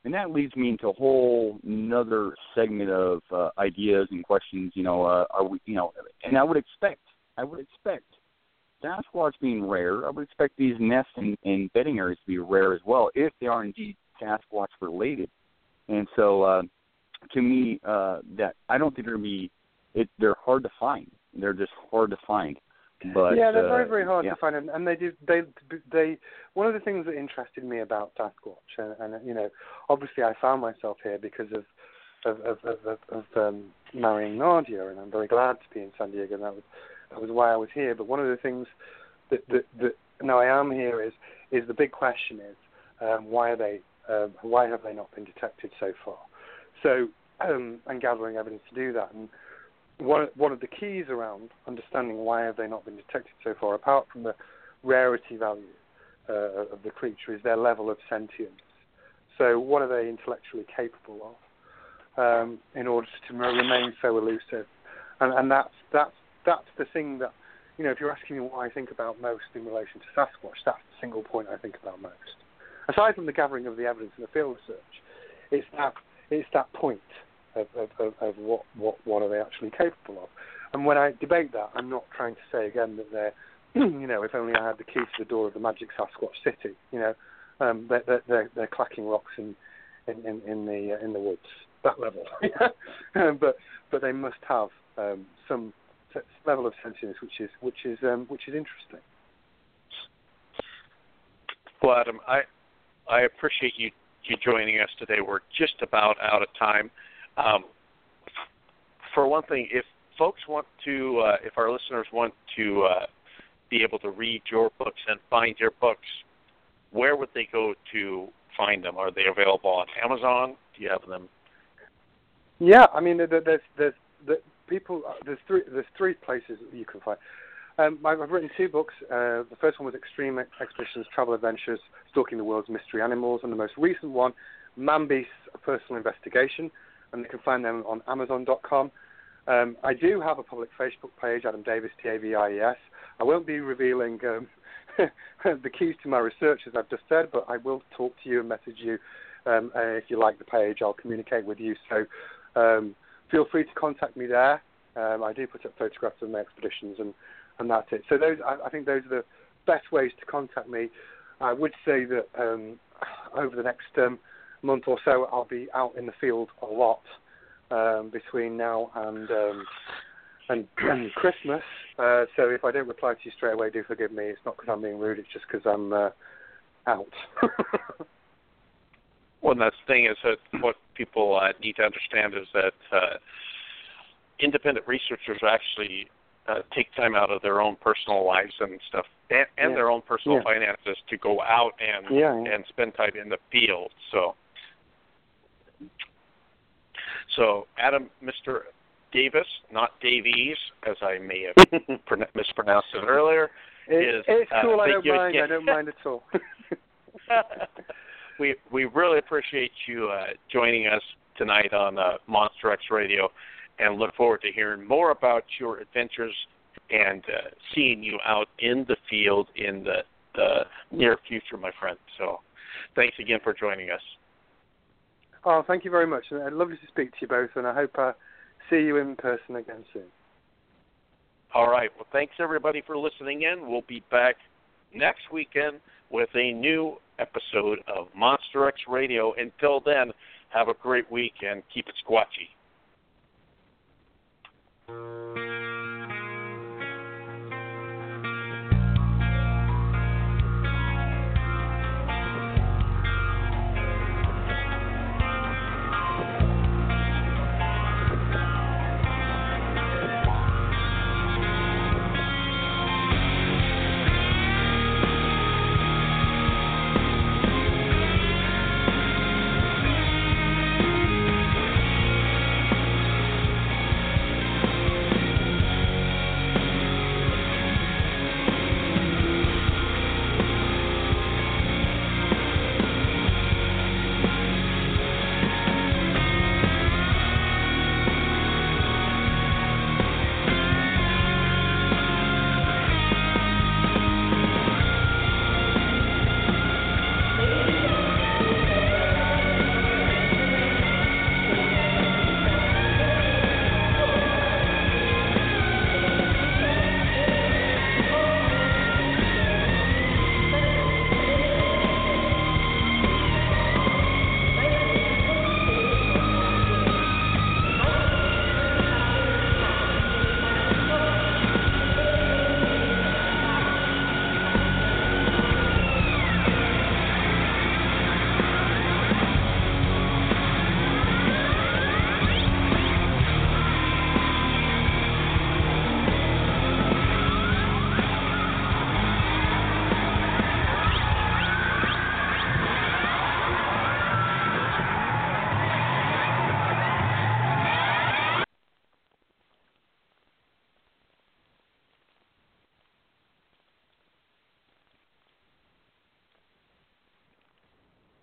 and that leads me into a whole another segment of uh, ideas and questions. You know, uh, are we? You know, and I would expect, I would expect Sasquatch being rare, I would expect these nests and, and bedding areas to be rare as well, if they are indeed Sasquatch related. And so, uh, to me, uh, that I don't think they're gonna be. It, they're hard to find. They're just hard to find. But yeah, they're uh, very very hard yeah. to find, and, and they do they they one of the things that interested me about Sasquatch, and, and you know, obviously I found myself here because of of of, of, of, of um, marrying Nadia, and I'm very glad to be in San Diego. And that was that was why I was here. But one of the things that that, that now I am here is is the big question is um, why are they uh, why have they not been detected so far? So um, and gathering evidence to do that and one one of the keys around understanding why have they not been detected so far, apart from the rarity value uh, of the creature, is their level of sentience. So, what are they intellectually capable of um, in order to remain so elusive? And, and that's that's that's the thing that you know. If you're asking me what I think about most in relation to Sasquatch, that's the single point I think about most. Aside from the gathering of the evidence and the field research, it's that it's that point of, of, of, of what, what what are they actually capable of. And when I debate that, I'm not trying to say again that they're, you know, if only I had the key to the door of the magic Sasquatch city, you know, um, they're, they're, they're, they're clacking rocks in in, in, in the uh, in the woods, that level. um, but but they must have um, some level of sentience, which is which is um, which is interesting. Well, Adam, I I appreciate you you joining us today. We're just about out of time. Um, for one thing, if folks want to, uh, if our listeners want to uh, be able to read your books and find your books, where would they go to find them? Are they available on Amazon? Do you have them? Yeah, I mean, there's there's, there's people. There's three there's three places you can find. Um, I've written two books. Uh, the first one was Extreme Expeditions, Travel Adventures, Stalking the World's Mystery Animals, and the most recent one, Man Beasts, A Personal Investigation, and you can find them on Amazon.com. Um, I do have a public Facebook page, Adam Davies, D-A-V-I-E-S. I won't be revealing um, the keys to my research, as I've just said, but I will talk to you and message you um, uh, if you like the page. I'll communicate with you. So um, feel free to contact me there. Um, I do put up photographs of my expeditions, and, and that's it. So those, I, I think those are the best ways to contact me. I would say that um, over the next um, month or so, I'll be out in the field a lot um, between now and um, and, and Christmas. Uh, so if I don't reply to you straight away, do forgive me. It's not because I'm being rude. It's just because I'm uh, out. well, the thing is that what people uh, need to understand is that uh, independent researchers actually uh, take time out of their own personal lives and stuff, and, and Yeah. their own personal Yeah. finances to go out and Yeah, and spend time in the field. So, so Adam, Mr. Davis, not Davies, as I may have mispronounced it earlier. It- is, it's uh, cool. I don't mind. again. I don't mind at all. we we really appreciate you uh, joining us tonight on uh, Monster X Radio, and look forward to hearing more about your adventures and uh, seeing you out in the field in the, the near future, my friend. So, thanks again for joining us. oh, thank you very much. Uh, Lovely to speak to you both, and I hope I see you in person again soon. All right. Well, thanks everybody for listening in. We'll be back next weekend with a new episode of Monster X Radio. Until then, have a great week and keep it squatchy. Thank you.